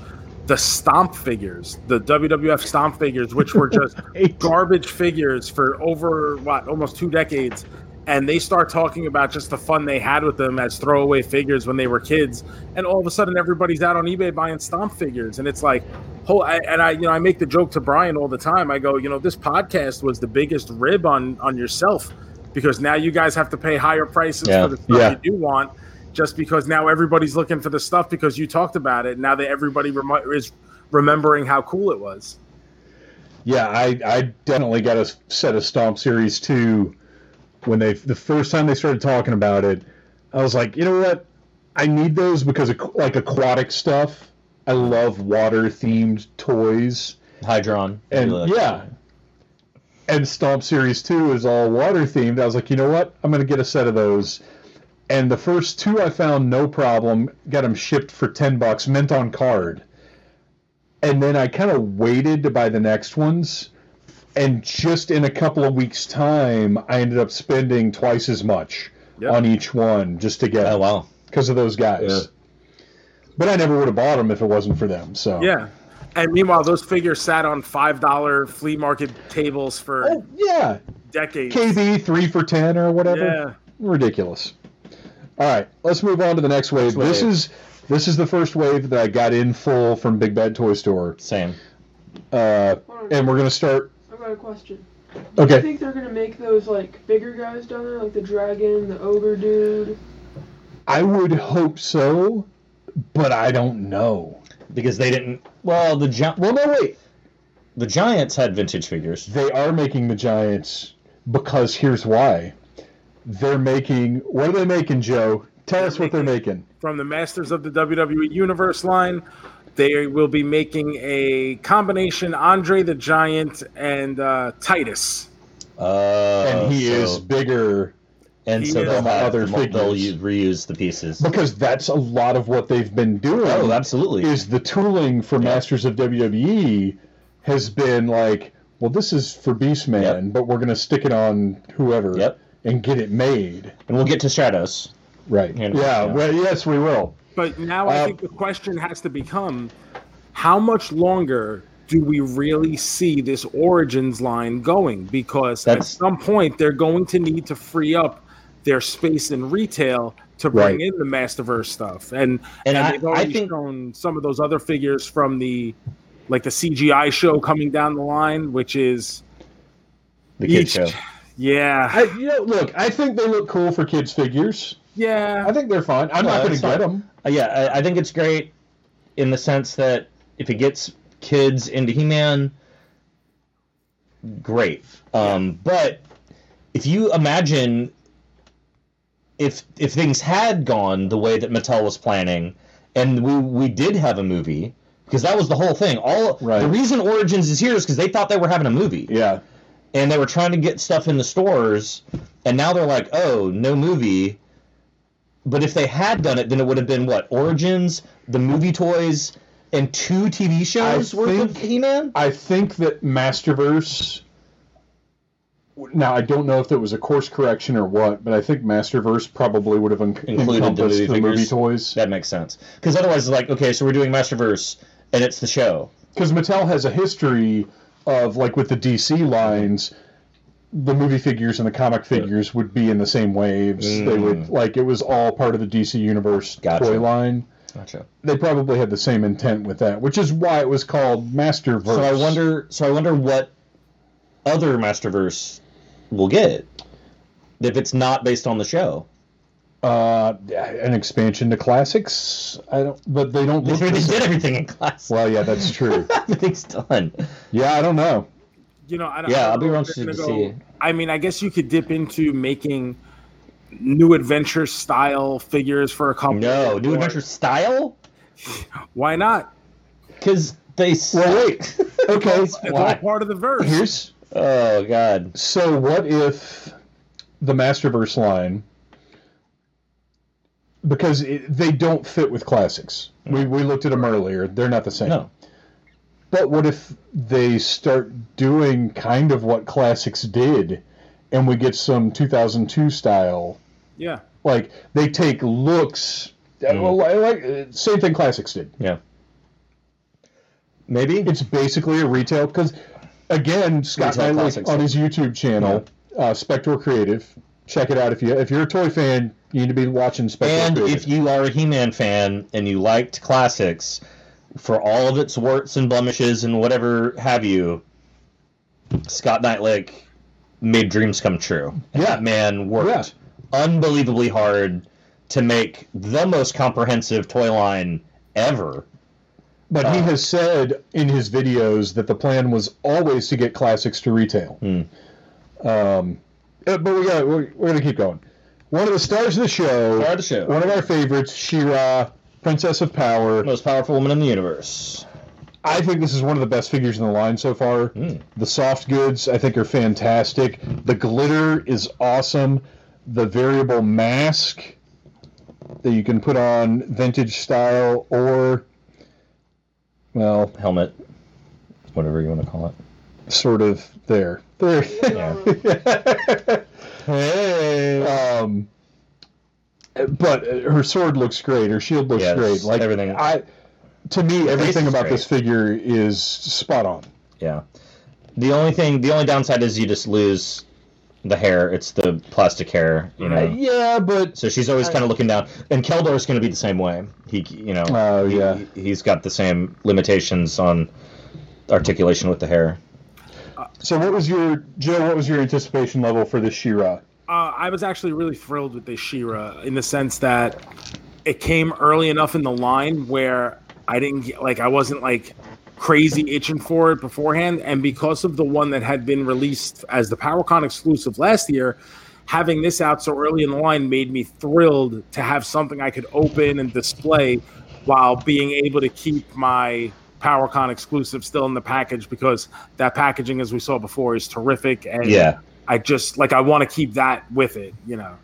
the stomp figures, the WWF stomp figures, which were just garbage figures for over what almost two decades. And they start talking about just the fun they had with them as throwaway figures when they were kids, and all of a sudden everybody's out on eBay buying stomp figures, and it's like, whole. I, and I, you know, I make the joke to Brian all the time. I go, you know, this podcast was the biggest rib on on yourself because now you guys have to pay higher prices Yeah. for the stuff Yeah. you do want just because now everybody's looking for the stuff because you talked about it. Now that everybody remi- is remembering how cool it was. Yeah, I, I definitely got a set of Stomp Series 2 when they the first time they started talking about it. I was like, you know what? I need those because of like aquatic stuff. I love water themed toys. Hydron. And really yeah. And Stomp Series 2 is all water themed. I was like, you know what? I'm going to get a set of those. and the first two I found no problem. Got them shipped for ten bucks, mint on card. And then I kind of waited to buy the next ones, and just in a couple of weeks' time, I ended up spending twice as much Yeah. on each one just to get Oh wow. because of those guys. Yeah. But I never would have bought them if it wasn't for them. So Yeah. And meanwhile, those figures sat on five dollar flea market tables for Oh, yeah, decades. KB three for ten or whatever. Yeah. Ridiculous. All right, let's move on to the next wave. Next This is this is the first wave that I got in full from Big Bad Toy Store, Same. uh, and we're gonna start. I've got a question. Do Okay, think they're gonna make those like bigger guys down there, like the dragon, the ogre dude. I would hope so, but I don't know. Because they didn't. Well, the gi- Well, no, wait. the Giants had vintage figures. They are making the Giants because here's why. They're making. What are they making, Joe? Tell us what they're making. From the Masters of the WWE Universe line, they will be making a combination Andre the Giant and uh, Titus. Uh, and he so- is bigger and so is they'll have other they'll reuse the pieces. because that's a lot of what they've been doing. Oh, absolutely. Is the tooling for Masters of WWE has been like, well, this is for Beastman, Yep. but we're going to stick it on whoever Yep. and get it made. and we'll get to Shadows. Right. Yeah. Yeah. Yeah. Well, yes, we will. But now I Uh, think the question has to become how much longer do we really see this Origins line going? Because at some point they're going to need to free up their space in retail to bring Right. in the Masterverse stuff. And And and, I- they've already I think- shown some of those other figures from the like the CGI show coming down the line, which is The kid Each- show. yeah, I, you know, look, I think they look cool for kids' figures. Yeah. I think they're fine. I'm No, not going to get them. Uh, yeah, I, I think it's great in the sense that if it gets kids into He-Man, great. Um, But if you imagine if if things had gone the way that Mattel was planning, and we we did have a movie. Because that was the whole thing. All Right. the reason Origins is here is because they thought they were having a movie. Yeah. and they were trying to get stuff in the stores and now they're like oh no movie but if they had done it then it would have been what origins the movie toys and two tv shows I worth of think- he-man I think that Masterverse. Now I don't know if it was a course correction or what, but I think Masterverse probably would have en- Included the encompassed movie the movie toys that makes sense because otherwise it's like okay so we're doing masterverse and it's the show because Mattel has a history of like with the DC lines. The movie figures and the comic figures would be in the same waves. They would like it was all part of the DC Universe Gotcha. toy line. gotcha They probably had the same intent with that, which is why it was called Masterverse. so i wonder so i wonder what other masterverse we'll get if it's not based on the show uh, an expansion to classics. I don't, but they don't they look did everything in class Well, yeah, that's true. everything's done yeah, I don't know. You know, I don't, Yeah, I don't I'll be know if interested to gonna see. I mean, I guess you could dip into making new adventure style figures for a company. no new or- adventure style Why not? Because they Well, wait. Okay. It's all Why? part of the verse. Here's Oh God. so. What if the Masterverse line? Because it, they don't fit with classics. We we looked at them earlier. They're not the same. No. But what if they start doing kind of what classics did, and we get some 2002 style? yeah. Like they take looks. uh, Mm. Well, like uh, same thing classics did. Yeah. Maybe. It's basically a retail because, again, Scott Retail Neitlich on his YouTube channel, uh, Spectral Creative. Check it out if you if you're a toy fan, you need to be watching Spectral And Creative. if you are a He-Man fan and you liked classics, for all of its warts and blemishes and whatever have you, Scott Neitlich made dreams come true. And Yeah. That man worked unbelievably hard to make the most comprehensive toy line ever. but he uh, has said in his videos that the plan was always to get classics to retail. Hmm. Um, uh, but we got we're, we're gonna keep going. One of the stars of the show, Star of the show. one of our favorites, She-Ra, Princess of Power. Most powerful woman in the universe. I think this is one of the best figures in the line so far. Mm. The soft goods, I think, are fantastic. The glitter is awesome. The variable mask that you can put on vintage style or, well, Helmet, whatever you want to call it. sort of there. There. Yeah. hey. Um, but her sword looks great. Her shield looks Yes, great. Like everything- I, to me, everything about great. this figure is spot on. Yeah. The only thing, the only downside is you just lose the hair. It's the plastic hair, you know. Uh, yeah, but So she's always kind of looking down. And Keldor is going to be the same way. He, you know, Oh, he- yeah. he's got the same limitations on articulation with the hair. so what was your Joe? What was your anticipation level for this She-Ra? Uh, I was actually really thrilled with this She-Ra in the sense that it came early enough in the line where I didn't get like I wasn't like crazy itching for it beforehand, and because of the one that had been released as the PowerCon exclusive last year, having this out so early in the line made me thrilled to have something I could open and display while being able to keep my PowerCon exclusive still in the package because that packaging, as we saw before, is terrific and Yeah. I just like I want to keep that with it, you know.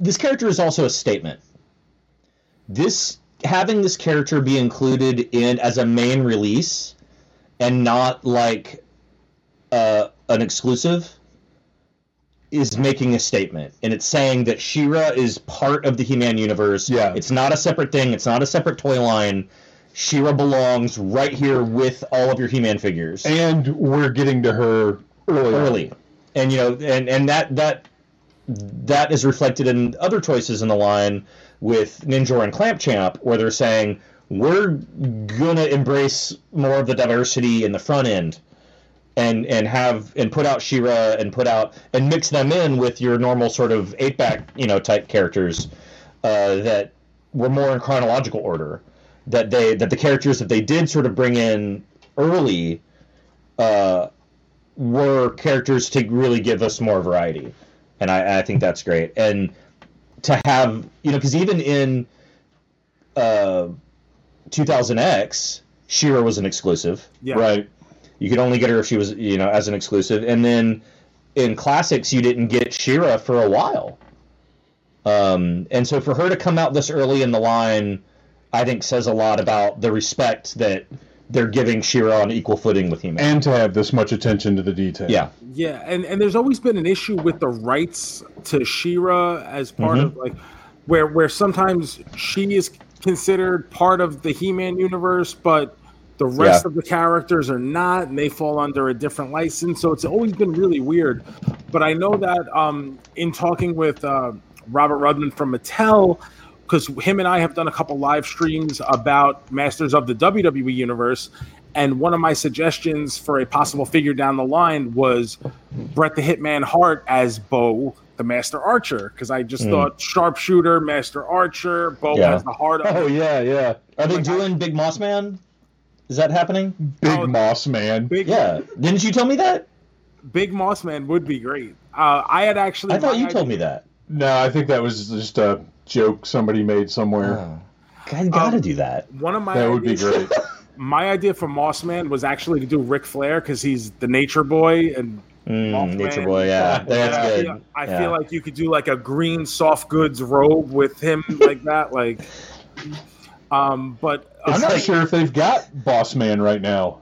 this character is also a statement. This having this character be included in as a main release and not like uh, an exclusive is making a statement and it's saying that She-Ra is part of the He-Man universe. Yeah. It's not a separate thing, it's not a separate toy line. She-Ra belongs right here with all of your He-Man figures And we're getting to her early. early. And you know, and and that that that is reflected in other choices in the line with Ninjor and Clamp Champ, where they're saying we're gonna embrace more of the diversity in the front end, and and have and put out She-Ra and put out and mix them in with your normal sort of eight back you know type characters uh, that were more in chronological order. That they that the characters that they did sort of bring in early. Uh, were characters to really give us more variety, and I, I think that's great. And to have you know, because even in uh, 2000X, She-Ra was an exclusive. Yeah. Right. You could only get her if she was you know as an exclusive, and then in classics you didn't get She-Ra for a while. Um, and so for her to come out this early in the line, I think says a lot about the respect that they're giving She-Ra on equal footing with He-Man. And to have this much attention to the detail. yeah, Yeah, and and there's always been an issue with the rights to She-Ra as part of like where where sometimes she is considered part of the He-Man universe, but the rest Yeah. of the characters are not, and they fall under a different license. So it's always been really weird. But I know that um, in talking with uh, Robert Rudman from Mattel, because him and I have done a couple live streams about Masters of the WWE Universe, and one of my suggestions for a possible figure down the line was Brett the Hitman Hart as Bow, the Master Archer, because I just thought sharpshooter, Master Archer, Bow Yeah. has the heart of Oh yeah, yeah. Are they Like, doing Big Moss Man? Is that happening? Big Oh, Moss Man. Big, Yeah. Didn't you tell me that? Big Moss Man would be great. Uh, I had actually. I thought my you told me that. No, I think that was just a joke somebody made somewhere. Oh. I gotta do that. One of my that would be great. My idea for Moss Man was actually to do Ric Flair because he's the Nature Boy and Mm, Nature Boy, yeah. That's I good. Feel, I Yeah. feel like you could do like a green soft goods robe with him like that, like. Um, but uh, I'm not sure if they've got Boss Man right now.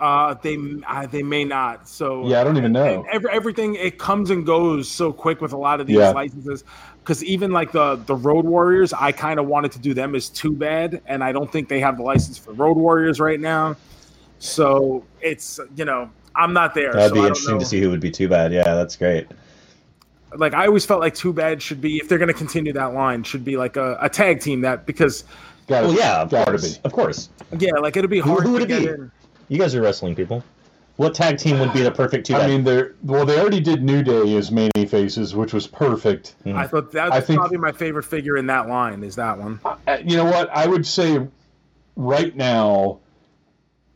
uh, they uh, they may not. So Yeah, I don't even know. and every, everything it comes and goes so quick with a lot of these Yeah. licenses. Because even like the the Road Warriors, I kind of wanted to do them as Two Bad, and I don't think they have the license for Road Warriors right now. So it's you know I'm not there. That'd so be I don't interesting know. to see who would be Two Bad. Yeah, that's great. like I always felt like Two Bad should be if they're going to continue that line should be like a, a tag team that because Well, yeah, of course. be. Of course. yeah like it'll be Who- hard who would to it get be? in. You guys are wrestling people. What tag team would be the perfect two I mean, they're well. They already did New Day as Man-E-Faces, which was perfect. I thought that's I think- probably my favorite figure in that line is that one. Uh, You know what? I would say right now,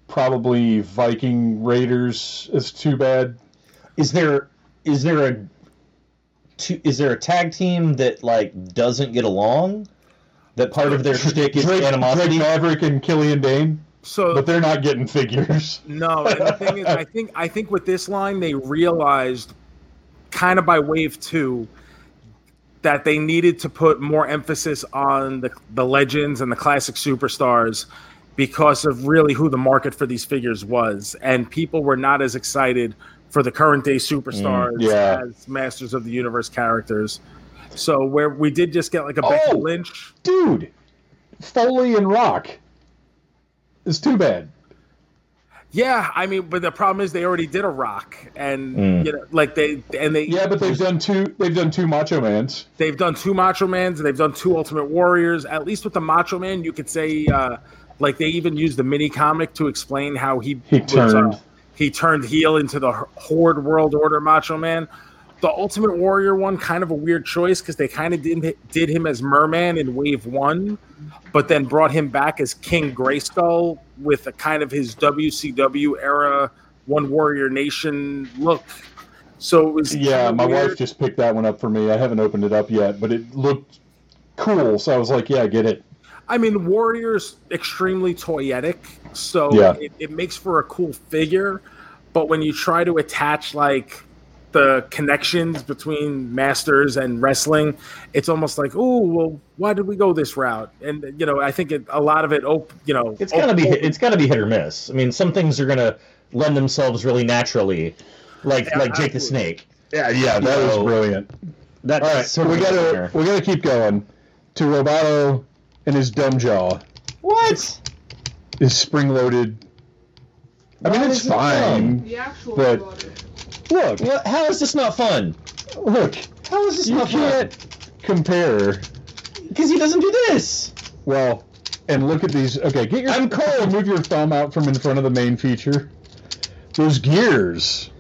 probably Viking Raiders is Two Bad. is there is there a two, is there a tag team that like doesn't get along? That part of their shtick is Drake, Drake animosity. Maverick and Killian Dain, So but they're not getting figures. No, and the thing is, I think I think with this line they realized, kind of by wave two, that they needed to put more emphasis on the the legends and the classic superstars because of really who the market for these figures was, and people were not as excited for the current day superstars mm, yeah. as Masters of the Universe characters. So where we did just get like a Becky Oh! Lynch. Dude, Foley and Rock. It's too bad. Yeah, I mean, but the problem is they already did a Rock, and Mm. you know, like they and they Yeah, but they've done two. They've done two Macho Mans. they've done two Macho Mans, and they've done two Ultimate Warriors. At least with the Macho Man, you could say uh, like they even used the mini comic to explain how he He was, turned. uh, he turned heel into the Horde World Order Macho Man. The Ultimate Warrior one, kind of a weird choice because they kind of did did him as Merman in Wave One, but then brought him back as King Grayskull with a kind of his WCW era One Warrior Nation look. So it was Yeah, my weird. wife just picked that one up for me. I haven't opened it up yet, but it looked cool, so I was like, "Yeah, I get it." I mean, Warrior's extremely toyetic, so Yeah. it, it makes for a cool figure. But when you try to attach like the connections between masters and wrestling, it's almost like, oh, well, why did we go this route? And you know, I think it, a lot of it, op- you know, It's gotta op- be it's gotta be hit or miss. I mean, some things are gonna lend themselves really naturally, like Yeah, like Jake the. Snake. Yeah, yeah, that was No. brilliant. That's All right, so we gotta winner. we gotta keep going to Roboto and his dumb jaw, What? his spring loaded. I mean, it's is it fine. The actual But- Roboto. Look, What? How is this not fun? look, How is this you not can't compare. Because he doesn't do this. Well, and look at these. Okay, get your. I'm cold. Move your thumb out from in front of the main feature. Those gears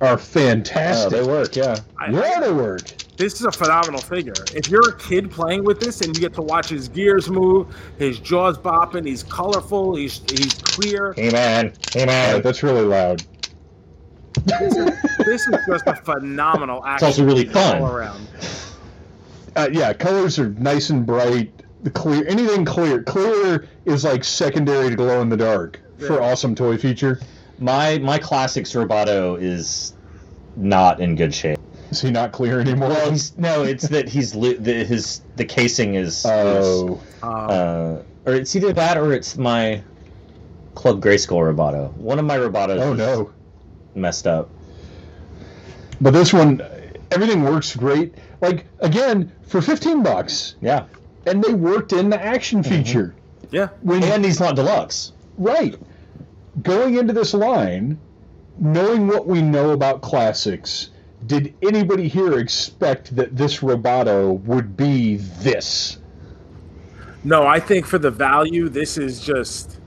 are Oh, fantastic. they work. Yeah. I- yeah, they work. this is a phenomenal figure. If you're a kid playing with this and you get to watch his gears move, his jaws bopping, he's colorful, he's he's clear. Hey man. Hey man. right, that's really loud. This is just a phenomenal action It's also really fun. all around. Uh, yeah, colors are nice and bright. The clear, anything clear, clear is like secondary to glow in the dark for awesome toy feature. My my classic Roboto is not in good shape. Is he not clear anymore? Well, he's no. It's that he's li- the, his the casing is. is, oh, Um, uh, or it's either that or it's my Club Grayskull Roboto. One of my Robotos. oh is no! Messed up. But this one, everything works great. Like again, for fifteen bucks, Yeah. and they worked in the action mm-hmm. feature. yeah, When And he's not deluxe. right, going into this line, knowing what we know about classics, did anybody here expect that this Roboto would be this? no, I think for the value, this is just.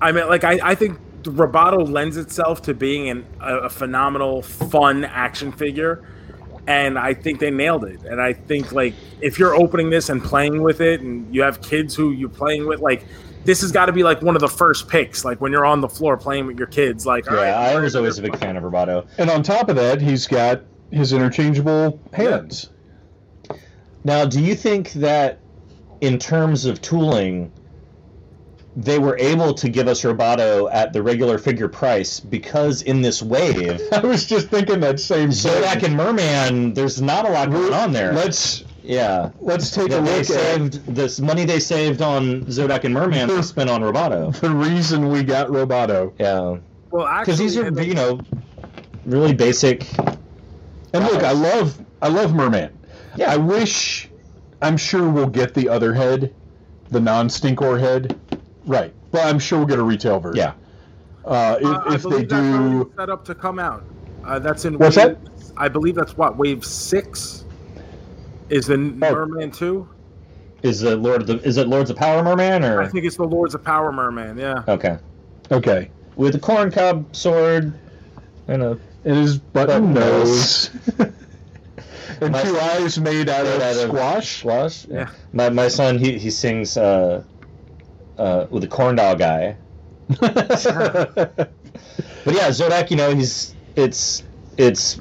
I mean, like I, I think the Roboto lends itself to being an, a, a phenomenal, fun action figure, and I think they nailed it. And I think like if you're opening this and playing with it, and you have kids who you're playing with, like this has got to be like one of the first picks, like when you're on the floor playing with your kids. Like, Yeah, right, I was always a big fan of Roboto. And on top of that, he's got his interchangeable hands. Now, do you think that in terms of tooling, they were able to give us Roboto at the regular figure price because in this wave, I was just thinking that same Zodak thing. and Merman, there's not a lot going on there. Let's yeah. let's take a That they look at this money they saved on Zodak and Merman they spent on Roboto. the reason we got Roboto. Yeah, well, because these are actually, you know really basic. And look, I love I love Merman. Yeah. I wish I'm sure we'll get the other head, the non-stinkor head. Right. But I'm sure we'll get a retail version. Yeah, Uh, if, Uh, I if they believe that's already do set up to come out. Uh, that's in What's wave, that? I believe that's what wave six is the Merman two. is the Lord of the is it Lords of Power Merman or I think it's the Lords of Power Merman. Yeah. okay Okay. with a corn cob sword and a And his button Button nose. and My- two eyes made out of Made out of- squash. Squash. Yeah. My my son he he sings uh uh with the corn dog guy. But yeah, Zodak, you know, he's it's it's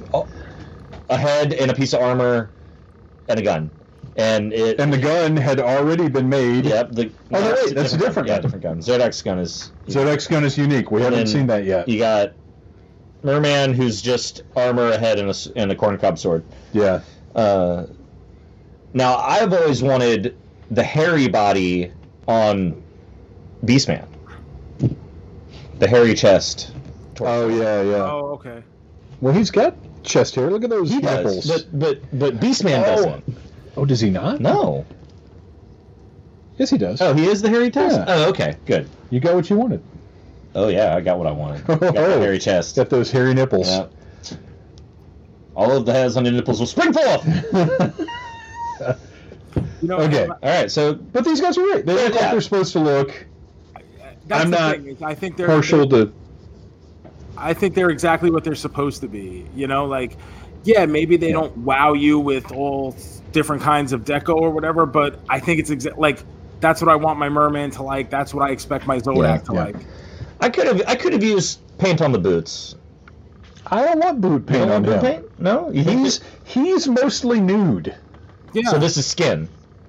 a head and a piece of armor and a gun. And it and the gun had already been made. Yep, the Oh, no, wait, that's a different gun. Yeah, different gun. Zodak's gun is Zodak's gun is unique. We haven't seen that yet. you got Merman who's just armor, a head, and a, and a corn cob sword. Yeah. Uh, Now, I've always wanted the hairy body on Beastman. The hairy chest. Oh yeah, yeah. Oh, okay. Well, he's got chest hair. Look at those He nipples. does, but but but Beastman Oh. doesn't. oh, does he not? No. Yes, he does. Oh, he is the hairy chest. Yeah. Oh, okay, good. You got what you wanted. Oh yeah, I got what I wanted. Got the oh. hairy chest. Got those hairy nipples. Yeah. All of the hairs on your nipples will spring forth. You know, Okay. All right, so But these guys are right. They look Yeah. like they're supposed to look. That's I'm the not thing, I think they're Partial to. I think they're exactly what they're supposed to be. You know, like, yeah, maybe they don't wow you with all different kinds of deco or whatever, but I think it's exa- like that's what I want my merman to like. That's what I expect my Zodak Yeah, to yeah. like. I could have I could have used paint on the boots. I don't want boot paint don't on want boot him. paint? No, He's he's mostly nude. Yeah. so? This is skin.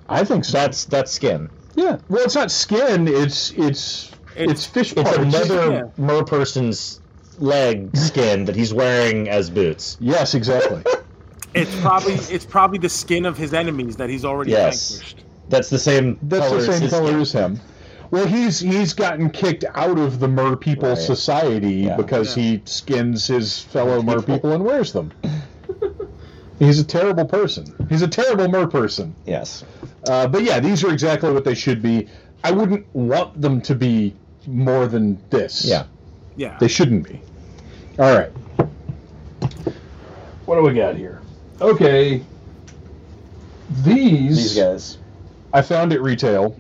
I think so. That's that's skin. Yeah. Well, it's not skin. It's it's it's, It's- fish It's parts. another Yeah. mer person's leg skin that he's wearing as boots. Yes, exactly. it's probably it's probably the skin of his enemies that he's already Yes. vanquished. That's the same. That's color the as same his color skin. as him. Well, he's he's gotten kicked out of the Mer People Right. Society Yeah. because Yeah. he skins his fellow Mer people and wears them. he's a terrible person. He's a terrible Mer person. Yes. Uh, but yeah, these are exactly what they should be. I wouldn't want them to be more than this. Yeah. Yeah. They shouldn't be. All right. What do we got here? Okay. These, These guys. I found at retail.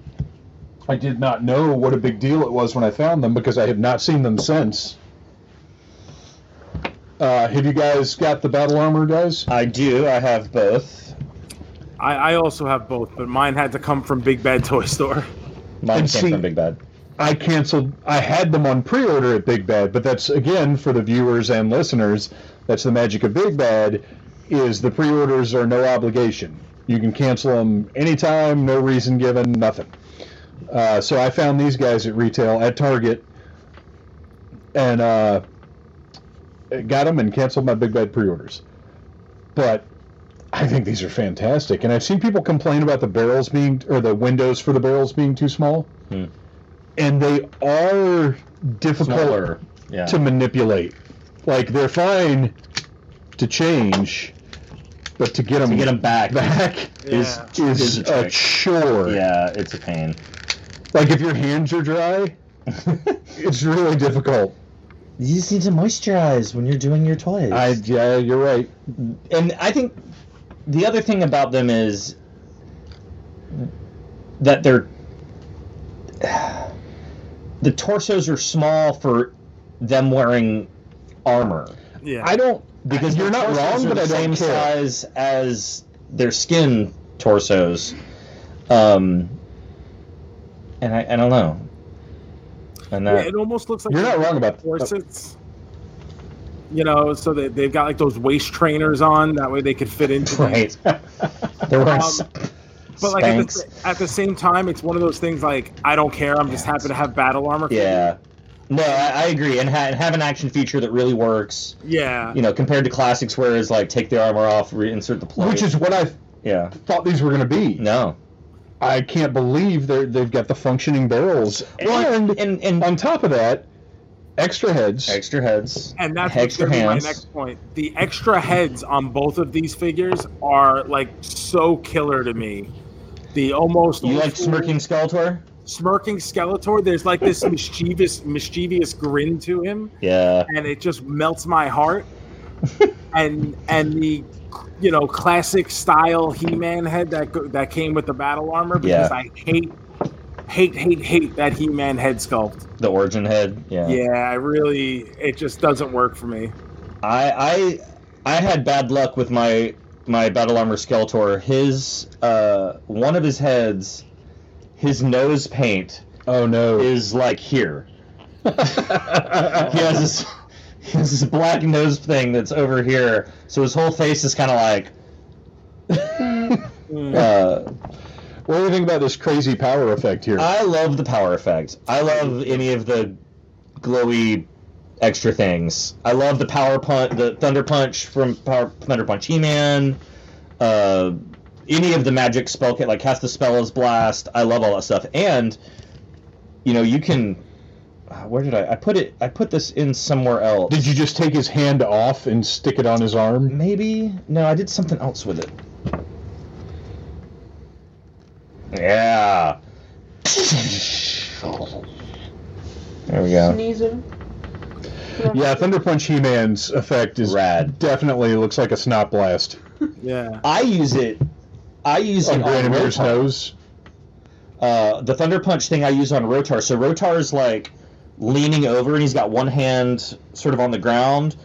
I did not know what a big deal it was when I found them because I have not seen them since. Uh, have you guys got the battle armor, guys? I do. I have both. I, I also have both, but mine had to come from Big Bad Toy Store. Mine And came see- from Big Bad. I canceled. I had them on pre-order at Big Bad, but that's again for the viewers and listeners. That's the magic of Big Bad. Is the pre-orders are no obligation. You can cancel them anytime, no reason given, nothing. Uh, so I found these guys at retail at Target, and uh, got them and canceled my Big Bad pre-orders. But I think these are fantastic, and I've seen people complain about the barrels being or the windows for the barrels being too small Hmm. And they are difficult Smaller. Yeah. to manipulate. Like they're fine to change, but to get them to get them back. back is Yeah. is, Is a a, chore. Yeah, it's a pain. Like if your hands are dry, it's really difficult. You just need to moisturize when you're doing your toys. I yeah, you're right. and I think the other thing about them is that they're the torsos are small for them wearing armor Yeah. I don't because you're not wrong, but the I don't same care. size as their skin torsos. Um, and I, I don't know. And Yeah, that it almost looks like You're not wrong about- corsets. You know, so they, they've got like those waist trainers on. That way they could fit into them. right. They're wearing Um, s- But like at the, at the same time, it's one of those things like I don't care. I'm just happy to have battle armor. for Yeah. No, I, I agree, and, ha- and have an action feature that really works. Yeah. You know, compared to classics, where it's like take the armor off, reinsert the plate. which is what I yeah. thought these were going to be. No. I can't believe they they've got the functioning barrels, and, and and on top of that, extra heads. extra heads And that's extra be hands. my next point. The extra heads on both of these figures are like so killer to me. The almost You like smirking Skeletor? smirking Skeletor. There's like this mischievous mischievous grin to him, Yeah. and it just melts my heart. and and the you know classic style He-Man head that that came with the battle armor because Yeah. I hate hate hate hate that He-Man head sculpt. The origin head. Yeah. Yeah, I really it just doesn't work for me. I I I had bad luck with my my battle armor Skeletor. His uh one of his heads, his nose paint Oh no! is like here. he has this he has this black nose thing that's over here, so his whole face is kind of like. uh, What do you think about this crazy power effect here? I love the power effect. I love any of the glowy extra things. I love the power punch, the thunder punch from Power Thunder Punch He-Man. Uh, any of the magic spell kit, like cast the spell as blast. I love all that stuff, and you know you can. uh, Where did I? I put it. I put this in somewhere else. Did you just take his hand off and stick it on his arm? Maybe no. I did something else with it. Yeah. There we go. Sneezing. Yeah, Thunder Punch He-Man's effect is Rad. Definitely looks like a snot blast Yeah. I use it. I use on it on Granamyr's nose. Uh, the Thunder Punch thing I use on Rotar. So Rotar's like leaning over, and he's got one hand sort of on the ground,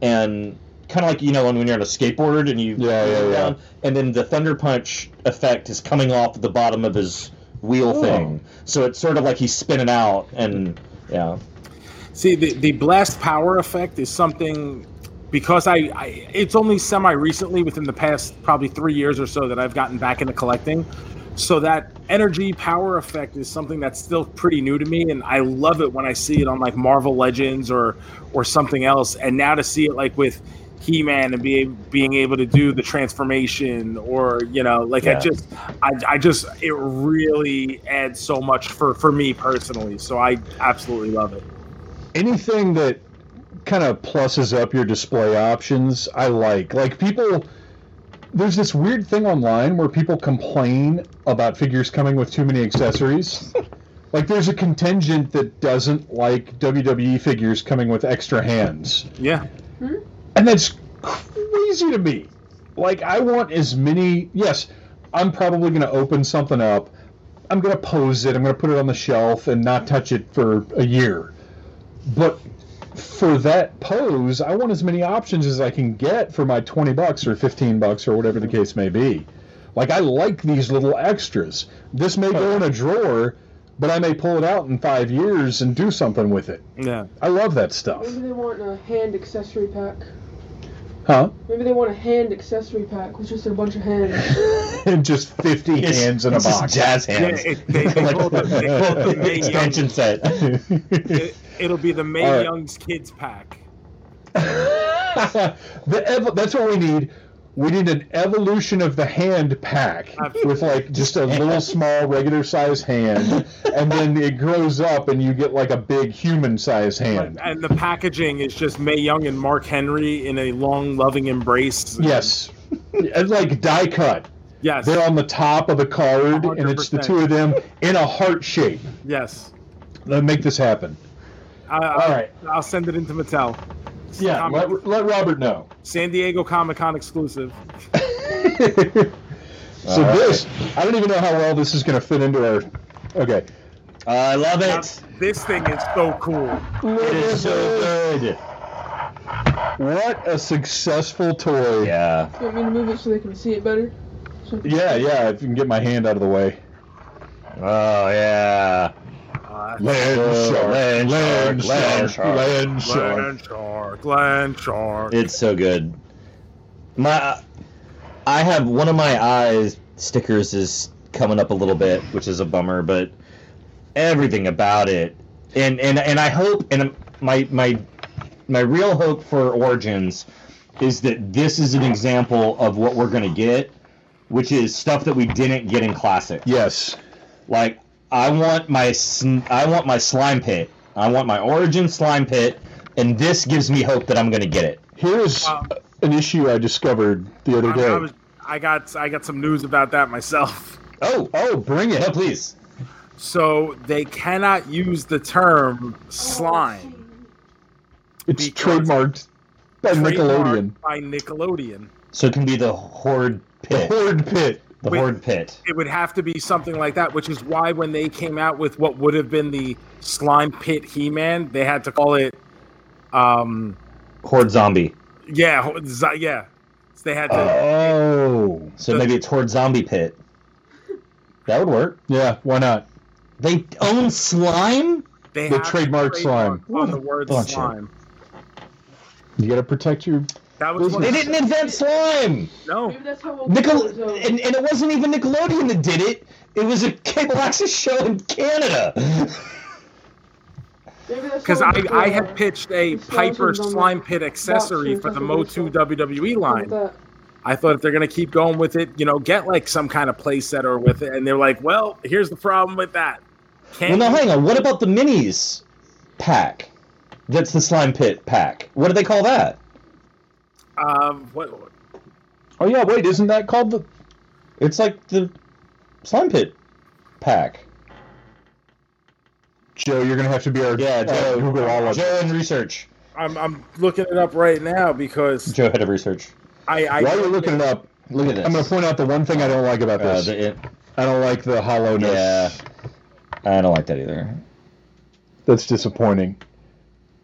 and kind of like you know when you're on a skateboard and you Yeah, yeah, go yeah. and then the Thunder Punch effect is coming off the bottom of his wheel Oh. thing. So it's sort of like he's spinning out, and yeah. See, the, the blast power effect is something because I, I it's only semi recently within the past probably three years or so that I've gotten back into collecting. So that energy power effect is something that's still pretty new to me, and I love it when I see it on like Marvel Legends or or something else. And now to see it like with He-Man and be being able to do the transformation, or you know, like I just, I, I just, it really adds so much for for me personally. So I absolutely love it. Anything that kind of pluses up your display options, I like. Like people, there's this weird thing online where people complain about figures coming with too many accessories. like there's a contingent that doesn't like WWE figures coming with extra hands. Yeah. Hmm? And that's crazy to me. Like, I want as many. Yes, I'm probably going to open something up. I'm going to pose it. I'm going to put it on the shelf and not touch it for a year. But for that pose, I want as many options as I can get for my 20 bucks or 15 bucks or whatever the case may be. Like, I like these little extras. This may go in a drawer, but I may pull it out in five years and do something with it. Yeah. I love that stuff. Maybe they want a hand accessory pack. Huh? Maybe they want a hand accessory pack with just a bunch of hands. and just 50 hands in a It's just box. jazz Yeah, hands. it, they, they Like call it, they call it the Mae Young, expansion set. it, it'll be the Mae All right. Young's Kids pack. the ev- that's what we need. We need an evolution of the hand pack with like just a little small regular size hand, and then it grows up and you get like a big human size hand. And the packaging is just Mae Young and Mark Henry in a long, loving embrace. Yes, and like die cut. Yes. They're on the top of the card, and it's the two of them in a heart shape. Yes. Let's make this happen. I, All I'll, right. I'll send it into Mattel. Yeah, Comic- let, let Robert know. San Diego Comic Con exclusive. So this, I don't even know how well this is going to fit into our. Okay. I love Now, it. this thing is so cool. It is so good. What a successful toy. Yeah. You want me to move it so they can see it better? So Yeah, yeah, if you can get my hand out of the way. Oh yeah. Land shark, land land land shark, shark. land shark. Land Shark, Land Shark. It's so good. My, I have one of my eyes stickers is coming up a little bit, which is a bummer, but everything about it, and and and I hope, and my my my real hope for Origins is that this is an example of what we're gonna get, which is stuff that we didn't get in Classic. Yes. Like I want my sn- I want my slime pit. I want my origin slime pit, and this gives me hope that I'm gonna get it. Here's Um, an issue I discovered the other I, day. I, was, I got I got some news about that myself. Oh, oh, bring no, it. please. So they cannot use the term slime. It's trademarked by Nickelodeon. By Nickelodeon. So it can be the horde pit. The. Horde Pit. The Wait. horde pit. It would have to be something like that, which is why when they came out with what would have been the slime pit He-Man, they had to call it, um, Horde zombie. yeah, ho- z- yeah. They had to. Oh. So The- maybe it's horde zombie pit. That would work. Yeah, why not? They own slime. they the have to trademark slime. on the word Bunch of- slime. You got to protect your. That was They didn't invent slime. no. maybe that's how old Nickel- and, and it wasn't even Nickelodeon that did it. It was a cable access show in Canada. Because I, I they had pitched a Piper thousands on the slime pit accessory for the something Motu. WWE line. I thought if they're gonna keep going with it, you know, get like some kind of play setter with it. And they're like, well, here's the problem with that. Well, Can't now hang on. What about the minis pack? That's the slime pit pack. What do they call that? Um, what, Oh yeah, wait, isn't that called the? It's like the slime pit pack. Joe, you're gonna have to be our Yeah, uh, Joe. Google all of Joe and research. I'm I'm looking it up right now because Joe head of research. I, I While you're looking it up, Look at this. I'm gonna point out the one thing I don't like about Uh, this. the, it, I don't like the hollowness. yeah, I don't like that either. That's disappointing.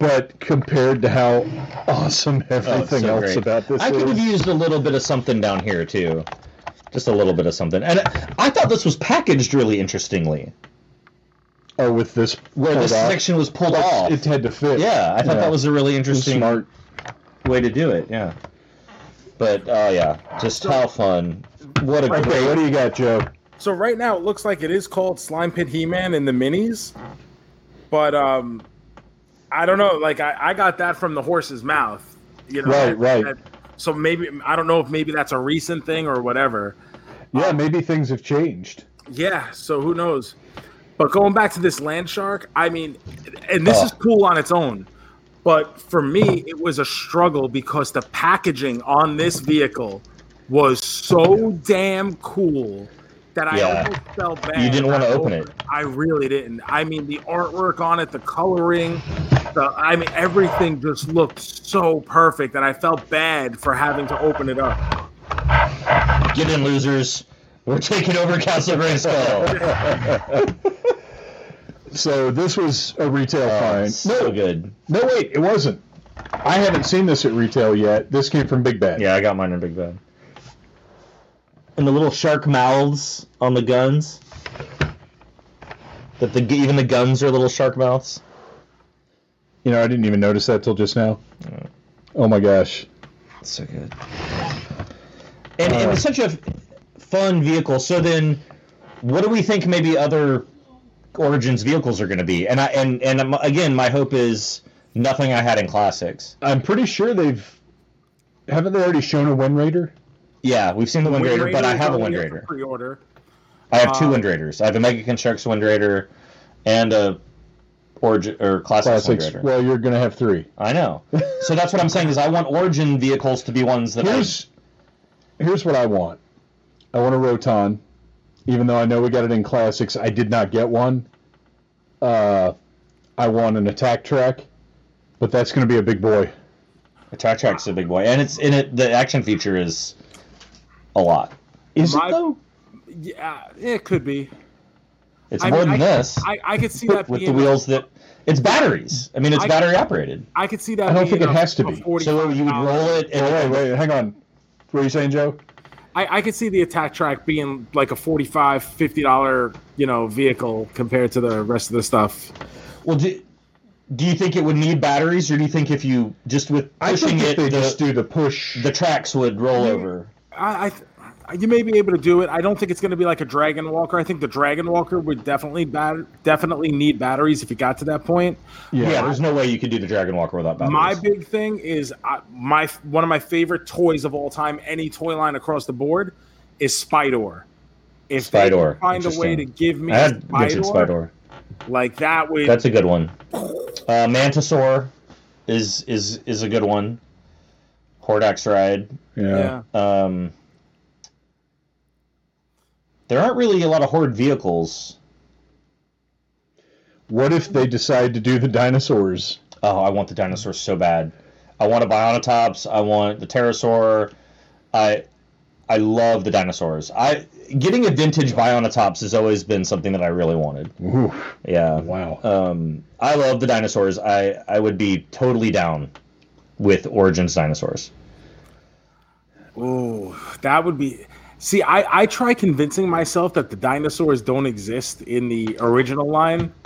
But compared to how awesome Oh, everything so else great. about this I could have used a little bit of something down here too, just a little bit of something. And I thought this was packaged really interestingly, oh, with this where this off, section was pulled off. it had to fit. yeah, I thought Yeah. that was a really It was interesting smart. way to do it. Yeah, but oh yeah, just how fun! What a Okay, great what do you got, Joe? So right now it looks like it is called Slime Pit He-Man in the minis, but um, I don't know. Like I, I got that from the horse's mouth. You know, Right, right. That- so maybe I don't know if maybe that's a recent thing or whatever. Yeah, um, maybe things have changed. Yeah, so who knows? But going back to this land shark, I mean, and this Oh. is cool on its own. But for me, it was a struggle because the packaging on this vehicle was so damn cool that I Yeah. almost felt bad. You didn't wanna open it. I really didn't. I mean, the artwork on it, the coloring, the I mean, everything just looked so perfect that I felt bad for having to open it up. get in, losers. We're taking over Castle Grayskull. So this was a retail Oh, find. so No, good. no, wait, it wasn't. I haven't seen this at retail yet. This came from Big Bad. Yeah, I got mine in Big Bad. And the little shark mouths on the guns. That the even the guns are little shark mouths. You know, I didn't even notice that till just now. Oh my gosh. So good. And, and it's uh. such a fun vehicle. So then, what do we think maybe other Origins vehicles are going to be? And I and and again, my hope is nothing I had in classics. I'm pretty sure they've. Haven't they already shown a Wind Raider? Yeah, we've seen the Wind Raider, but I have a only Wind Raider. Pre-order. I have two Um, Wind Raiders. I have a Mega Construx Wind Raider and a Origin or Classics, Wind Raider. Well, you're going to have three. I know. So that's what I'm saying is I want Origin vehicles to be ones that I, Here's here's what I want. I want a Roton, even though I know we got it in classics. I did not get one. Uh, I want an attack track, but that's going to be a big boy. Attack Track's a big boy, and it's in it. The action feature is a lot. Is My- it though? Yeah, it could be. It's I more mean, than I, this I, I could see that with the being wheels that it's batteries. I mean, it's I- battery operated. I could see that. I don't being think it a- has to be. So you would roll it and Oh, wait, wait, hang on. What are you saying, Joe? I, I could see the attack track being like a 45 50 dollar you know vehicle compared to the rest of the stuff. Well, do, do you think it would need batteries, or do you think if you just with I pushing think if it, they the, just do the push. the tracks would roll over? I, I you may be able to do it. I don't think it's going to be like a Dragon Walker. I think the Dragon Walker would definitely bat- definitely need batteries if you got to that point. Yeah, there's no way you could do the Dragon Walker without batteries. My big thing is uh, my one of my favorite toys of all time, any toy line across the board, is Spydor. If they Spydor, can find a way to give me I had mentioned Spydor, Spydor. like that would That's a good one. Uh, Mantisaur is is is a good one. Hordak's ride. Yeah. yeah. Um, there aren't really a lot of horde vehicles. What if they decide to do the dinosaurs? Oh, I want the dinosaurs so bad. I want a Bionatops. I want the Pterosaur. I I love the dinosaurs. I getting a vintage Bionatops has always been something that I really wanted. Ooh, Yeah. wow. Um, I love the dinosaurs. I I would be totally down with Origins dinosaurs. Ooh, that would be. See, I I try convincing myself that the dinosaurs don't exist in the original line.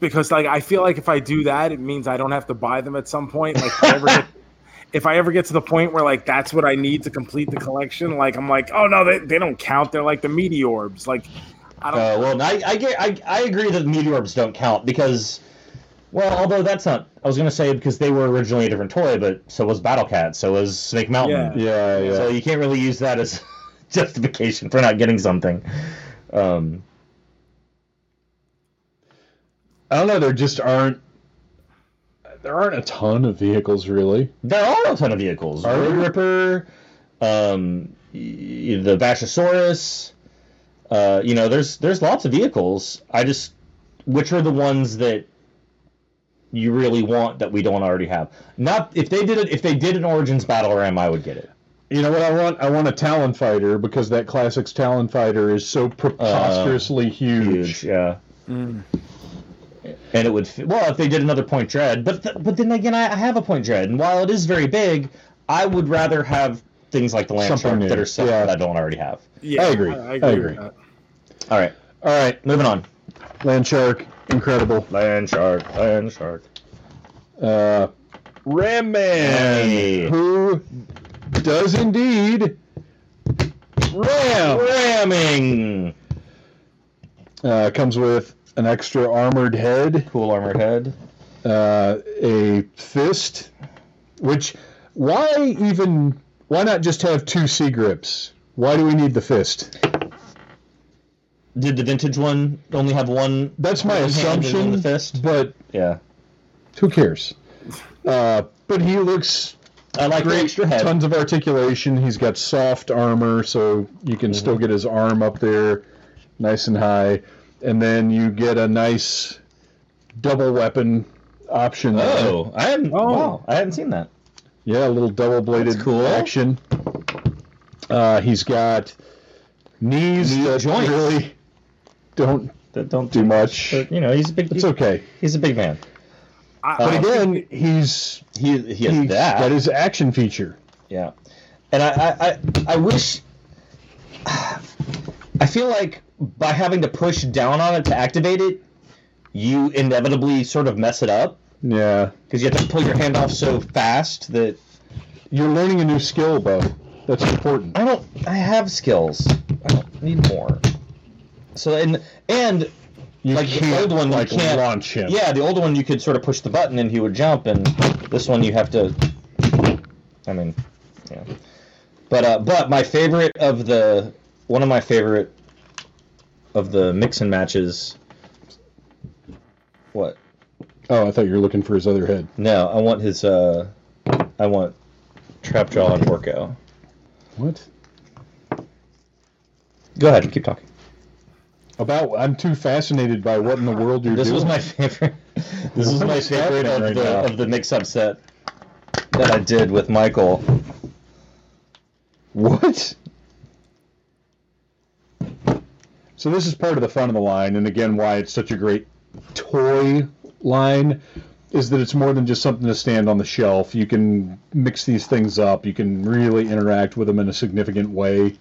because like I feel like if I do that, it means I don't have to buy them at some point. Like if I ever get, if I ever get to the point where like that's what I need to complete the collection, like I'm like, oh no, they, they don't count. They're like the meteorbs. Like I don't. Uh, well, I I, get, I I agree that the meteorbs don't count because Well, although that's not. I was gonna say because they were originally a different toy, but so was Battle Cat, so was Snake Mountain. Yeah, yeah. So you can't really use that as justification for not getting something. Um, I don't know. There just aren't. There aren't a ton of vehicles, really. there are a ton of vehicles. Are Road? Ripper, um, y- the Bashasaurus. Uh, you know, there's there's lots of vehicles. I just, which are the ones that you really want that we don't already have? Not if they did it. If they did an Origins Battle Ram, I would get it. You know what I want? I want a Talon Fighter because that Classics Talon Fighter is so preposterously uh, huge. Huge, yeah. Mm. And it would fit, well if they did another Point Dread, but th- but then again, I, I have a Point Dread, and while it is very big, I would rather have things like the Land Something Shark new, that are set yeah. that I don't already have. Yeah, I agree. I, I agree. agree. with that. All right, All right, moving on. Land Shark, incredible. Land Shark, Land Shark. Uh, Ram Man, Hey. who does indeed ram. Ramming. Uh, comes with an extra armored head, Cool armored head. uh, a fist, which why even why not just have two C grips? Why do we need the fist? Did the vintage one only have one? That's my one hand and then assumption. The fist. But Yeah, who cares? Uh, but he looks I like the great. extra head. Tons of articulation. He's got soft armor, so you can still Mm-hmm. get his arm up there, nice and high. And then you get a nice double weapon option. there. Oh, I hadn't. Oh. Wow, I hadn't seen that. Yeah, a little double bladed That's cool. action. Uh, he's got knees Knee that joints. really don't That don't do much. But, you know, he's a big. It's okay. He's a big man. I, But I again, he's He he has he's that. got his action feature. Yeah, and I, I, I, I wish. I feel like by having to push down on it to activate it, you inevitably sort of mess it up Yeah. because you have to pull your hand off so fast that You're learning a new skill, Bo. That's important. I don't. I have skills. I don't need more. So and and You Like the old one, you can't- launch him. yeah, the older one you could sort of push the button and he would jump, and this one you have to. I mean, yeah. But uh, but my favorite of the one of my favorite of the mix and matches. What? Oh, I thought you were looking for his other head. No, I want his. uh I want Trapjaw and Orko. What? Go ahead, keep talking. About I'm too fascinated by what in the world you're This doing. was my favorite. This is my favorite of right the now? of the mix-up set that I did with Michael. What? So this is part of the fun of the line, and again, why it's such a great toy line is that it's more than just something to stand on the shelf. You can mix these things up. You can really interact with them in a significant way.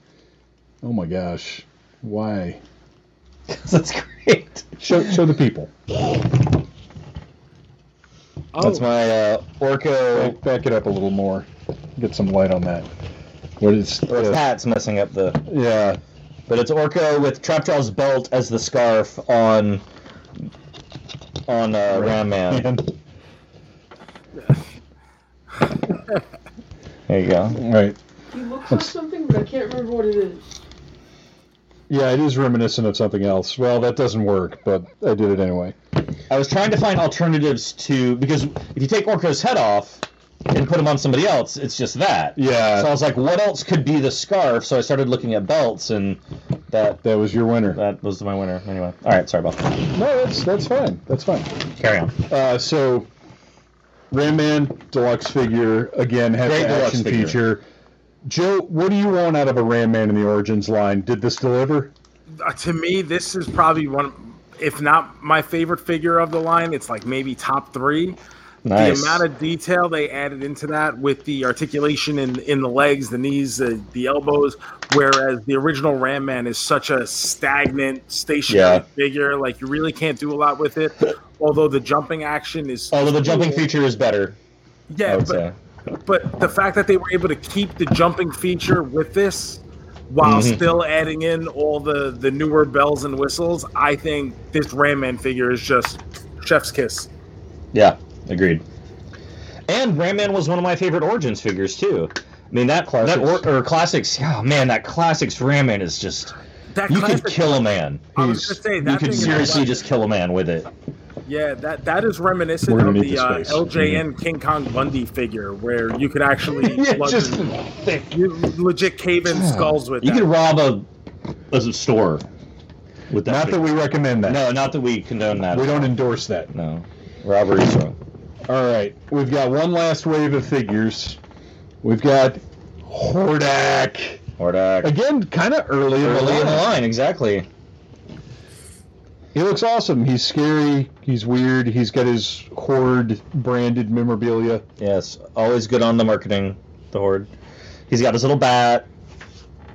Oh my gosh, why? That's great. Show show the people. oh, That's my uh, Orko. Back, back it up a little more. Get some light on that. What is? Or his hat's messing up the. yeah. But it's Orko with Trapjaw's belt as the scarf on. On uh, Ram Man. Man. There you go. All right. He looks like something, but I can't remember what it is. Yeah, it is reminiscent of something else. Well, that doesn't work, but I did it anyway. I was trying to find alternatives to because if you take Orko's head off and put him on somebody else, it's just that. Yeah, So I was like, what else could be the scarf? So I started looking at belts, and that that was your winner. that was my winner. Anyway, all right, sorry about that. No, that's that's fine. That's fine. Carry on. Uh, so, Ram Man deluxe figure again has Great deluxe action figure. feature. Joe, what do you want out of a Ram Man in the Origins line? Did this deliver? uh, to me, this is probably one, if not my favorite figure of the line. It's like maybe top three. Nice. The amount of detail they added into that with the articulation in in the legs, the knees, the, the elbows, whereas the original Ram Man is such a stagnant, stationary Yeah. figure. Like you really can't do a lot with it. Although the jumping action is Although the jumping cool. feature is better, yeah, but, say. But the fact that they were able to keep the jumping feature with this while Mhm. still adding in all the the newer bells and whistles, I think this Ram Man figure is just chef's kiss. Yeah, agreed. And Ram Man was one of my favorite Origins figures too. I mean that Classics. that or, or classics. Yeah, man, that classics Ram Man is just That you classic- could kill a man. I was He's- gonna say You could seriously just kill a man with it. Yeah, that that is reminiscent of the need the uh, space. LJN King Kong Bundy figure, where you could actually yeah, just in- you legit cave in skulls with You that. could rob a, a store with that. Not that we recommend that. No, not that we condone that. We don't endorse that. No, robbery's wrong. All right, we've got one last wave of figures. We've got Hordak. Hordak. Again, kind of early, Early in the line. line, exactly. He looks awesome. He's scary. He's weird. He's got his Horde branded memorabilia. Yes, always good on the marketing. The horde. He's got his little bat.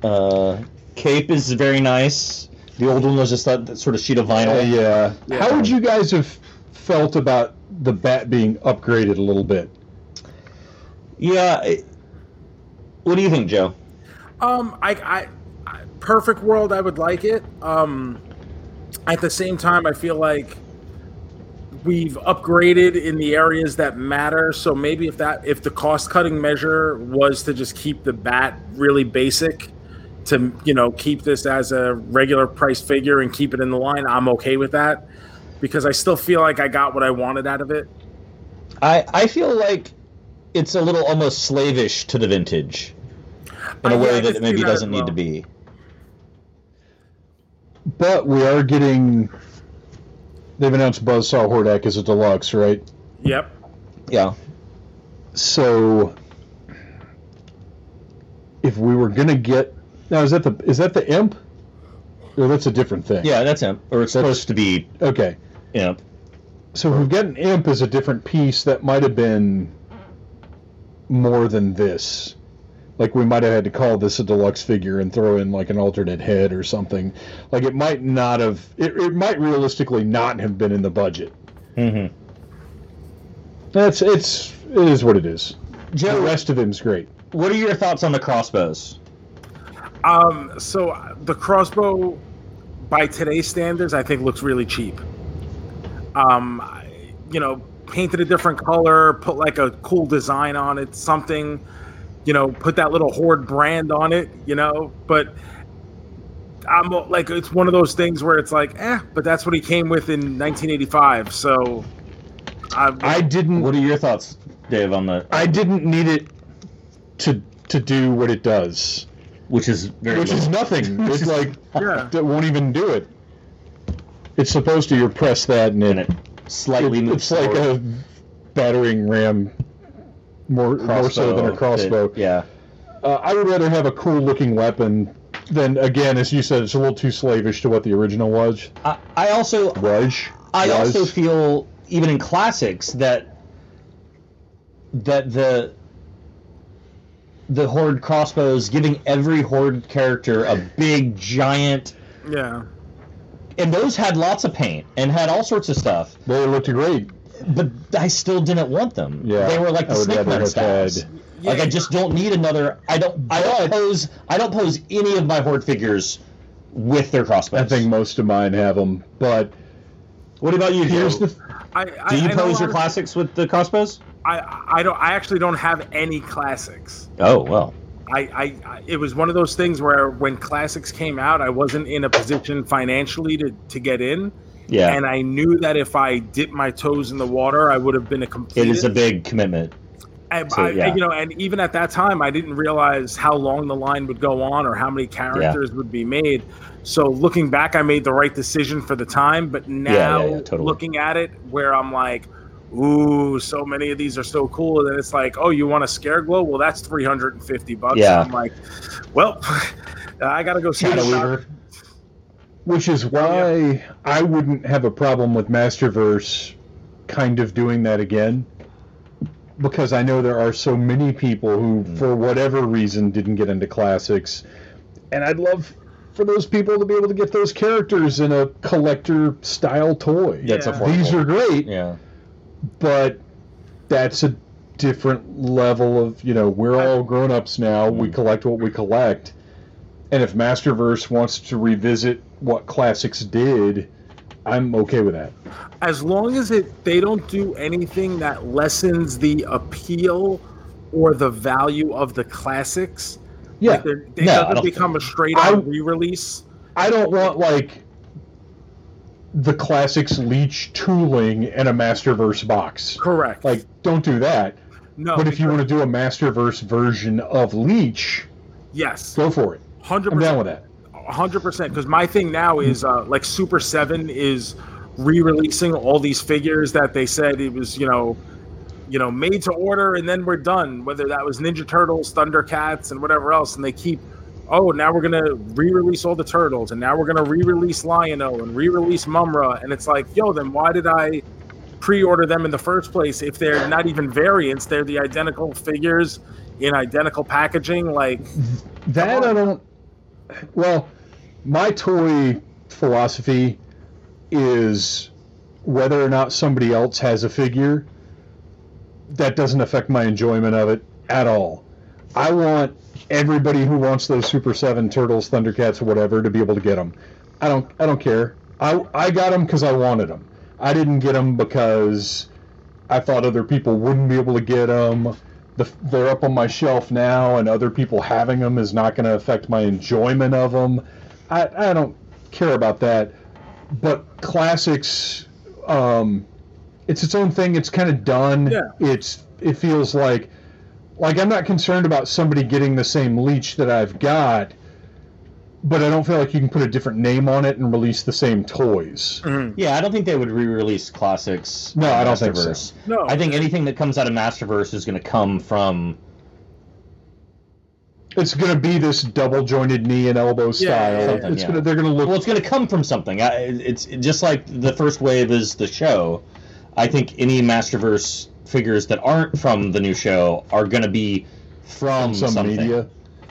Uh, cape is very nice. The old one was just that, that sort of sheet of vinyl. Uh, yeah. Yeah. How would you guys have felt about the bat being upgraded a little bit? Yeah. it- what do you think, Joe? Um, I, I, I, perfect world, I would like it. Um, at the same time, I feel like we've upgraded in the areas that matter. So maybe if that, if the cost cutting measure was to just keep the bat really basic, to you know keep this as a regular price figure and keep it in the line, I'm okay with that because I still feel like I got what I wanted out of it. I I feel like it's a little almost slavish to the vintage in a yeah, way that it maybe see that as doesn't need to be. But we are getting. They've announced Buzzsaw Hordak as a deluxe, right? Yep. Yeah. So, if we were gonna get now, is that the is that the imp? Or that's a different thing. Yeah, that's imp, Or it's supposed to be Okay. imp. So we've got an imp as a different piece, that might have been more than this. Like we might have had to call this a deluxe figure and throw in like an alternate head or something. Like it might not have. It, it might realistically not have been in the budget. Mm-hmm. That's it's it is what it is. Joe, The Joe, rest of him's great. what are your thoughts on the crossbows? Um, so uh, the crossbow, by today's standards, I think looks really cheap. Um, you know, painted a different color, put like a cool design on it, something, you know, put that little horde brand on it, you know, but I'm like, it's one of those things where it's like, eh, but that's what he came with in 1985. So I, I didn't. What are your thoughts, Dave, on the I didn't need it to to do what it does, which is very which is nothing. It's like Yeah. that won't even do it. It's supposed to. You press that and and it it slightly It- moves it's like a battering ram more more so than a crossbow. that- yeah. Uh, I would rather have a cool looking weapon than again, as you said, it's a little too slavish to what the original was. I, I also Was I was. also feel even in classics that that the the horde crossbows giving every horde character a big giant yeah. and those had lots of paint and had all sorts of stuff they looked great. But I still didn't want them. Yeah, they were like the I would Snake rather Man have styles. Like I just don't need another. I don't. I don't pose. I don't pose any of my horde figures with their crossbows. I think most of mine have them, but What about you? here's the I, I, Do you I pose your lot of- classics with the crossbows? I, I don't. I actually don't have any classics. Oh well. I, I, I it was one of those things where when classics came out, I wasn't in a position financially to, to get in, Yeah. and I knew that if I dipped my toes in the water, I would have been a complete. it is a big commitment. And so, I, yeah. you know, and even at that time, I didn't realize how long the line would go on or how many characters would be made. So looking back, I made the right decision for the time. But now, yeah, totally. looking at it, where I'm like, ooh, so many of these are so cool, and then it's like, oh, you want a scare glow? Well, that's 350 bucks. Yeah. I'm like, well, I gotta go see Shadow the Weaver. Which is why I wouldn't have a problem with Masterverse kind of doing that again. Because I know there are so many people who, Hmm. for whatever reason, didn't get into classics. And I'd love for those people to be able to get those characters in a collector style toy. That's Yeah. affordable. These are great, Yeah. but that's a different level of, you know, we're all grown ups now. We collect what we collect. And if Masterverse wants to revisit what classics did, I'm okay with that. as long as it they don't do anything that lessens the appeal or the value of the classics. Yeah, like they're- No, doesn't become a straight on re-release. I don't want like the classics leech tooling in a Masterverse box. Correct. Like, don't do that. no, but if you want to do a Masterverse version of Leech, yes, go for it. hundred I'm down with that. Hundred percent. Because my thing now is uh, like Super Seven is re-releasing all these figures that they said it was, you know, you know, made to order, and then we're done. Whether that was Ninja Turtles, Thundercats, and whatever else, and they keep. Oh, now we're gonna re-release all the turtles, and now we're gonna re-release Lion-O and re-release Mumm-Ra, and it's like, yo, then why did I pre-order them in the first place if they're not even variants? They're the identical figures in identical packaging. Like, That I don't. Well, my toy philosophy is whether or not somebody else has a figure. That doesn't affect my enjoyment of it at all. I want everybody who wants those Super Seven Turtles, Thundercats, whatever to be able to get them. I don't. I don't care. I I got them because I wanted them. I didn't get them because I thought other people wouldn't be able to get them. The, they're up on my shelf now, and other people having them is not going to affect my enjoyment of them. I, I don't care about that. But classics, um, it's its own thing. It's kind of done. Yeah. It's it feels like like I'm not concerned about somebody getting the same leech that I've got, but I don't feel like you can put a different name on it and release the same toys. Mm-hmm. Yeah, I don't think they would re-release classics. No, I don't think so. No, I think anything that comes out of Masterverse is going to come from. It's going to be this double jointed knee and elbow style. something, it's yeah. gonna they're going to look Well, it's going to come from something. I, it's just like the first wave is the show. I think any Masterverse figures that aren't from the new show are going to be from some something. media.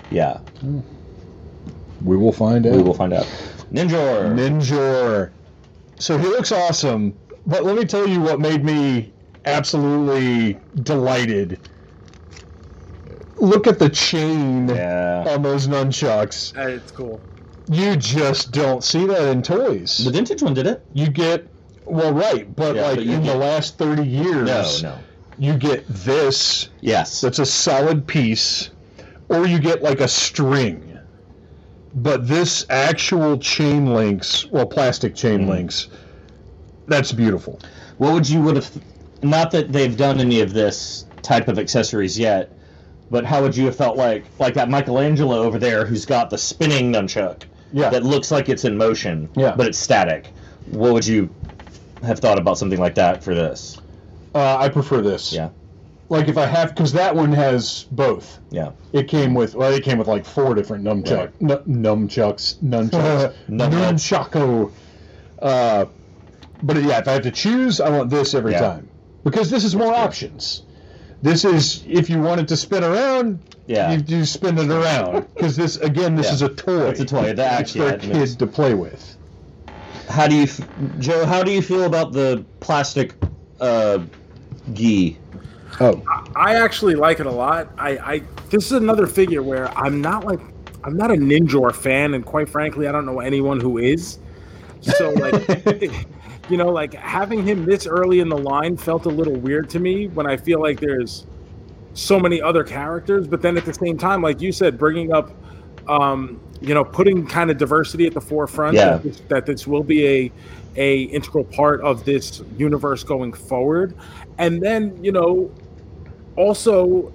Yeah, hmm. We will find out. we will find out. Ninjor. Ninjor. So he looks awesome, but let me tell you what made me absolutely delighted. Look at the chain yeah. on those nunchucks. Uh, it's cool. You just don't see that in toys. The vintage one did it. You get well, right, but Yeah, like but you in the last thirty years, No, no. you get this. Yes. That's a solid piece, or you get like a string. But this actual chain links, well, plastic chain Mm-hmm. links, that's beautiful. What would you would have? Not that they've done any of this type of accessories yet, but how would you have felt like like that Michelangelo over there who's got the spinning nunchuck Yeah. that looks like it's in motion, Yeah. but it's static? What would you have thought about something like that for this? Uh, I prefer this. Yeah, Like if I have, because that one has both. yeah. It came with, well, it came with like four different nunchuck, Right. n- nunchucks, nunchucks. Uh, but yeah, if I have to choose, I want this every Yeah. time because this is more options. This is if you want it to spin around, Yeah. you do spin it around because this again, this Yeah. is a toy. It's a toy. It's act- for yeah, a kid makes- to play with. How do you, f- Joe? How do you feel about the plastic uh, gi? Oh, I actually like it a lot. I, I this is another figure where I'm not like I'm not a Ninjor fan, and quite frankly, I don't know anyone who is. So like, you know, like having him this early in the line felt a little weird to me when I feel like there's so many other characters. But then at the same time, like you said, bringing up, um, you know, putting kind of diversity at the forefront. Yeah. That this, that this will be a a integral part of this universe going forward, and then you know also,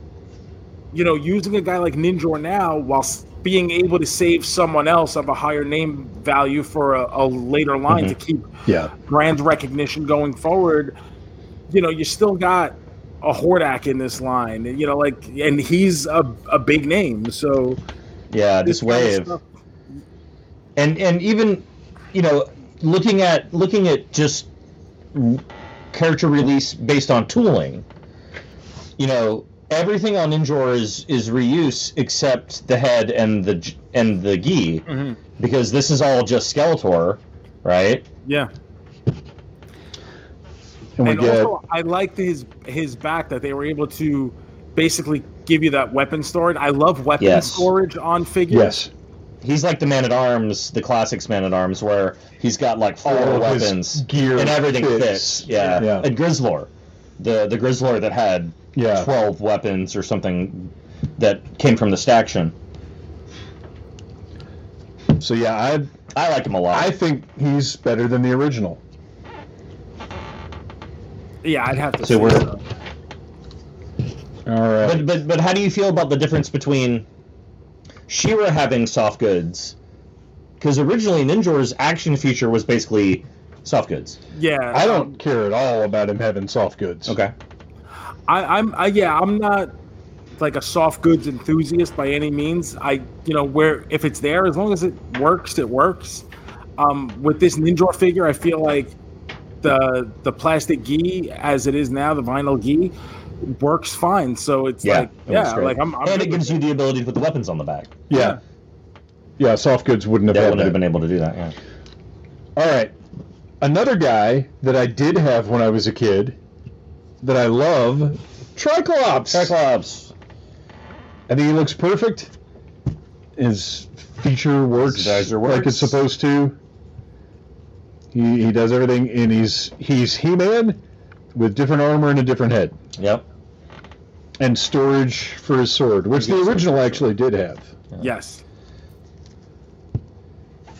you know, using a guy like Ninjor now while s- being able to save someone else of a higher name value for a, a later line to mm-hmm. keep yeah. brand recognition going forward, you know, you still got a Hordak in this line, you know, like, and he's a, a big name. So Yeah, this kind of wave. and and even you know looking at looking at just character release based on tooling you know everything on Ninjor is is reuse except the head and the and the gi Mhm. because this is all just Skeletor right yeah. And we and get also, I liked his his back that they were able to basically give you that weapon storage. I love weapon Yes. storage on figures. yes. he's like the man at arms, the classics man at arms, where he's got like four All weapons gear and everything fits. fits. Yeah. Yeah. And Grizzlor, the the Grizzlor that had Yeah. twelve weapons or something that came from the staction. So yeah, I I like him a lot. I think he's better than the original. Yeah, I'd have to. So say we're- so. All right. But but but how do you feel about the difference between She-Ra having soft goods? Because originally Ninjor's action feature was basically soft goods. Yeah, I don't care at all about him having soft goods. Okay. I, I'm I, yeah, I'm not like a soft goods enthusiast by any means. I you know where if it's there, as long as it works, it works. Um, with this Ninja figure, I feel like the the plastic gi as it is now, the vinyl gi, works fine. So it's Yeah, like it yeah, like I'm, I'm and it gives you the ability to put the weapons on the back. Yeah. Yeah, soft goods wouldn't have They wouldn't have been able to do that. Yeah. All right. Another guy that I did have when I was a kid that I love, Triclops. Cyclops. I think he looks perfect. His feature works His visor like it's supposed to. He, he does everything, and he's he's He-Man with different armor and a different head, Yep. and storage for his sword, which the Yes. original actually did have, yes.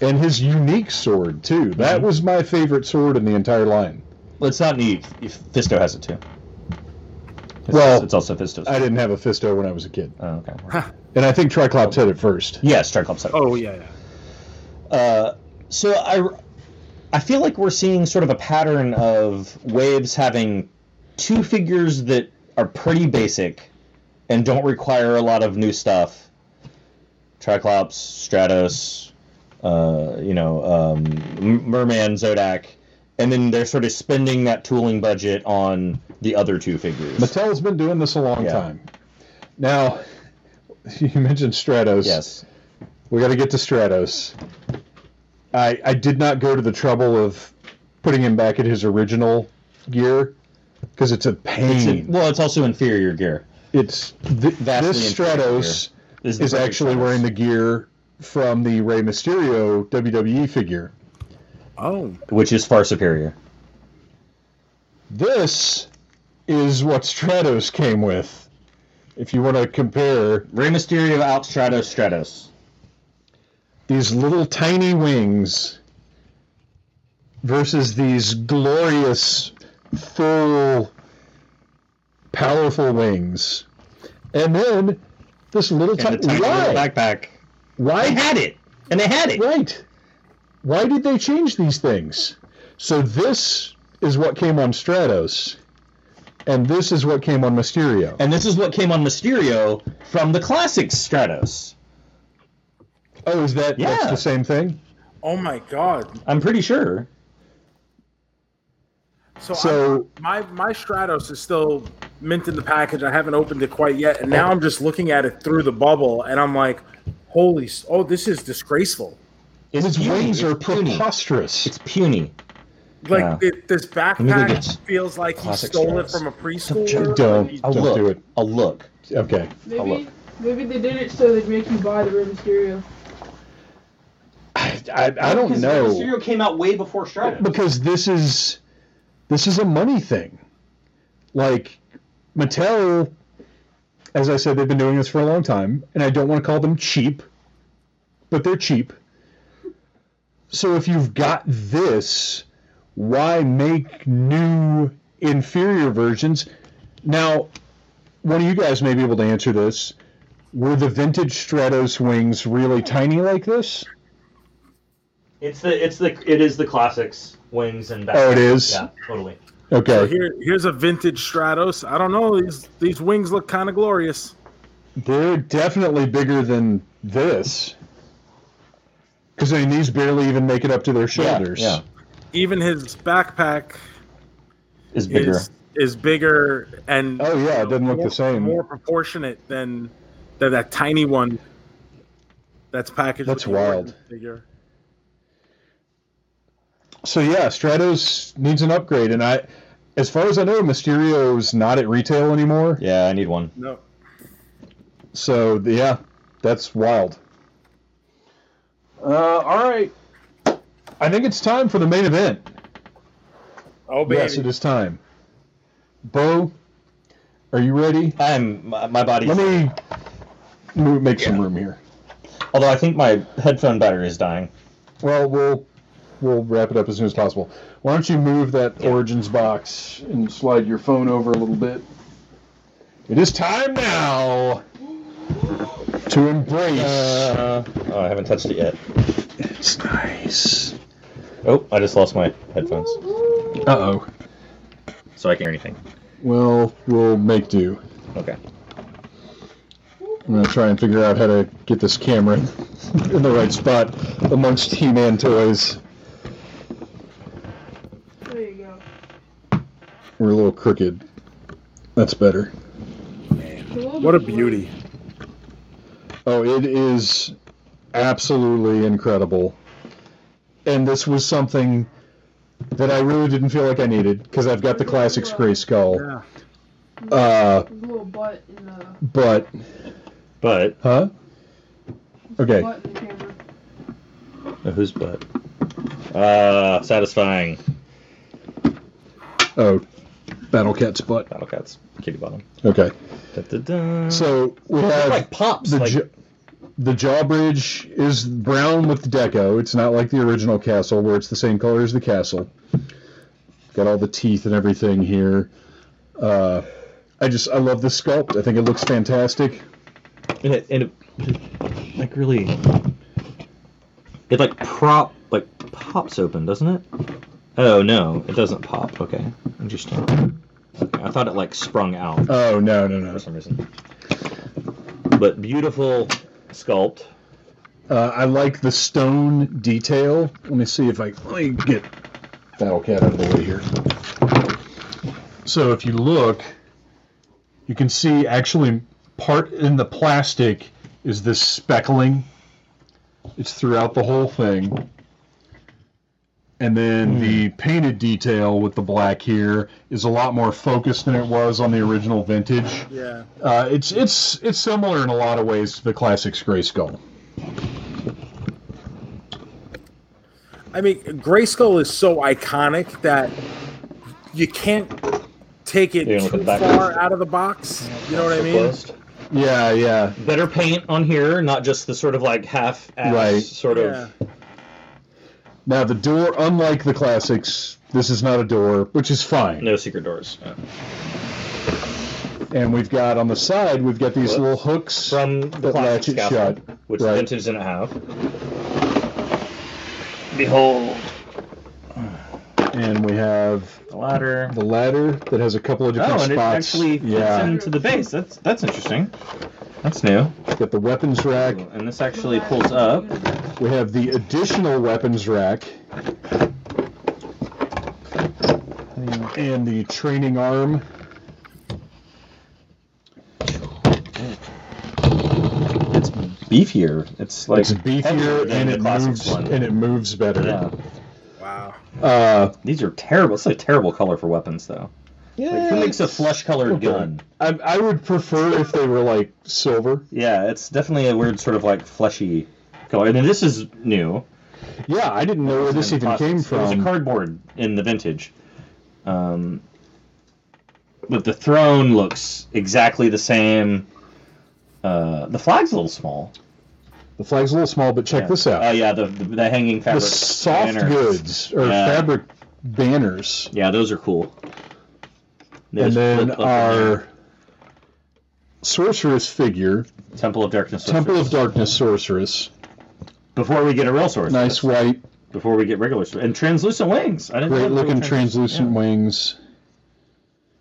and his unique sword too. That Mhm. was my favorite sword in the entire line. Well, it's not neat. If Fisto has it too. It's, Well, it's also Fisto's. I didn't have a Fisto when I was a kid, Oh, okay. and I think Triclops had it first. yes, Triclops. had it. Oh yeah, yeah. Uh, so I, I feel like we're seeing sort of a pattern of waves having two figures that are pretty basic and don't require a lot of new stuff. Triclops, Stratos, uh, you know, um, Merman, Zodak, and then they're sort of spending that tooling budget on the other two figures. Mattel's been doing this a long Yeah. time. Now, you mentioned Stratos. yes. We got to get to Stratos. I I did not go to the trouble of putting him back at his original gear because it's a It's pain. a- well, it's also inferior gear. It's, th- Vastly this inferior Stratos the is actually Stratos. wearing the gear from the Rey Mysterio WWE figure. Oh, which is far superior. This is what Stratos came with. If you want to compare Rey Mysterio out Stratos Stratos. these little tiny wings versus these glorious, full, powerful wings. And then this little And tiny. tiny Why? little backpack. Why? They had it, and they had it. Right. Why did they change these things? So this is what came on Stratos, and this is what came on Mysterio. And this is what came on Mysterio from the classic Stratos. oh, is that that's Yeah. the same thing? oh my God. I'm pretty sure. So, So- I'm- my my Stratos is still mint in the package. I haven't opened it quite yet, and now I'm just looking at it through the bubble, and I'm like, "Holy! Oh, this is disgraceful!" It's His puny. wings are It's puny. preposterous. It's puny. Like Yeah. it, this backpack get feels like he classic stole it from a preschooler. Don't. He- I'll Don't look. do it. I'll look. Okay. look. Maybe maybe they did it so they'd make you buy the Rey Mysterio. I, I, I don't Because know. Mysterio came out way before Stratos. because this is this is a money thing. Like Mattel, as I said, they've been doing this for a long time, and I don't want to call them cheap, but they're cheap. So if you've got this, why make new inferior versions? Now, one of you guys may be able to answer this. Were the vintage Stratos wings really tiny like this? It's the it's the it is the classics wings and backpack. Oh, it is? Yeah, totally. Okay. So here, here's a vintage Stratos. I don't know. These these wings look kind of glorious. They're definitely bigger than this. Because I mean, these barely even make it up to their shoulders. Yeah, Even his backpack is bigger. is is bigger and Oh, yeah, it doesn't look the more, same. More proportionate than than that tiny one. That's packaged. That's with the wild. Orton Figure. So yeah, Stratos needs an upgrade, and I, as far as I know, Mysterio's not at retail anymore. Yeah, I need one. No, So yeah, that's wild. Uh, all right. I think it's time for the main event. Oh baby. Yes, it is time. Bo, are you ready? I'm my, my body. Let me move, make some room here. Although I think my headphone battery is dying. Well, we'll we'll wrap it up as soon as possible. Why don't you move that Origins box and slide your phone over a little bit? It is time now to embrace. Uh, oh, I haven't touched it yet. it's nice. Oh, I just lost my headphones, Uh oh. so I can't hear anything. Well, we'll make do. Okay. I'm gonna try and figure out how to get this camera in the right spot amongst He-Man toys. There you go. We're a little crooked. That's better. Man, what a beauty. Oh, it is absolutely incredible. And this was something that I really didn't feel like I needed because I've got the classics Grayskull. Yeah. Uh, little butt in the. but But huh? Okay. Butt in camera. uh, whose butt? Ah, satisfying. Oh, Battle Cat's butt. Battle cats, kitty bottom. Okay. Da, da, da. So we They're have like pops. the like, ja- the jawbridge is brown with deco. It's not like the original castle where it's the same color as the castle. Got all the teeth and everything here. Uh, I just I love the sculpt. I think it looks fantastic. and it, and it like really, it like prop like pops open, doesn't it? Oh no, it doesn't pop. Okay, interesting. Okay, I thought it like sprung out Oh no no no! for some reason. But beautiful sculpt. Uh, I like the stone detail. Let me see if I let me get Battle Cat out of the way here. So if you look, you can see actually part in the plastic is this speckling. It's throughout the whole thing. And then the painted detail with the black here is a lot more focused than it was on the original vintage. Yeah. Uh, it's it's it's similar in a lot of ways to the classics Grayskull. I mean, Grayskull is so iconic that you can't take it You too back. far out of the box. You know what I mean? closed. Yeah, yeah. Better paint on here, not just the sort of like half ass Right. sort Yeah. of. Now the door, unlike the classics, this is not a door, which is fine. No secret doors. Yeah. And we've got on the side, we've got these Whoops. little hooks From the that classic latch it scaffold, shut. which Right. vintage didn't have. Behold And we have the ladder. the ladder that has a couple of different Oh, and it spots. actually fits yeah. into the base. That's that's interesting. That's new. Got the weapons rack. And this actually pulls up. We have the additional weapons rack. And the training arm. It's beefier. It's like It's beefier and it moves one. and it moves better. yeah. Wow. Uh, These are terrible. It's a terrible color for weapons, though. Like, who makes a flesh-colored okay. gun? I, I would prefer if they were like silver. Yeah, it's definitely a weird sort of like fleshy color. And then this is new. Yeah, I didn't know where this And even came from. It was a cardboard in the vintage. Um, but the throne looks exactly the same. Uh, the flag's a little small. The flag's a little small, but check Yeah. this out. Oh yeah, the, the the hanging the soft banners. goods or Yeah. fabric banners, Yeah, those are cool. And then flip up in our sorceress figure, Temple of Darkness. Temple of sorceress. Darkness sorceress, Before we get a real sorceress. nice white, Before we get regular. And translucent wings. I didn't great looking trans- translucent yeah. wings.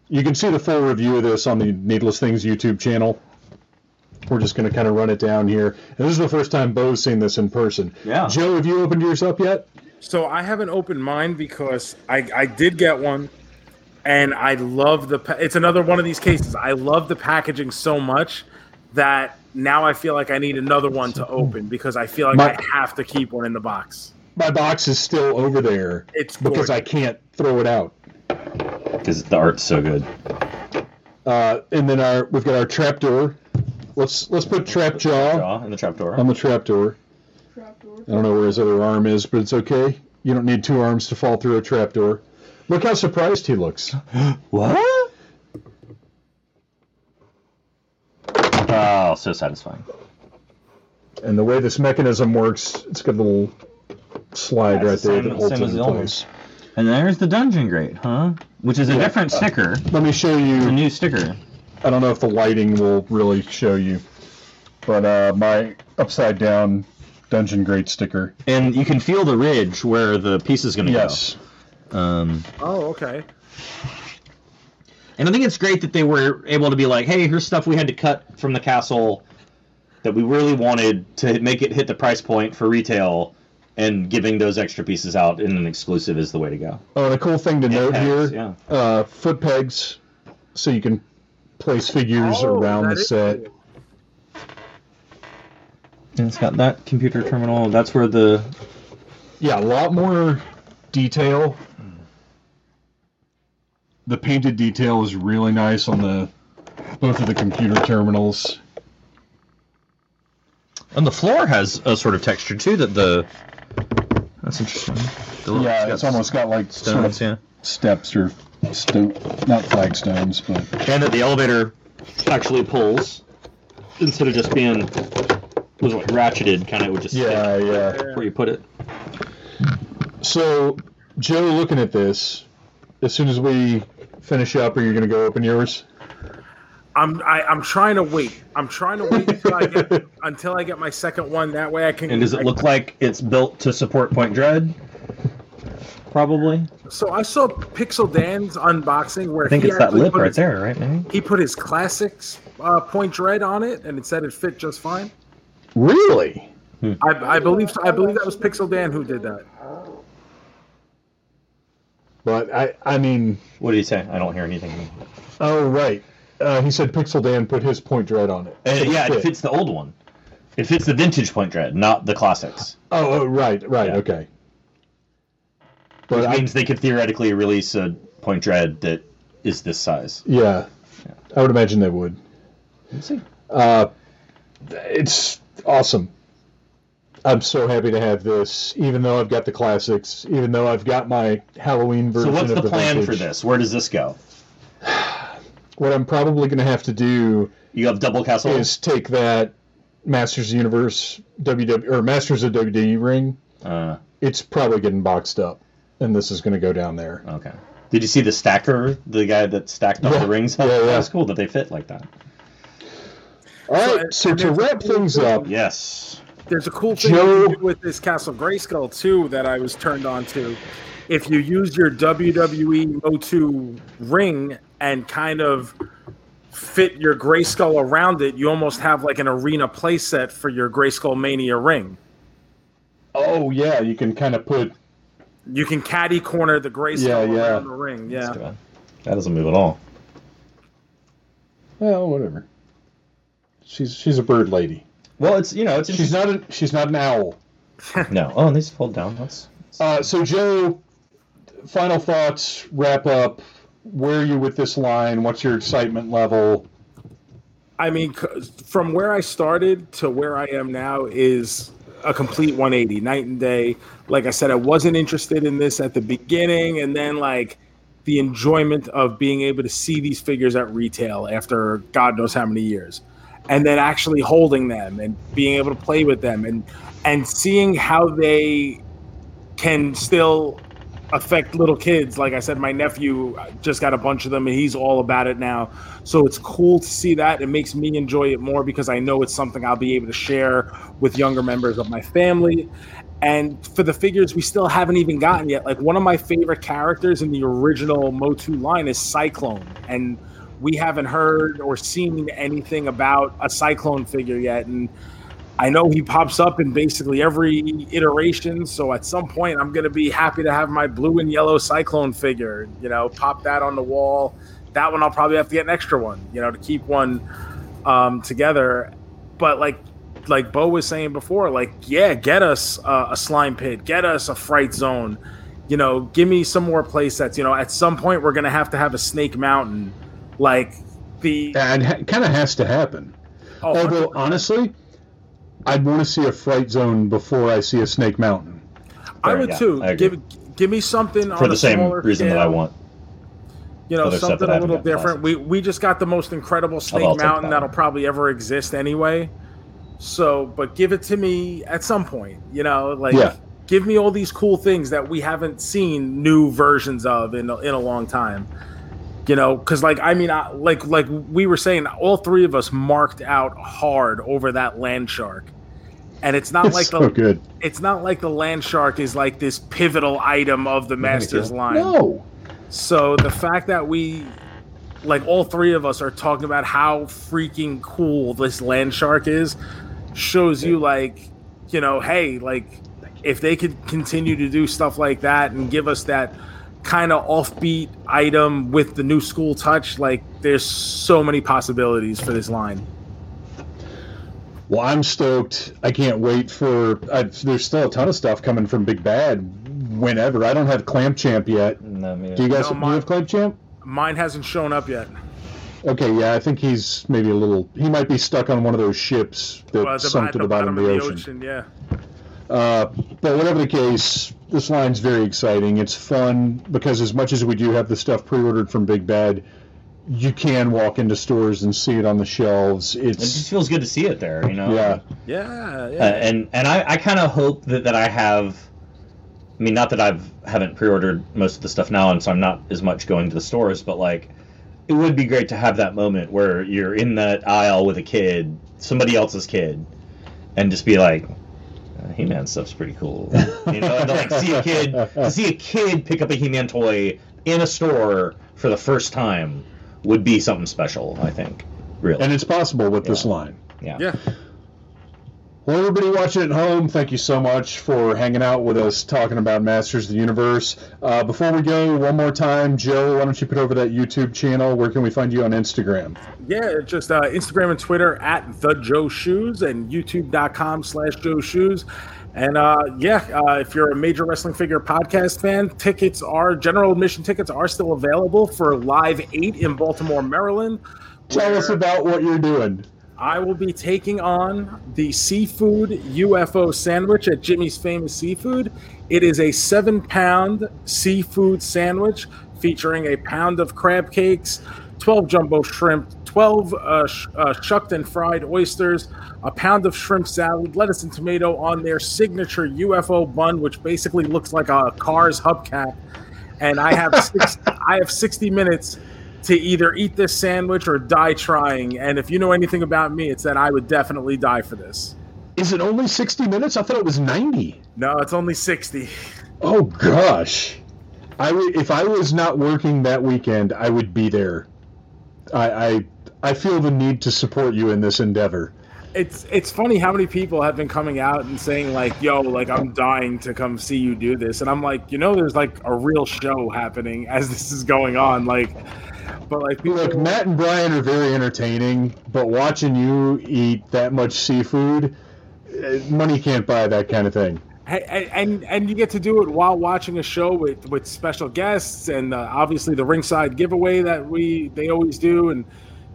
You can see the full review of this on the Needless Things YouTube channel. We're just going to kind of run it down here. And this is the first time Bo's seen this in person. Yeah. Joe, have you opened yours up yet? So I have an open mind because I, I did get one, and I love the. Pa- it's another one of these cases. I love the packaging so much that now I feel like I need another one to open because I feel like My- I have to keep one in the box. My box is still over there It's because I can't throw it out. Because the art's so good. Uh, and then our we've got our trapdoor. Let's let's put trap jaw Jaw and the trapdoor. on the trapdoor. Trapdoor. I don't know where his other arm is, but it's okay. You don't need two arms to fall through a trapdoor. Look how surprised he looks. What? Oh, so satisfying. And the way this mechanism works, it's got a little slide Yeah, right it's there the that holds same it as in the old place. And there's the dungeon grate, huh? Which is a Yeah. different uh, sticker. Let me show It's a you. new sticker. I don't know if the lighting will really show you, but uh, my upside down dungeon grate sticker. And you can feel the ridge where the piece is going to Yes. go. Um, Oh, okay. and I think it's great that they were able to be like, hey, here's stuff we had to cut from the castle that we really wanted to make it hit the price point for retail, and giving those extra pieces out in an exclusive is the way to go. Oh, and a cool thing to note pegs, here: uh, foot pegs, so you can place figures Oh, around the set. cool. And it's got that computer terminal. That's where the Yeah, a lot more detail. The painted detail is really nice on the both of the computer terminals. and the floor has a sort of texture too. That the that's interesting. The Yeah, got it's almost got like sort of. Yeah. steps or sto- not flagstones, but and that the elevator actually pulls instead of just being was like ratcheted kind of would just yeah, yeah. where you put it So, Joe, looking at this, as soon as we finish up, are you going to go open yours? I'm I, I'm trying to wait. I'm trying to wait until I get until I get my second one. That way I can. and does it I- look like it's built to support point dread probably So I saw Pixel Dan's unboxing where i think he it's that lip put right his- there right maybe He put his classics uh, point dread on it, and it said it fit just fine. Really? I, I believe I believe that was Pixel Dan who did that. But I, I mean, what did he say i don't hear anything oh right. Uh, he said Pixel Dan put his point dread on it. Uh, So yeah it fits the old one it fits the vintage point dread not the classics Oh, oh, right, right, Yeah. okay. Which But I, means they could theoretically release a point dread that is this size. Yeah, I would imagine they would. let's see. Uh, it's awesome. I'm so happy to have this, even though I've got the classics, even though I've got my Halloween version. so what's of the plan for this? Where does this go? What I'm probably going to have to do you have double castle? is take that Masters of the Universe WW or Masters of WWE ring. uh, It's probably getting boxed up, and this is going to go down there. Okay. Did you see the stacker, the guy that stacked up Yeah, the rings? yeah, yeah. That's cool that they fit like that. All right, so, and to wrap things thing- up, Yes. There's a cool thing Joe- you can do with this Castle Grayskull too that I was turned on to. If you use your WWE Mo2 ring and kind of fit your Grayskull around it, you almost have like an arena playset for your Grayskull Mania ring. oh yeah, you can kind of put You can caddy corner the Grayskull Yeah, yeah. around the ring. Yeah. That doesn't move at all. well, whatever. She's she's a bird lady. Well, it's you know it's She's not a, she's not an owl. no. Oh, and these fold down. That's Uh, so Joe, final thoughts, wrap up. Where are you with this line? What's your excitement level? I mean, from where I started to where I am now is a complete 180, night and day. Like I said, I wasn't interested in this at the beginning, and then like the enjoyment of being able to see these figures at retail after God knows how many years, and then actually holding them and being able to play with them and and seeing how they can still affect little kids. Like I said, my nephew just got a bunch of them and he's all about it now. So it's cool to see that. It makes me enjoy it more because I know it's something I'll be able to share with younger members of my family. And for the figures we still haven't even gotten yet, like one of my favorite characters in the original Motu line is Sy-Klone. And we haven't heard or seen anything about a Sy-Klone figure yet. And I know he pops up in basically every iteration. So at some point, I'm going to be happy to have my blue and yellow Sy-Klone figure, you know, pop that on the wall. That one, I'll probably have to get an extra one, you know, to keep one um, together. But like, like Bo was saying before, like, yeah, get us uh, a slime pit, get us a fright zone, you know, give me some more play sets. You know, at some point, we're going to have to have a Snake Mountain. Like, the. And it kind of has to happen. Oh, Although honestly, I'd want to see a Fright Zone before I see a Snake Mountain. I would yeah, too. I. Give give me something For on the a same smaller reason that I want. you know other something that I a haven't little different. We we just got the most incredible Snake Mountain that. that'll probably ever exist anyway. So, but give it to me at some point. You know, like Yeah. give me all these cool things that we haven't seen new versions of in a, in a long time. You know, because like I mean, I, like like we were saying, all three of us marked out hard over that land shark, and it's not It's like so the good. it's not like the land shark is like this pivotal item of the Masters line. No. So the fact that we, like all three of us, are talking about how freaking cool this land shark is, shows you like, you know, hey, like if they could continue to do stuff like that and give us that kind of offbeat item with the new school touch, like there's so many possibilities for this line. Well, I'm stoked. I can't wait for. I, there's still a ton of stuff coming from Big Bad. Whenever I don't have Clamp Champ yet. No, me Do you guys No, do you have Clamp Champ? Mine hasn't shown up yet. Okay, yeah, I think he's maybe a little. He might be stuck on one of those ships that Well, the, sunk to the the bottom, of the ocean. yeah. Uh, but whatever the case, this line's very exciting. It's fun because as much as we do have the stuff pre-ordered from Big Bad, you can walk into stores and see it on the shelves. It just feels good to see it there, you know. yeah, Yeah, yeah. Uh, and and I, I kind of hope that, that I have. I mean, not that I've haven't pre-ordered most of the stuff now, and so I'm not as much going to the stores. But like, it would be great to have that moment where you're in that aisle with a kid, somebody else's kid, and just be like, uh, "He-Man stuff's pretty cool," you know. And to, like see a kid, to see a kid pick up a He-Man toy in a store for the first time would be something special. I think, really. and it's possible with this line. yeah. yeah. Well, everybody watching at home, thank you so much for hanging out with us, talking about Masters of the Universe. Uh, before we go, one more time, Joe, why don't you put over that YouTube channel? Where can we find you on Instagram? Yeah, just uh, Instagram and Twitter at the Joe Shoes and YouTube.com slash Joe Shoes. And uh, yeah, uh, if you're a major wrestling figure podcast fan, tickets are general admission tickets are still available for Live Eight in Baltimore, Maryland. Tell us about what you're doing. I will be taking on the seafood UFO sandwich at Jimmy's Famous Seafood. It is a seven pound seafood sandwich featuring a pound of crab cakes, 12 jumbo shrimp, 12 uh, sh- uh, shucked and fried oysters, a pound of shrimp salad, lettuce and tomato on their signature UFO bun, which basically looks like a car's hubcap. And I have six, I have 60 minutes to either eat this sandwich or die trying. And if you know anything about me, it's that I would definitely die for this. Is it only 60 minutes? I thought it was 90. No, it's only 60. Oh, gosh. I would, if I was not working that weekend, I would be there. I, I, I feel the need to support you in this endeavor. It's it's funny how many people have been coming out and saying like, "Yo, like I'm dying to come see you do this," and I'm like, you know, there's like a real show happening as this is going on, like, but like people, Look, Matt and Brian are very entertaining, but watching you eat that much seafood, eh, money can't buy that kind of thing. And, and and you get to do it while watching a show with with special guests and uh, obviously the ringside giveaway that we they always do and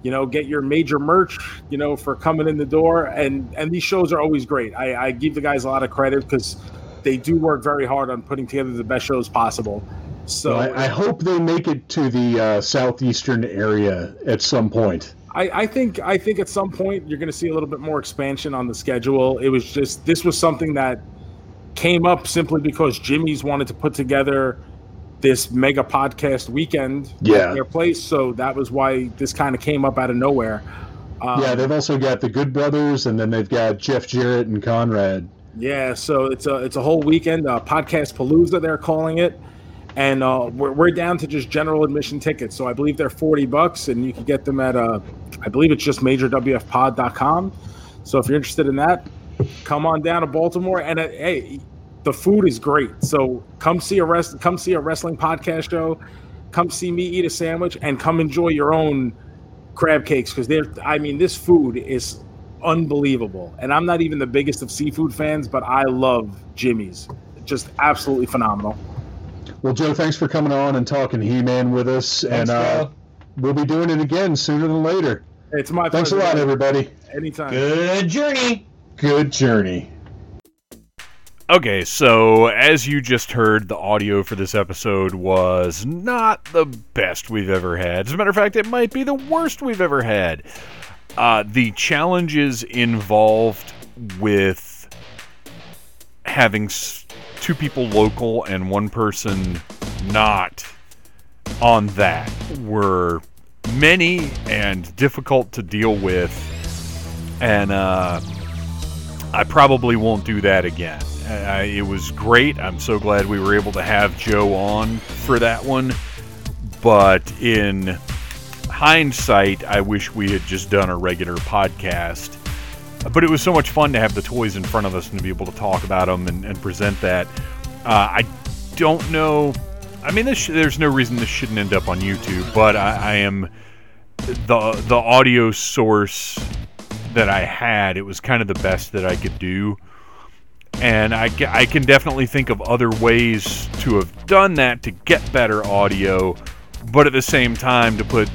you know get your major merch you know for coming in the door and and these shows are always great i, I give the guys a lot of credit because they do work very hard on putting together the best shows possible so I, I hope they make it to the uh, southeastern area at some point. I, I think I think at some point you're going to see a little bit more expansion on the schedule. It was just this was something that came up simply because Jimmy's wanted to put together this mega podcast weekend Yeah. at their place, so that was why this kind of came up out of nowhere. Um, yeah, they've also got the Good Brothers, and then they've got Jeff Jarrett and Conrad. Yeah, so it's a it's a whole weekend uh, podcast palooza they're calling it, and uh, we're we're down to just general admission tickets. So I believe they're forty bucks, and you can get them at uh, I believe it's just majorwfpod.com. So if you're interested in that, come on down to Baltimore. And uh, hey, the food is great. So come see a rest, come see a wrestling podcast show, come see me eat a sandwich, and come enjoy your own crab cakes because they're. I mean, this food is unbelievable. And I'm not even the biggest of seafood fans, but I love Jimmy's. Just absolutely phenomenal. Well, Joe, thanks for coming on and talking He-Man with us, Thanks, and uh, we'll be doing it again sooner than later. It's my Thanks a lot, everybody. Anytime. Good journey. Good journey. Okay, so as you just heard, the audio for this episode was not the best we've ever had. As a matter of fact, it might be the worst we've ever had. Uh, the challenges involved with having two people local and one person not on that were many and difficult to deal with. And, uh, I probably won't do that again. It was great. I'm so glad we were able to have Joe on for that one. But in hindsight, I wish we had just done a regular podcast. But it was so much fun to have the toys in front of us and to be able to talk about them and, and present that. Uh, I don't know. I mean, sh- there's no reason this shouldn't end up on YouTube, but I, I am the the audio source that I had. It was kind of the best that I could do and I, I can definitely think of other ways to have done that to get better audio, but at the same time to put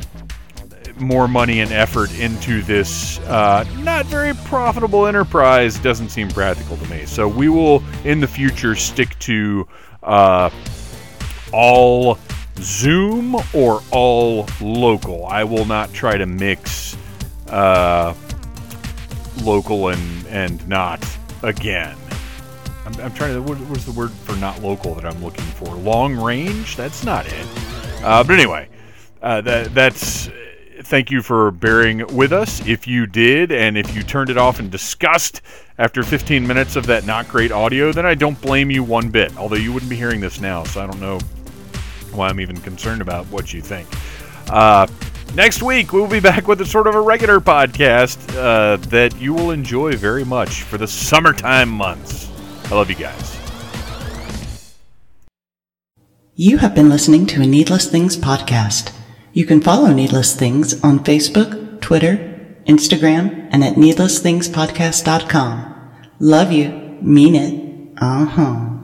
more money and effort into this uh, not very profitable enterprise doesn't seem practical to me. So we will in the future stick to uh, all Zoom or all local. I will not try to mix uh, local and and not again. I'm, I'm trying to. What, what's the word for not local that I'm looking for? Long range? That's not it. Uh, but anyway, uh, that that's. Thank you for bearing with us. If you did, and if you turned it off in disgust after 15 minutes of that not great audio, then I don't blame you one bit. Although you wouldn't be hearing this now, so I don't know why I'm even concerned about what you think. Uh, next week, we'll be back with a sort of a regular podcast uh, that you will enjoy very much for the summertime months. I love you guys. You have been listening to a Needless Things podcast. You can follow Needless Things on Facebook, Twitter, Instagram, and at needlessthingspodcast.com. Love you. Mean it. Uh huh.